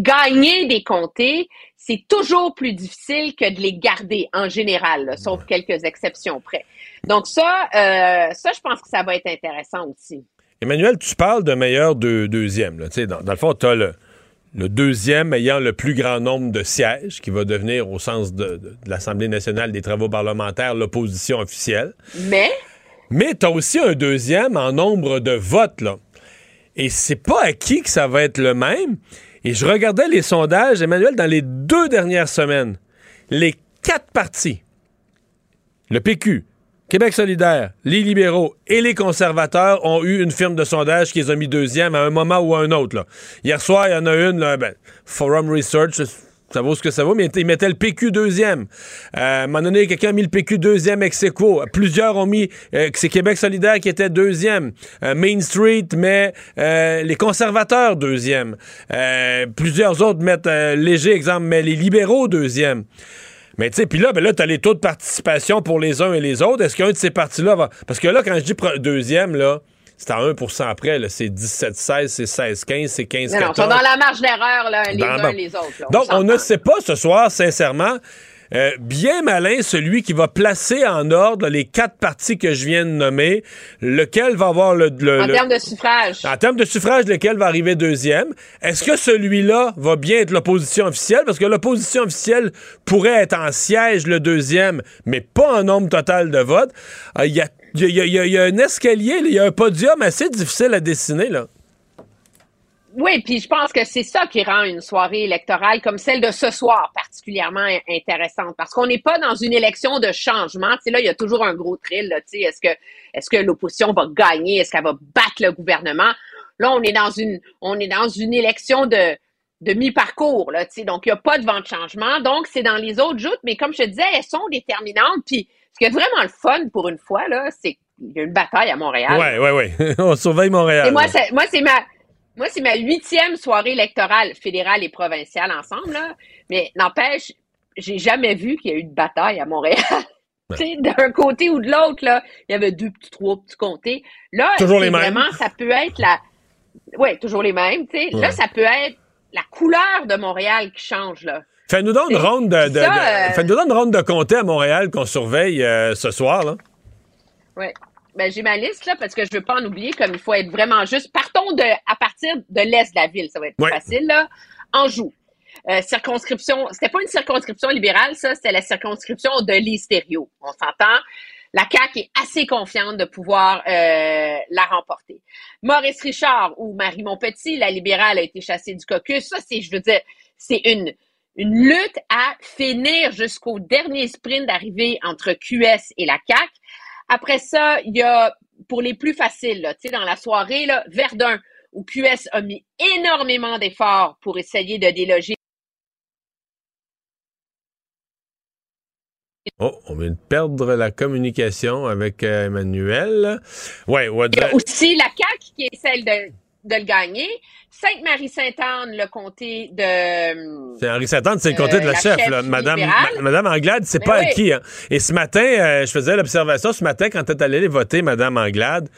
gagner des comtés, c'est toujours plus difficile que de les garder en général, là, sauf quelques exceptions près. Donc ça, euh, ça, je pense que ça va être intéressant aussi. Emmanuel, tu parles de meilleur deux- deuxième. Là. Dans, dans le fond, tu as le, le deuxième ayant le plus grand nombre de sièges, qui va devenir, au sens de, de- de l'Assemblée nationale des travaux parlementaires, l'opposition officielle. Mais, Mais tu as aussi un deuxième en nombre de votes. Là. Et c'est pas acquis que ça va être le même. Et je regardais les sondages, Emmanuel, dans les deux dernières semaines. Les quatre partis, le PQ, Québec solidaire, les libéraux et les conservateurs ont eu une firme de sondage qui les a mis deuxième à un moment ou à un autre. là. Hier soir, il y en a une, ben, Forum Research, ça vaut ce que ça vaut, mais ils mettaient le PQ deuxième. Euh, à un moment donné, quelqu'un a mis le PQ deuxième ex aequo. Plusieurs ont mis euh, que c'est Québec solidaire qui était deuxième. Euh, Main Street met euh, les conservateurs deuxième. Euh, plusieurs autres mettent, léger exemple, mais les libéraux deuxième. Mais tu sais, puis là, ben là, t'as les taux de participation pour les uns et les autres. Est-ce qu'un de ces partis-là va. Parce que là, quand je dis deuxième, là, c'est à 1 après. C'est 17-16, c'est 16-15, c'est 15-14. non, non, ils sont dans la marge d'erreur, les Dans- uns les autres. là. Donc, on ne sait pas ce soir, sincèrement. euh, bien malin, celui qui va placer en ordre les quatre partis que je viens de nommer, lequel va avoir le. le- En le- termes de suffrage. en termes de suffrage, lequel va arriver deuxième? Est-ce que celui-là va bien être l'opposition officielle? Parce que l'opposition officielle pourrait être en siège le deuxième, mais pas en nombre total de votes. Euh, Il y, a, il y a- un escalier, il y a un podium assez difficile à dessiner. Là. oui, puis je pense que c'est ça qui rend une soirée électorale comme celle de ce soir particulièrement intéressante parce qu'on n'est pas dans une élection de changement. Tu sais, là, il y a toujours un gros thrill. Est-ce que est-ce que l'opposition va gagner? Est-ce qu'elle va battre le gouvernement? Là, on est dans une élection de mi-parcours donc il n'y a pas de vent de changement. Donc c'est dans les autres joutes, mais comme je te disais, elles sont déterminantes. Ce qui est vraiment le fun pour une fois là, c'est qu'il y a une bataille à Montréal. Ouais, ouais, ouais. *laughs* on surveille Montréal. Et moi, c'est, moi, c'est ma moi, c'est ma huitième soirée électorale fédérale et provinciale ensemble, là. Mais n'empêche, j'ai jamais vu qu'il y a eu de bataille à Montréal. *laughs* d'un côté ou de l'autre, là, il y avait deux petits, trois petits comtés. Là, toujours les mêmes. Vraiment, ça peut être la. Oui, toujours les mêmes. tu sais. Là, ça peut être la couleur de Montréal qui change, là. Fais-nous donc une ronde de, de, ça, fais-nous donc une ronde de comté à Montréal qu'on surveille euh, ce soir, là. Oui. Ben, j'ai ma liste, là, parce que je veux pas en oublier, comme il faut être vraiment juste. Partons de, à partir de l'est de la ville, ça va être plus Ouais. facile, là. Anjou. Euh, circonscription, c'était pas une circonscription libérale, ça, c'était la circonscription de l'Hystério. On s'entend. La CAQ est assez confiante de pouvoir euh, la remporter. Maurice Richard ou Marie Montpetit, la libérale a été chassée du caucus. Ça, c'est, je veux dire, c'est une, une lutte à finir jusqu'au dernier sprint d'arrivée entre QS et la CAQ. Après ça, il y a, pour les plus faciles, là, tu sais, dans la soirée, là, Verdun, où QS a mis énormément d'efforts pour essayer de déloger Oh, on vient de perdre la communication avec euh, Emmanuel. Ouais, Il y a aussi la CAQ qui est celle de, de le gagner. Sainte-Marie-Sainte-Anne, le comté de... C'est Henri Satan, c'est le comté de la, la chef, chef là. Madame, ma- Madame Anglade, c'est Ben pas oui. acquis. Hein. Et ce matin, euh, je faisais l'observation, ce matin, quand t'es allé voter, Madame Anglade,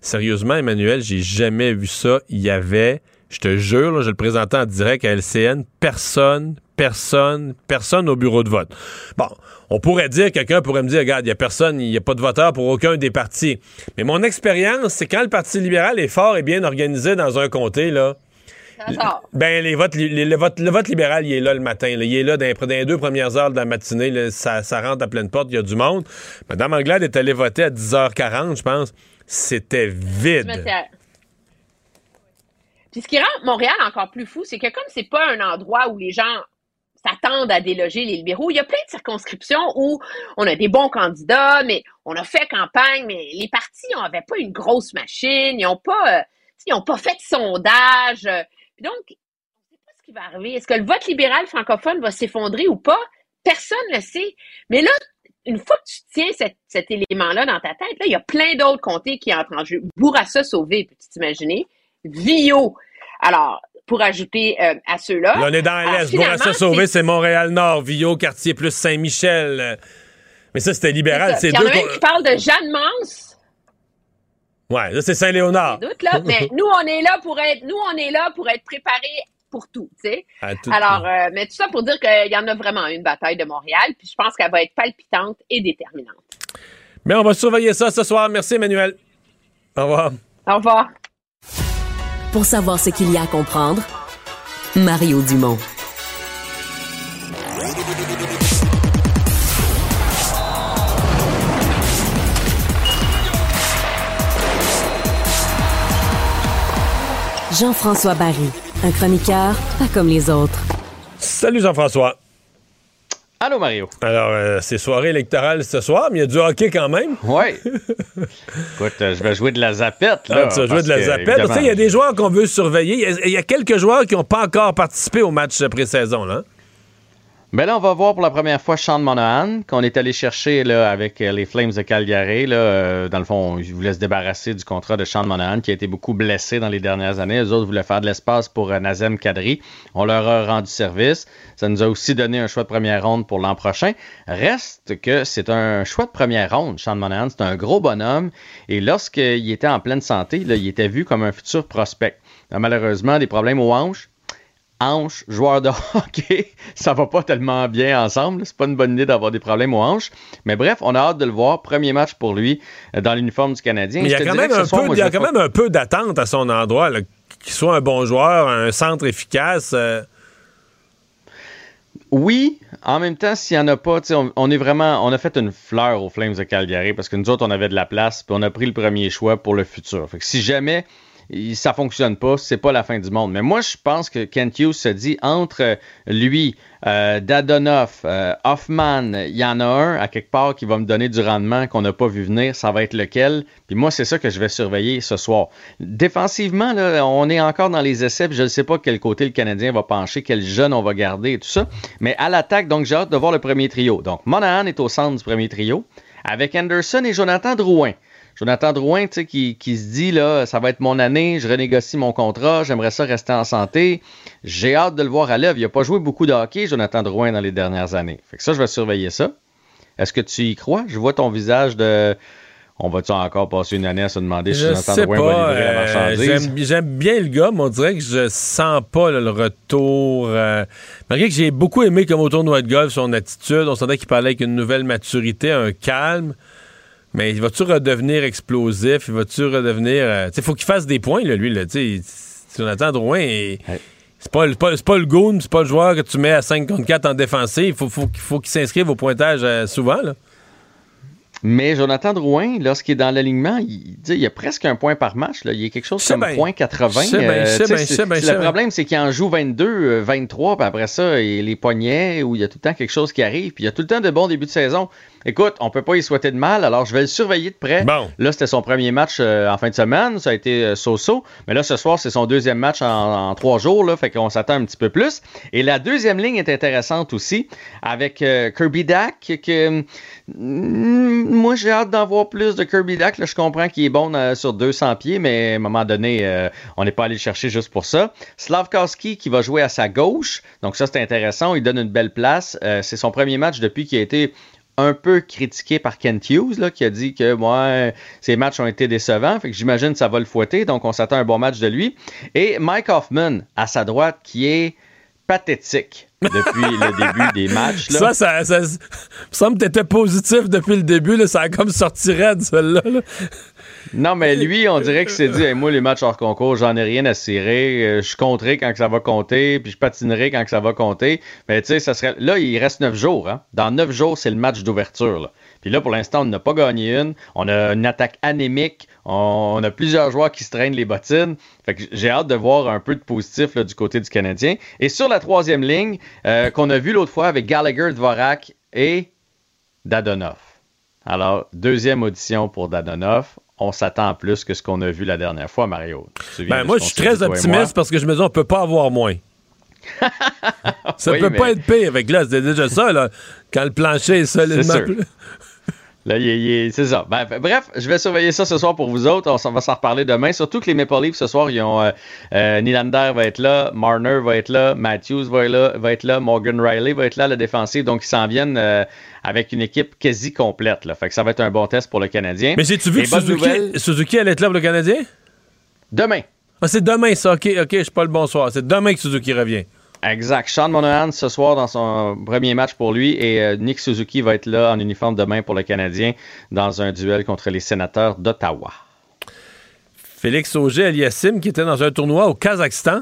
sérieusement, Emmanuel, j'ai jamais vu ça. Il y avait, je te jure, là, je le présentais en direct à LCN, personne, personne, personne au bureau de vote. Bon, on pourrait dire, quelqu'un pourrait me dire, regarde, il y a personne, il n'y a pas de voteur pour aucun des partis. Mais mon expérience, c'est quand le Parti libéral est fort et bien organisé dans un comté, là, ben, les votes, les- le, vote, le vote libéral, il est là le matin. là. Il est là dans, les- dans les deux premières heures de la matinée. là. ça, ça rentre à pleine porte, il y a du monde. Madame Anglade est allée voter à 10h40, je pense. C'était vide. Puis ce qui rend Montréal encore plus fou, c'est que comme c'est pas un endroit où les gens s'attendent à déloger les libéraux, il y a plein de circonscriptions où on a des bons candidats, mais on a fait campagne, mais les partis n'avaient pas une grosse machine, ils n'ont pas, euh, pas fait de sondage. donc, on ne sait pas ce qui va arriver. Est-ce que le vote libéral francophone va s'effondrer ou pas? Personne ne le sait. Mais là, une fois que tu tiens cet, cet élément-là dans ta tête, là, il y a plein d'autres comtés qui entrent en jeu. Bourassa Sauvé, peux-tu t'imaginer? Vio. Alors, pour ajouter euh, à ceux-là. Là, on est dans alors, l'Est. Bourassa Sauvé, c'est Montréal-Nord. Villot, quartier plus Saint-Michel. Mais ça, c'était libéral. C'est Il y en a un qui parle de Jeanne Mance. Ouais, là, c'est Saint-Léonard. doute, là. Mais *laughs* nous, on est là pour être, nous, on est là pour être préparés pour tout, tu sais. Alors, euh, mais tout ça pour dire qu'il y en a vraiment une bataille de Montréal, puis je pense qu'elle va être palpitante et déterminante. Mais on va surveiller ça ce soir. Merci, Emmanuel. Au revoir. Au revoir. Pour savoir ce qu'il y a à comprendre, Mario Dumont. Jean-François Barry, un chroniqueur pas comme les autres. Salut, Jean-François. Allô, Mario. Alors, euh, c'est soirée électorale ce soir, mais il y a du hockey quand même. Oui. Écoute, euh, je vais jouer de la zapette. Là, Ah, tu vas jouer parce de la que, zapette. évidemment, Tu sais, il y a des joueurs qu'on veut surveiller. Il y a- Il y, a quelques joueurs qui n'ont pas encore participé au match de pré-saison. Là. Ben là, on va voir pour la première fois Sean Monahan, qu'on est allé chercher là, avec euh, les Flames de Calgary. Là, Euh, dans le fond, ils voulaient se débarrasser du contrat de Sean Monahan, qui a été beaucoup blessé dans les dernières années. Les autres voulaient faire de l'espace pour euh, Nazem Kadri. On leur a rendu service. Ça nous a aussi donné un choix de première ronde pour l'an prochain. Reste que c'est un choix de première ronde, Sean Monahan. C'est un gros bonhomme. Et lorsqu'il était en pleine santé, il était vu comme un futur prospect. Là, malheureusement, des problèmes aux hanches hanches, joueur de *laughs* hockey, ça va pas tellement bien ensemble. C'est pas une bonne idée d'avoir des problèmes aux hanches. Mais bref, on a hâte de le voir. Premier match pour lui euh, dans l'uniforme du Canadien. Mais il y a quand même un soir, peu, moi, il y a je vais quand pas- même un peu d'attente à son endroit. Qu'il soit un bon joueur, un centre efficace. euh, Oui, en même temps, s'il n'y en a pas, on, on est vraiment, on a fait une fleur aux Flames de Calgary parce que nous autres, on avait de la place, puis on a pris le premier choix pour le futur. Fait que si jamais ça fonctionne pas, c'est pas la fin du monde. Mais moi, je pense que Kent Hughes se dit entre lui, euh, Dadonoff, euh, Hoffman, il y en a un à quelque part qui va me donner du rendement qu'on n'a pas vu venir, ça va être lequel? Puis moi, c'est ça que je vais surveiller ce soir. Défensivement, on est encore dans les essais, je ne sais pas quel côté le Canadien va pencher, quel jeune on va garder et tout ça. Mais à l'attaque, donc j'ai hâte de voir le premier trio. Donc Monahan est au centre du premier trio, avec Anderson et Jonathan Drouin. Jonathan Drouin, tu sais, qui, qui se dit, là, ça va être mon année, je renégocie mon contrat, j'aimerais ça rester en santé. J'ai hâte de le voir à l'œuvre. Il n'a pas joué beaucoup de hockey, Jonathan Drouin, dans les dernières années. Fait que ça, je vais surveiller ça. Est-ce que tu y crois? Je vois ton visage de... On va-tu encore passer une année à se demander si Je Jonathan sais Drouin va pas. livrer la euh, marchandise? J'aime j'aime bien le gars, mais on dirait que je sens pas là, le retour. euh, malgré que j'ai beaucoup aimé comme au tournoi de golf son attitude, on sentait qu'il parlait avec une nouvelle maturité, un calme. Mais il va-tu redevenir explosif? Il va-tu redevenir. euh, sais, faut qu'il fasse des points, là, lui. Là, tu sais, Jonathan Drouin, il- c'est pas, c'est pas, c'est pas le goon, c'est pas le joueur que tu mets à 5 contre 4 en défensif. Il faut, faut, qu'il- faut qu'il s'inscrive au pointage euh, souvent. Là. Mais Jonathan Drouin, lorsqu'il est dans l'alignement, il, sais, il y a presque un point par match. Là. Il y a quelque chose comme bien. point 80. Je sais bien, je sais tu sais, bien, je c'est- sais bien, c'est je sais le problème, c'est qu'il en joue 22, euh, 23, puis après ça, il les poignets, où il y a tout le temps quelque chose qui arrive, puis il y a tout le temps de bons débuts de saison. Écoute, on peut pas y souhaiter de mal, alors je vais le surveiller de près. Là, c'était son premier match euh, en fin de semaine, ça a été euh, so-so. Mais là, ce soir, c'est son deuxième match en, en trois jours, là, fait qu'on s'attend un petit peu plus. Et la deuxième ligne est intéressante aussi, avec euh, Kirby Dack, que moi, j'ai hâte d'en voir plus de Kirby Dack. Là, je comprends qu'il est bon euh, sur 200 pieds, mais à un moment donné, euh, on n'est pas allé le chercher juste pour ça. Slavkowski qui va jouer à sa gauche, donc ça, c'est intéressant. Il donne une belle place. Euh, c'est son premier match depuis qu'il a été un peu critiqué par Kent Hughes, qui a dit que moi, ses matchs ont été décevants. Fait j'imagine que ça va le fouetter. Donc, on s'attend à un bon match de lui. Et Mike Hoffman, à sa droite, qui est pathétique depuis le début des matchs. là. Ça, ça, ça, ça me semble que t'étais positif depuis le début. Là, ça a comme sorti raide, celle-là. là. Non, mais lui, on dirait qu'il s'est dit, Hey, moi, les matchs hors concours, j'en ai rien à cirer. Euh, je compterai quand que ça va compter, puis je patinerai quand que ça va compter. Mais tu sais, ça serait. Là, il reste neuf jours. Hein? Dans neuf jours, c'est le match d'ouverture. Puis là, pour l'instant, on n'a pas gagné une. On a une attaque anémique. On, a plusieurs joueurs qui se traînent les bottines. Fait que j'ai hâte de voir un peu de positif là, du côté du Canadien. Et sur la troisième ligne, euh, qu'on a vu l'autre fois avec Gallagher, Dvorak et Dadonoff. Alors, deuxième audition pour Dadonoff. On s'attend à plus que ce qu'on a vu la dernière fois, Mario. Ben, moi, je suis très optimiste parce que je me dis, on peut pas avoir moins. *laughs* ça Oui, peut mais- pas être pire. Avec là, c'est déjà ça, là. Quand le plancher est solidement. Là, il il est- c'est ça. Ben, bref, je vais surveiller ça ce soir pour vous autres. On va s'en reparler demain. Surtout que les Maple Leafs ce soir, ils ont euh, euh, Nylander va être là, Marner va être là, Matthews va être là, va être là, Morgan Riley va être là, le défensif. Donc, ils s'en viennent euh, avec une équipe quasi complète. Là. Fait que ça va être un bon test pour le Canadien. Mais j'ai-tu vu Et que Suzuki, nouvelle, Suzuki allait être là pour le Canadien? Demain. Ah, c'est demain, ça. OK, OK, je suis pas le bonsoir. C'est demain que Suzuki revient. Exact. Sean Monahan ce soir dans son premier match pour lui et euh, Nick Suzuki va être là en uniforme demain pour le Canadien dans un duel contre les sénateurs d'Ottawa. Félix Auger-Aliassime qui était dans un tournoi au Kazakhstan.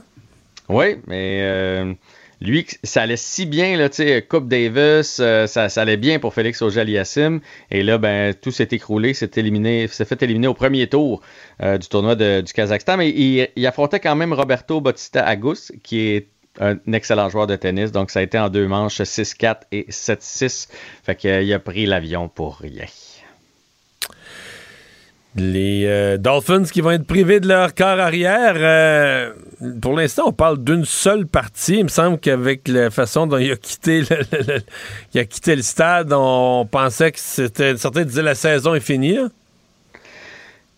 Oui, mais euh, lui, ça allait si bien, là, tu sais, Coupe Davis, euh, ça, ça allait bien pour Félix Auger-Aliassime. Et là, ben, tout s'est écroulé, s'est éliminé, s'est fait éliminer au premier tour du tournoi de- du Kazakhstan. Mais il, il affrontait quand même Roberto Bautista Agus, qui est un excellent joueur de tennis. Donc, ça a été en deux manches, 6-4 et 7-6. Fait qu'il a pris l'avion pour rien. Les euh, Dolphins qui vont être privés de leur corps arrière. euh, pour l'instant, on parle d'une seule partie. Il me semble qu'avec la façon dont il a quitté le, il a quitté le stade, on pensait que c'était. Certains disaient la saison est finie. là.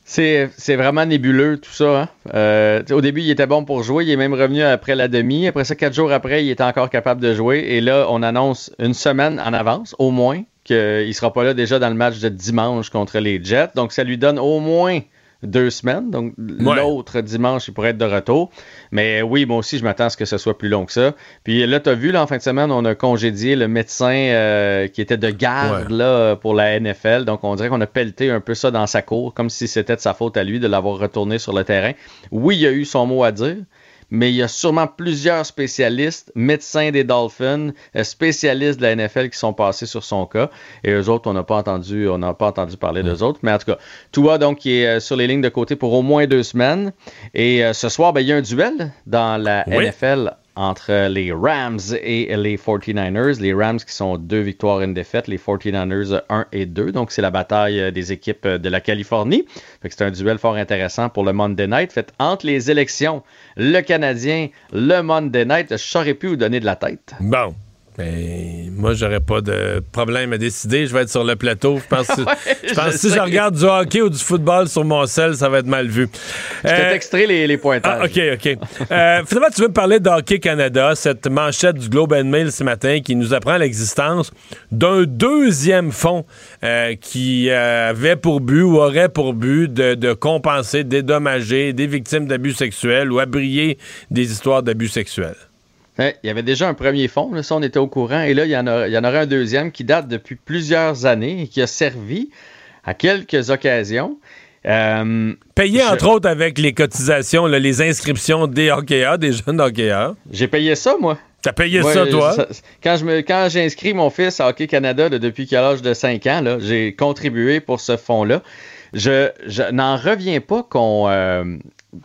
C'est vraiment nébuleux tout ça. hein. Euh, au début, il était bon pour jouer. Il est même revenu après la demi. Après ça, quatre jours après, il était encore capable de jouer. Et là, on annonce une semaine en avance, au moins, qu'il ne sera pas là déjà dans le match de dimanche contre les Jets. Donc, ça lui donne au moins deux semaines. Donc, l'autre dimanche, il pourrait être de retour. Mais oui, moi aussi, je m'attends à ce que ce soit plus long que ça. Puis là, tu as vu, là, en fin de semaine, on a congédié le médecin euh, qui était de garde là, pour la NFL. Donc, on dirait qu'on a pelleté un peu ça dans sa cour, comme si c'était de sa faute à lui de l'avoir retourné sur le terrain. Oui, il a eu son mot à dire. Mais il y a sûrement plusieurs spécialistes, médecins des Dolphins, euh, spécialistes de la NFL qui sont passés sur son cas. Et eux autres, on n'a pas entendu, on n'a pas entendu parler d'eux autres. Mais en tout cas, Tua, donc, qui est euh, sur les lignes de côté pour au moins deux semaines. Et euh, ce soir, ben, il y a un duel dans la Oui. NFL entre les Rams et les 49ers. Les Rams qui sont deux victoires et une défaite, les 49ers 1 et 2. Donc c'est la bataille des équipes de la Californie. C'est un duel fort intéressant pour le Monday Night. Fait entre les élections, le Canadien, le Monday Night, je saurais plus vous donner de la tête. Bon. Ben, moi, j'aurais pas de problème à décider. Je vais être sur le plateau. Je pense, *laughs* je je si sais. je regarde du hockey ou du football sur mon sel, ça va être mal vu. Je te Euh, texterai les, les pointages. Ah, OK, OK. Euh, finalement, tu veux me parler de Hockey Canada, cette manchette du Globe and Mail ce matin qui nous apprend l'existence d'un deuxième fonds euh, qui euh, avait pour but ou aurait pour but de, de compenser, dédommager des victimes d'abus sexuels ou abrier des histoires d'abus sexuels. Ouais, il y avait déjà un premier fonds, là, ça on était au courant, et là il y, en a, il y en aurait un deuxième qui date depuis plusieurs années et qui a servi à quelques occasions. Euh, Payé je- entre autres avec les cotisations, là, les inscriptions des hockeyeurs, des jeunes hockeyeurs. J'ai payé ça, moi. T'as payé Moi, ça, toi? ça- quand je me, quand j'ai inscrit mon fils à Hockey Canada là, depuis qu'il a l'âge de 5 ans, j'ai contribué pour ce fonds-là. Je, n'en reviens pas qu'on. euh,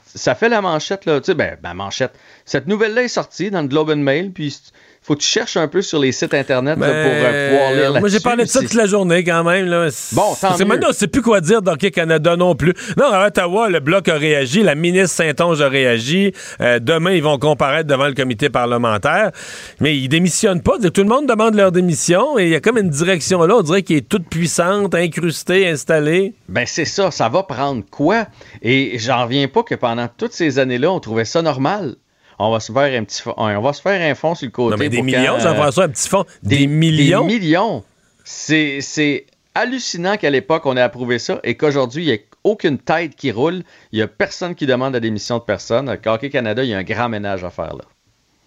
ça fait la manchette, là. Tu sais, ben, ben, manchette. Cette nouvelle-là est sortie dans le Globe and Mail, puis faut que tu cherches un peu sur les sites Internet là, pour euh, pouvoir lire Ben, Moi, j'ai parlé de ça toute la journée quand même. Là. Bon, tant mieux. maintenant, on sait plus quoi dire d'Hockey Canada non plus. Non, à Ottawa, le Bloc a réagi, la ministre Saint-Onge a réagi. Euh, demain, ils vont comparaître devant le comité parlementaire. Mais ils démissionnent pas. Tout le monde demande leur démission et il y a comme une direction là, on dirait qui est toute puissante, incrustée, installée. Ben c'est ça, ça va prendre quoi? Et j'en reviens pas que pendant toutes ces années-là, on trouvait ça normal. On va se faire un petit fond, on va se faire un fond sur le côté. Non, mais des pour millions, quand, Jean-François, un petit fond. Des, millions? Des millions? C'est hallucinant qu'à l'époque, on ait approuvé ça et qu'aujourd'hui, il n'y ait aucune tête qui roule. Il n'y a personne qui demande la démission de personne. Hockey Canada, il y a un grand ménage à faire là.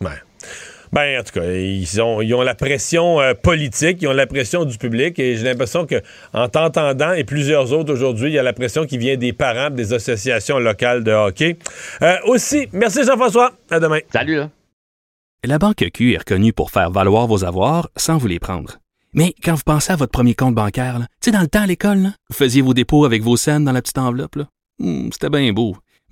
Ouais. Ben, en tout cas, ils ont, ils ont la pression euh, politique, ils ont la pression du public, et j'ai l'impression que en t'entendant et plusieurs autres aujourd'hui, il y a la pression qui vient des parents des associations locales de hockey. Euh, aussi, merci Jean-François. À demain. Salut là. La Banque Q est reconnue pour faire valoir vos avoirs sans vous les prendre. Mais quand vous pensez à votre premier compte bancaire, là, tu sais, dans le temps à l'école, là, vous faisiez vos dépôts avec vos scènes dans la petite enveloppe. là. Hmm, C'était bien beau.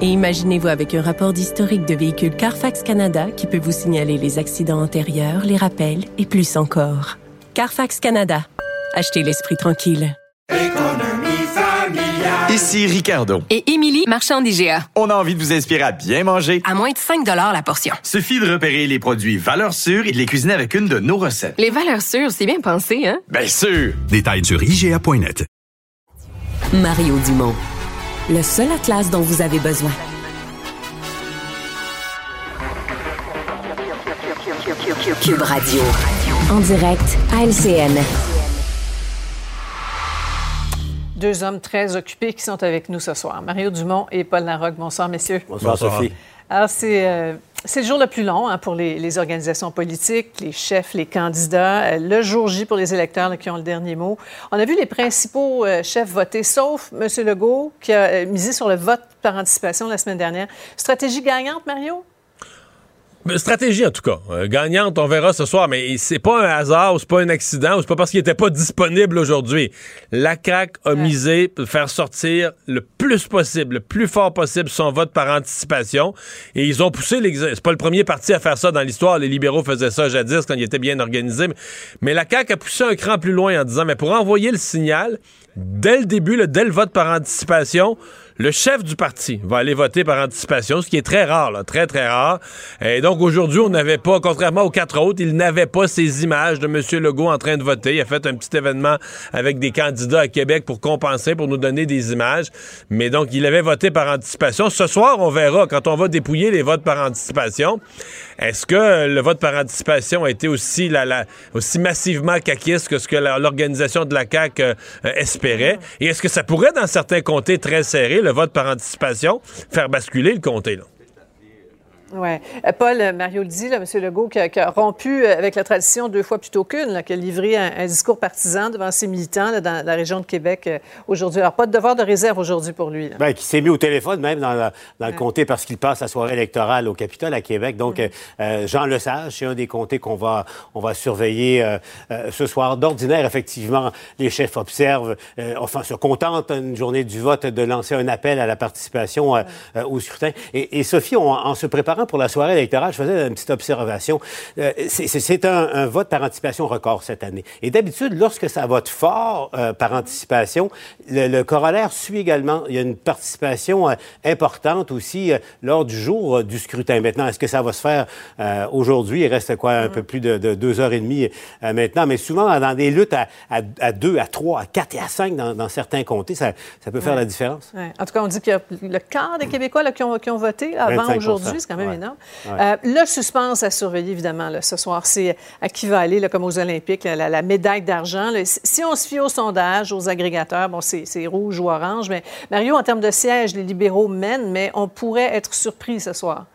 Et imaginez-vous avec un rapport d'historique de véhicule Carfax Canada qui peut vous signaler les accidents antérieurs, les rappels et plus encore. Carfax Canada. Achetez l'esprit tranquille. Ici Ricardo. Et Émilie, marchand d'IGA. On a envie de vous inspirer à bien manger. À moins de 5 la portion. Suffit de repérer les produits valeurs sûres et de les cuisiner avec une de nos recettes. Les valeurs sûres, c'est bien pensé, hein? Bien sûr! Détails sur IGA.net. Mario Dumont. Le seul atlas dont vous avez besoin. Cube Radio. En direct à LCN. Deux hommes très occupés qui sont avec nous ce soir. Mario Dumont et Paul Larocque. Bonsoir, messieurs. Bonsoir, Sophie. Alors, c'est euh, c'est le jour le plus long hein, pour les, organisations politiques, les chefs, les candidats. Euh, le jour J pour les électeurs qui ont le dernier mot. On a vu les principaux euh, chefs voter, sauf M. Legault, qui a euh, misé sur le vote par anticipation la semaine dernière. Stratégie gagnante, Mario? Stratégie, en tout cas. Euh, gagnante, on verra ce soir, mais c'est pas un hasard ou c'est pas un accident ou c'est pas parce qu'il était pas disponible aujourd'hui. La CAQ a misé pour faire sortir le plus possible, le plus fort possible son vote par anticipation. Et ils ont poussé l'exercice. C'est pas le premier parti à faire ça dans l'histoire. Les libéraux faisaient ça jadis quand ils étaient bien organisés. Mais, la CAQ a poussé un cran plus loin en disant, mais pour envoyer le signal, dès le début, dès le vote par anticipation, le chef du parti va aller voter par anticipation, ce qui est très rare, là, très, très rare. Et donc, aujourd'hui, on n'avait pas, contrairement aux quatre autres, il n'avait pas ces images de M. Legault en train de voter. Il a fait un petit événement avec des candidats à Québec pour compenser, pour nous donner des images. Mais donc, il avait voté par anticipation. Ce soir, on verra, quand on va dépouiller les votes par anticipation, est-ce que le vote par anticipation a été aussi, la, la- aussi massivement caquiste que ce que l'organisation de la CAQ euh, euh, espérait? Et est-ce que ça pourrait, dans certains comtés très serrés, le vote par anticipation, faire basculer le comté? Là? Oui. Paul, euh, Mario le dit, là, M. Legault, qui a, qui a rompu euh, avec la tradition deux fois plutôt qu'une, là, qui a livré un, un discours partisan devant ses militants là, dans la région de Québec euh, aujourd'hui. Alors, pas de devoir de réserve aujourd'hui pour lui. Ben, qui s'est mis au téléphone même dans, la- dans le comté parce qu'il passe la soirée électorale au Capitole à Québec. Donc, euh, euh, Jean Lesage, c'est un des comtés qu'on va, on va surveiller euh, euh, ce soir. D'ordinaire, effectivement, les chefs observent, euh, enfin, se contentent une journée du vote de lancer un appel à la participation euh, euh, au scrutin. Et, et Sophie, on- en se préparant pour la soirée électorale, je faisais une petite observation. Euh, c'est- un, un vote par anticipation record cette année. Et d'habitude, lorsque ça vote fort euh, par anticipation, le, le corollaire suit également. Il y a une participation euh, importante aussi lors du jour du scrutin. Maintenant, est-ce que ça va se faire aujourd'hui? Il reste quoi, un peu plus de, de deux heures et demie maintenant. Mais souvent, dans des luttes à, à, à deux, à trois, à quatre et à cinq dans, dans certains comtés, ça, ça peut faire Ouais. la différence. Ouais. En tout cas, on dit qu'il y a le quart des Québécois là, qui, ont, qui ont voté là, avant 25 aujourd'hui. C'est quand même Ouais. énorme. Ouais. Euh, le suspense à surveiller, évidemment, là, ce soir, c'est à qui va aller, là, comme aux Olympiques, là, la, la médaille d'argent. Si on se fie au sondage, aux agrégateurs, bon, c'est c'est rouge ou orange. Mais Mario, en termes de sièges, les libéraux mènent, mais on pourrait être surpris ce soir.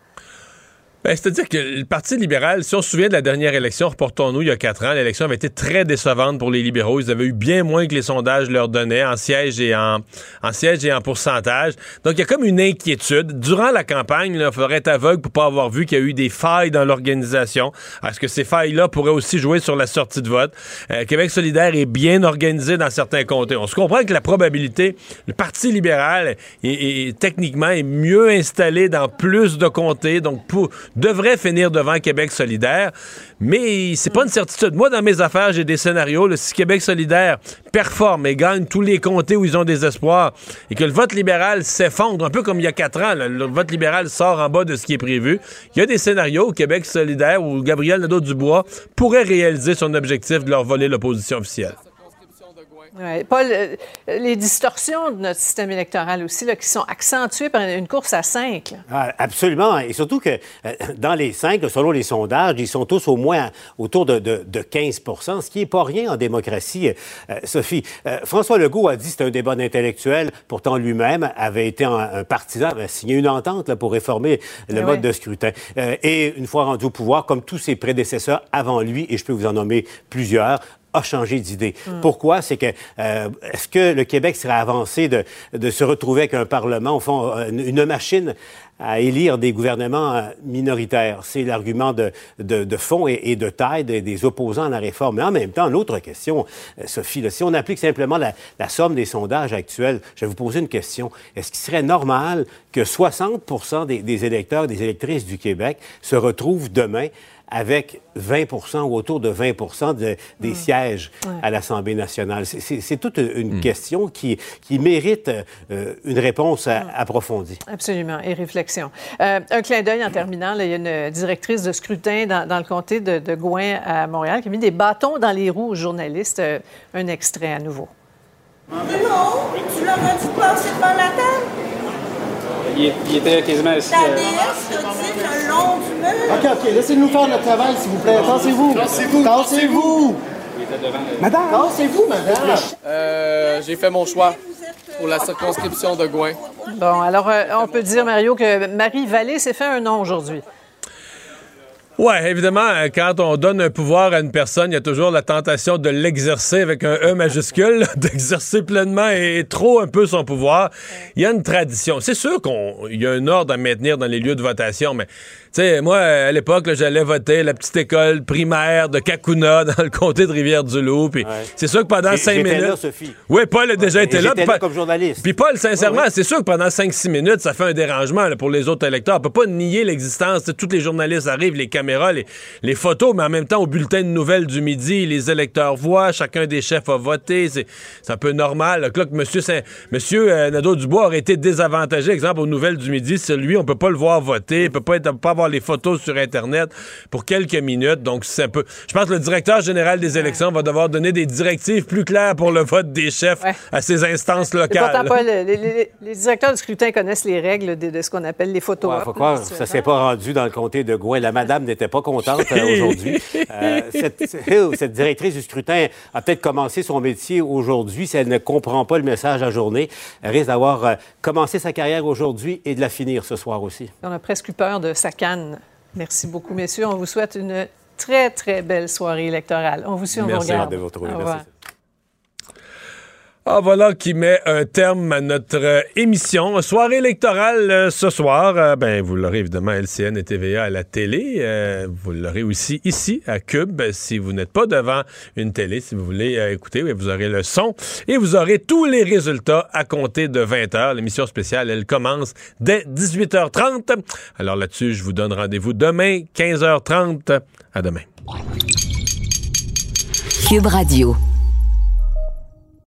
Ben, C'est-à-dire que le Parti libéral, si on se souvient de la dernière élection, reportons-nous il y a quatre ans, l'élection avait été très décevante pour les libéraux. Ils avaient eu bien moins que les sondages leur donnaient en sièges et en, en sièges et en pourcentage. Donc, il y a comme une inquiétude. Durant la campagne, il faudrait être aveugle pour pas avoir vu qu'il y a eu des failles dans l'organisation. Est-ce que ces failles-là pourraient aussi jouer sur la sortie de vote? Euh, Québec solidaire est bien organisé dans certains comtés. On se comprend que la probabilité, le Parti libéral est, est- est- techniquement est mieux installé dans plus de comtés, donc pour- devrait finir devant Québec solidaire, mais c'est pas une certitude. Moi, dans mes affaires, j'ai des scénarios. là, si Québec solidaire performe et gagne tous les comtés où ils ont des espoirs et que le vote libéral s'effondre, un peu comme il y a quatre ans, là, le vote libéral sort en bas de ce qui est prévu, il y a des scénarios où Québec solidaire ou Gabriel Nadeau-Dubois pourrait réaliser son objectif de leur voler l'opposition officielle. Ouais. Paul, euh, les distorsions de notre système électoral aussi, là, qui sont accentuées par une course à cinq. Ah, absolument. Et surtout que euh, dans les cinq, selon les sondages, ils sont tous au moins autour de, de- de 15 ce qui n'est pas rien en démocratie, euh, Sophie. Euh, François Legault a dit que c'était un débat d'intellectuels. Pourtant, lui-même avait été un, un partisan, avait signé une entente là, pour réformer le Eh mode ouais. de scrutin. Euh, et une fois rendu au pouvoir, comme tous ses prédécesseurs avant lui, et je peux vous en nommer plusieurs, a changé d'idée. Pourquoi? C'est que euh, est-ce que le Québec serait avancé de, se retrouver avec un Parlement, au fond, une, machine à élire des gouvernements euh, minoritaires? C'est l'argument de, de, fond et, de taille des, opposants à la réforme. Mais en même temps, l'autre question, euh, Sophie, si on applique simplement la, la somme des sondages actuels, je vais vous poser une question. Est-ce qu'il serait normal que 60 des, des électeurs, des électrices du Québec se retrouvent demain avec 20% ou autour de 20 de- des sièges Ouais. à l'Assemblée nationale. C'est- toute une question qui, qui mérite euh, une réponse à- approfondie. Absolument, et réflexion. Euh, un clin d'œil en terminant, là, il y a une directrice de scrutin dans, dans le comté de, de Gouin à Montréal qui a mis des bâtons dans les roues aux journalistes. Euh, un extrait à nouveau. Non, tu leur as dit de passer devant la table. Il, il était quasiment assis. La euh, déesse dit le long du mur. OK, OK, laissez-nous faire notre travail, s'il vous plaît. Tassez-vous. Tassez-vous. Tassez-vous. il était devant. Madame. Tassez-vous, madame. Euh, J'ai fait mon choix pour la circonscription de Gouin. Bon, alors, euh, on peut dire, Mario, que Marie Vallée s'est fait un nom aujourd'hui. Ouais, évidemment, euh, quand on donne un pouvoir à une personne, il y a toujours la tentation de l'exercer avec un E majuscule, *laughs* d'exercer pleinement et trop un peu son pouvoir. Il y a une tradition. C'est sûr qu'il y a un ordre à maintenir dans les lieux de votation, mais tu sais, moi, à l'époque, j'allais voter à la petite école primaire de Kakuna *laughs* dans le comté de Rivière-du-Loup. Puis c'est sûr que pendant cinq minutes. là, Sophie. Oui, Paul a déjà Et été là. puis là comme journaliste. Puis Paul, sincèrement, Oui, oui. c'est sûr que pendant 5-6 minutes, ça fait un dérangement là, pour les autres électeurs. On peut pas nier l'existence. Tous les journalistes arrivent, les caméras les, les photos, mais en même temps, au bulletin de nouvelles du midi, les électeurs voient, chacun des chefs a voté. C'est un peu normal. Là, que monsieur, Saint- monsieur euh, Nadeau-Dubois aurait été désavantagé, exemple, aux nouvelles du midi. C'est lui, on peut pas le voir voter, il peut pas, être, pas avoir les photos sur Internet pour quelques minutes. Donc, c'est un peu. Je pense que le directeur général des élections va devoir donner des directives plus claires pour le vote des chefs à ces instances locales. Les, les- les directeurs du scrutin connaissent les règles de, de ce qu'on appelle les photos. Ouais, faut croire, ça s'est pas rendu dans le comté de Gouin. La madame n'était pas contente euh, aujourd'hui. *laughs* Euh, cette, cette directrice du scrutin a peut-être commencé son métier aujourd'hui. Si elle ne comprend pas le message à journée, elle risque d'avoir euh, commencé sa carrière aujourd'hui et de la finir ce soir aussi. On a presque eu peur de sa canne. Merci beaucoup, messieurs. On vous souhaite une très, très belle soirée électorale. On vous suit, on Merci. vous regarde. de Merci. Ah, voilà qui met un terme à notre euh, émission. Soirée électorale euh, ce soir. Euh, ben, vous l'aurez évidemment LCN et TVA à la télé. Vous l'aurez aussi ici à Cube. Si vous n'êtes pas devant une télé, si vous voulez écouter, vous aurez le son et vous aurez tous les résultats à compter de 20 h. L'émission spéciale, elle commence dès 18h30. Alors là-dessus, je vous donne rendez-vous demain, 15h30. À demain. Cube Radio.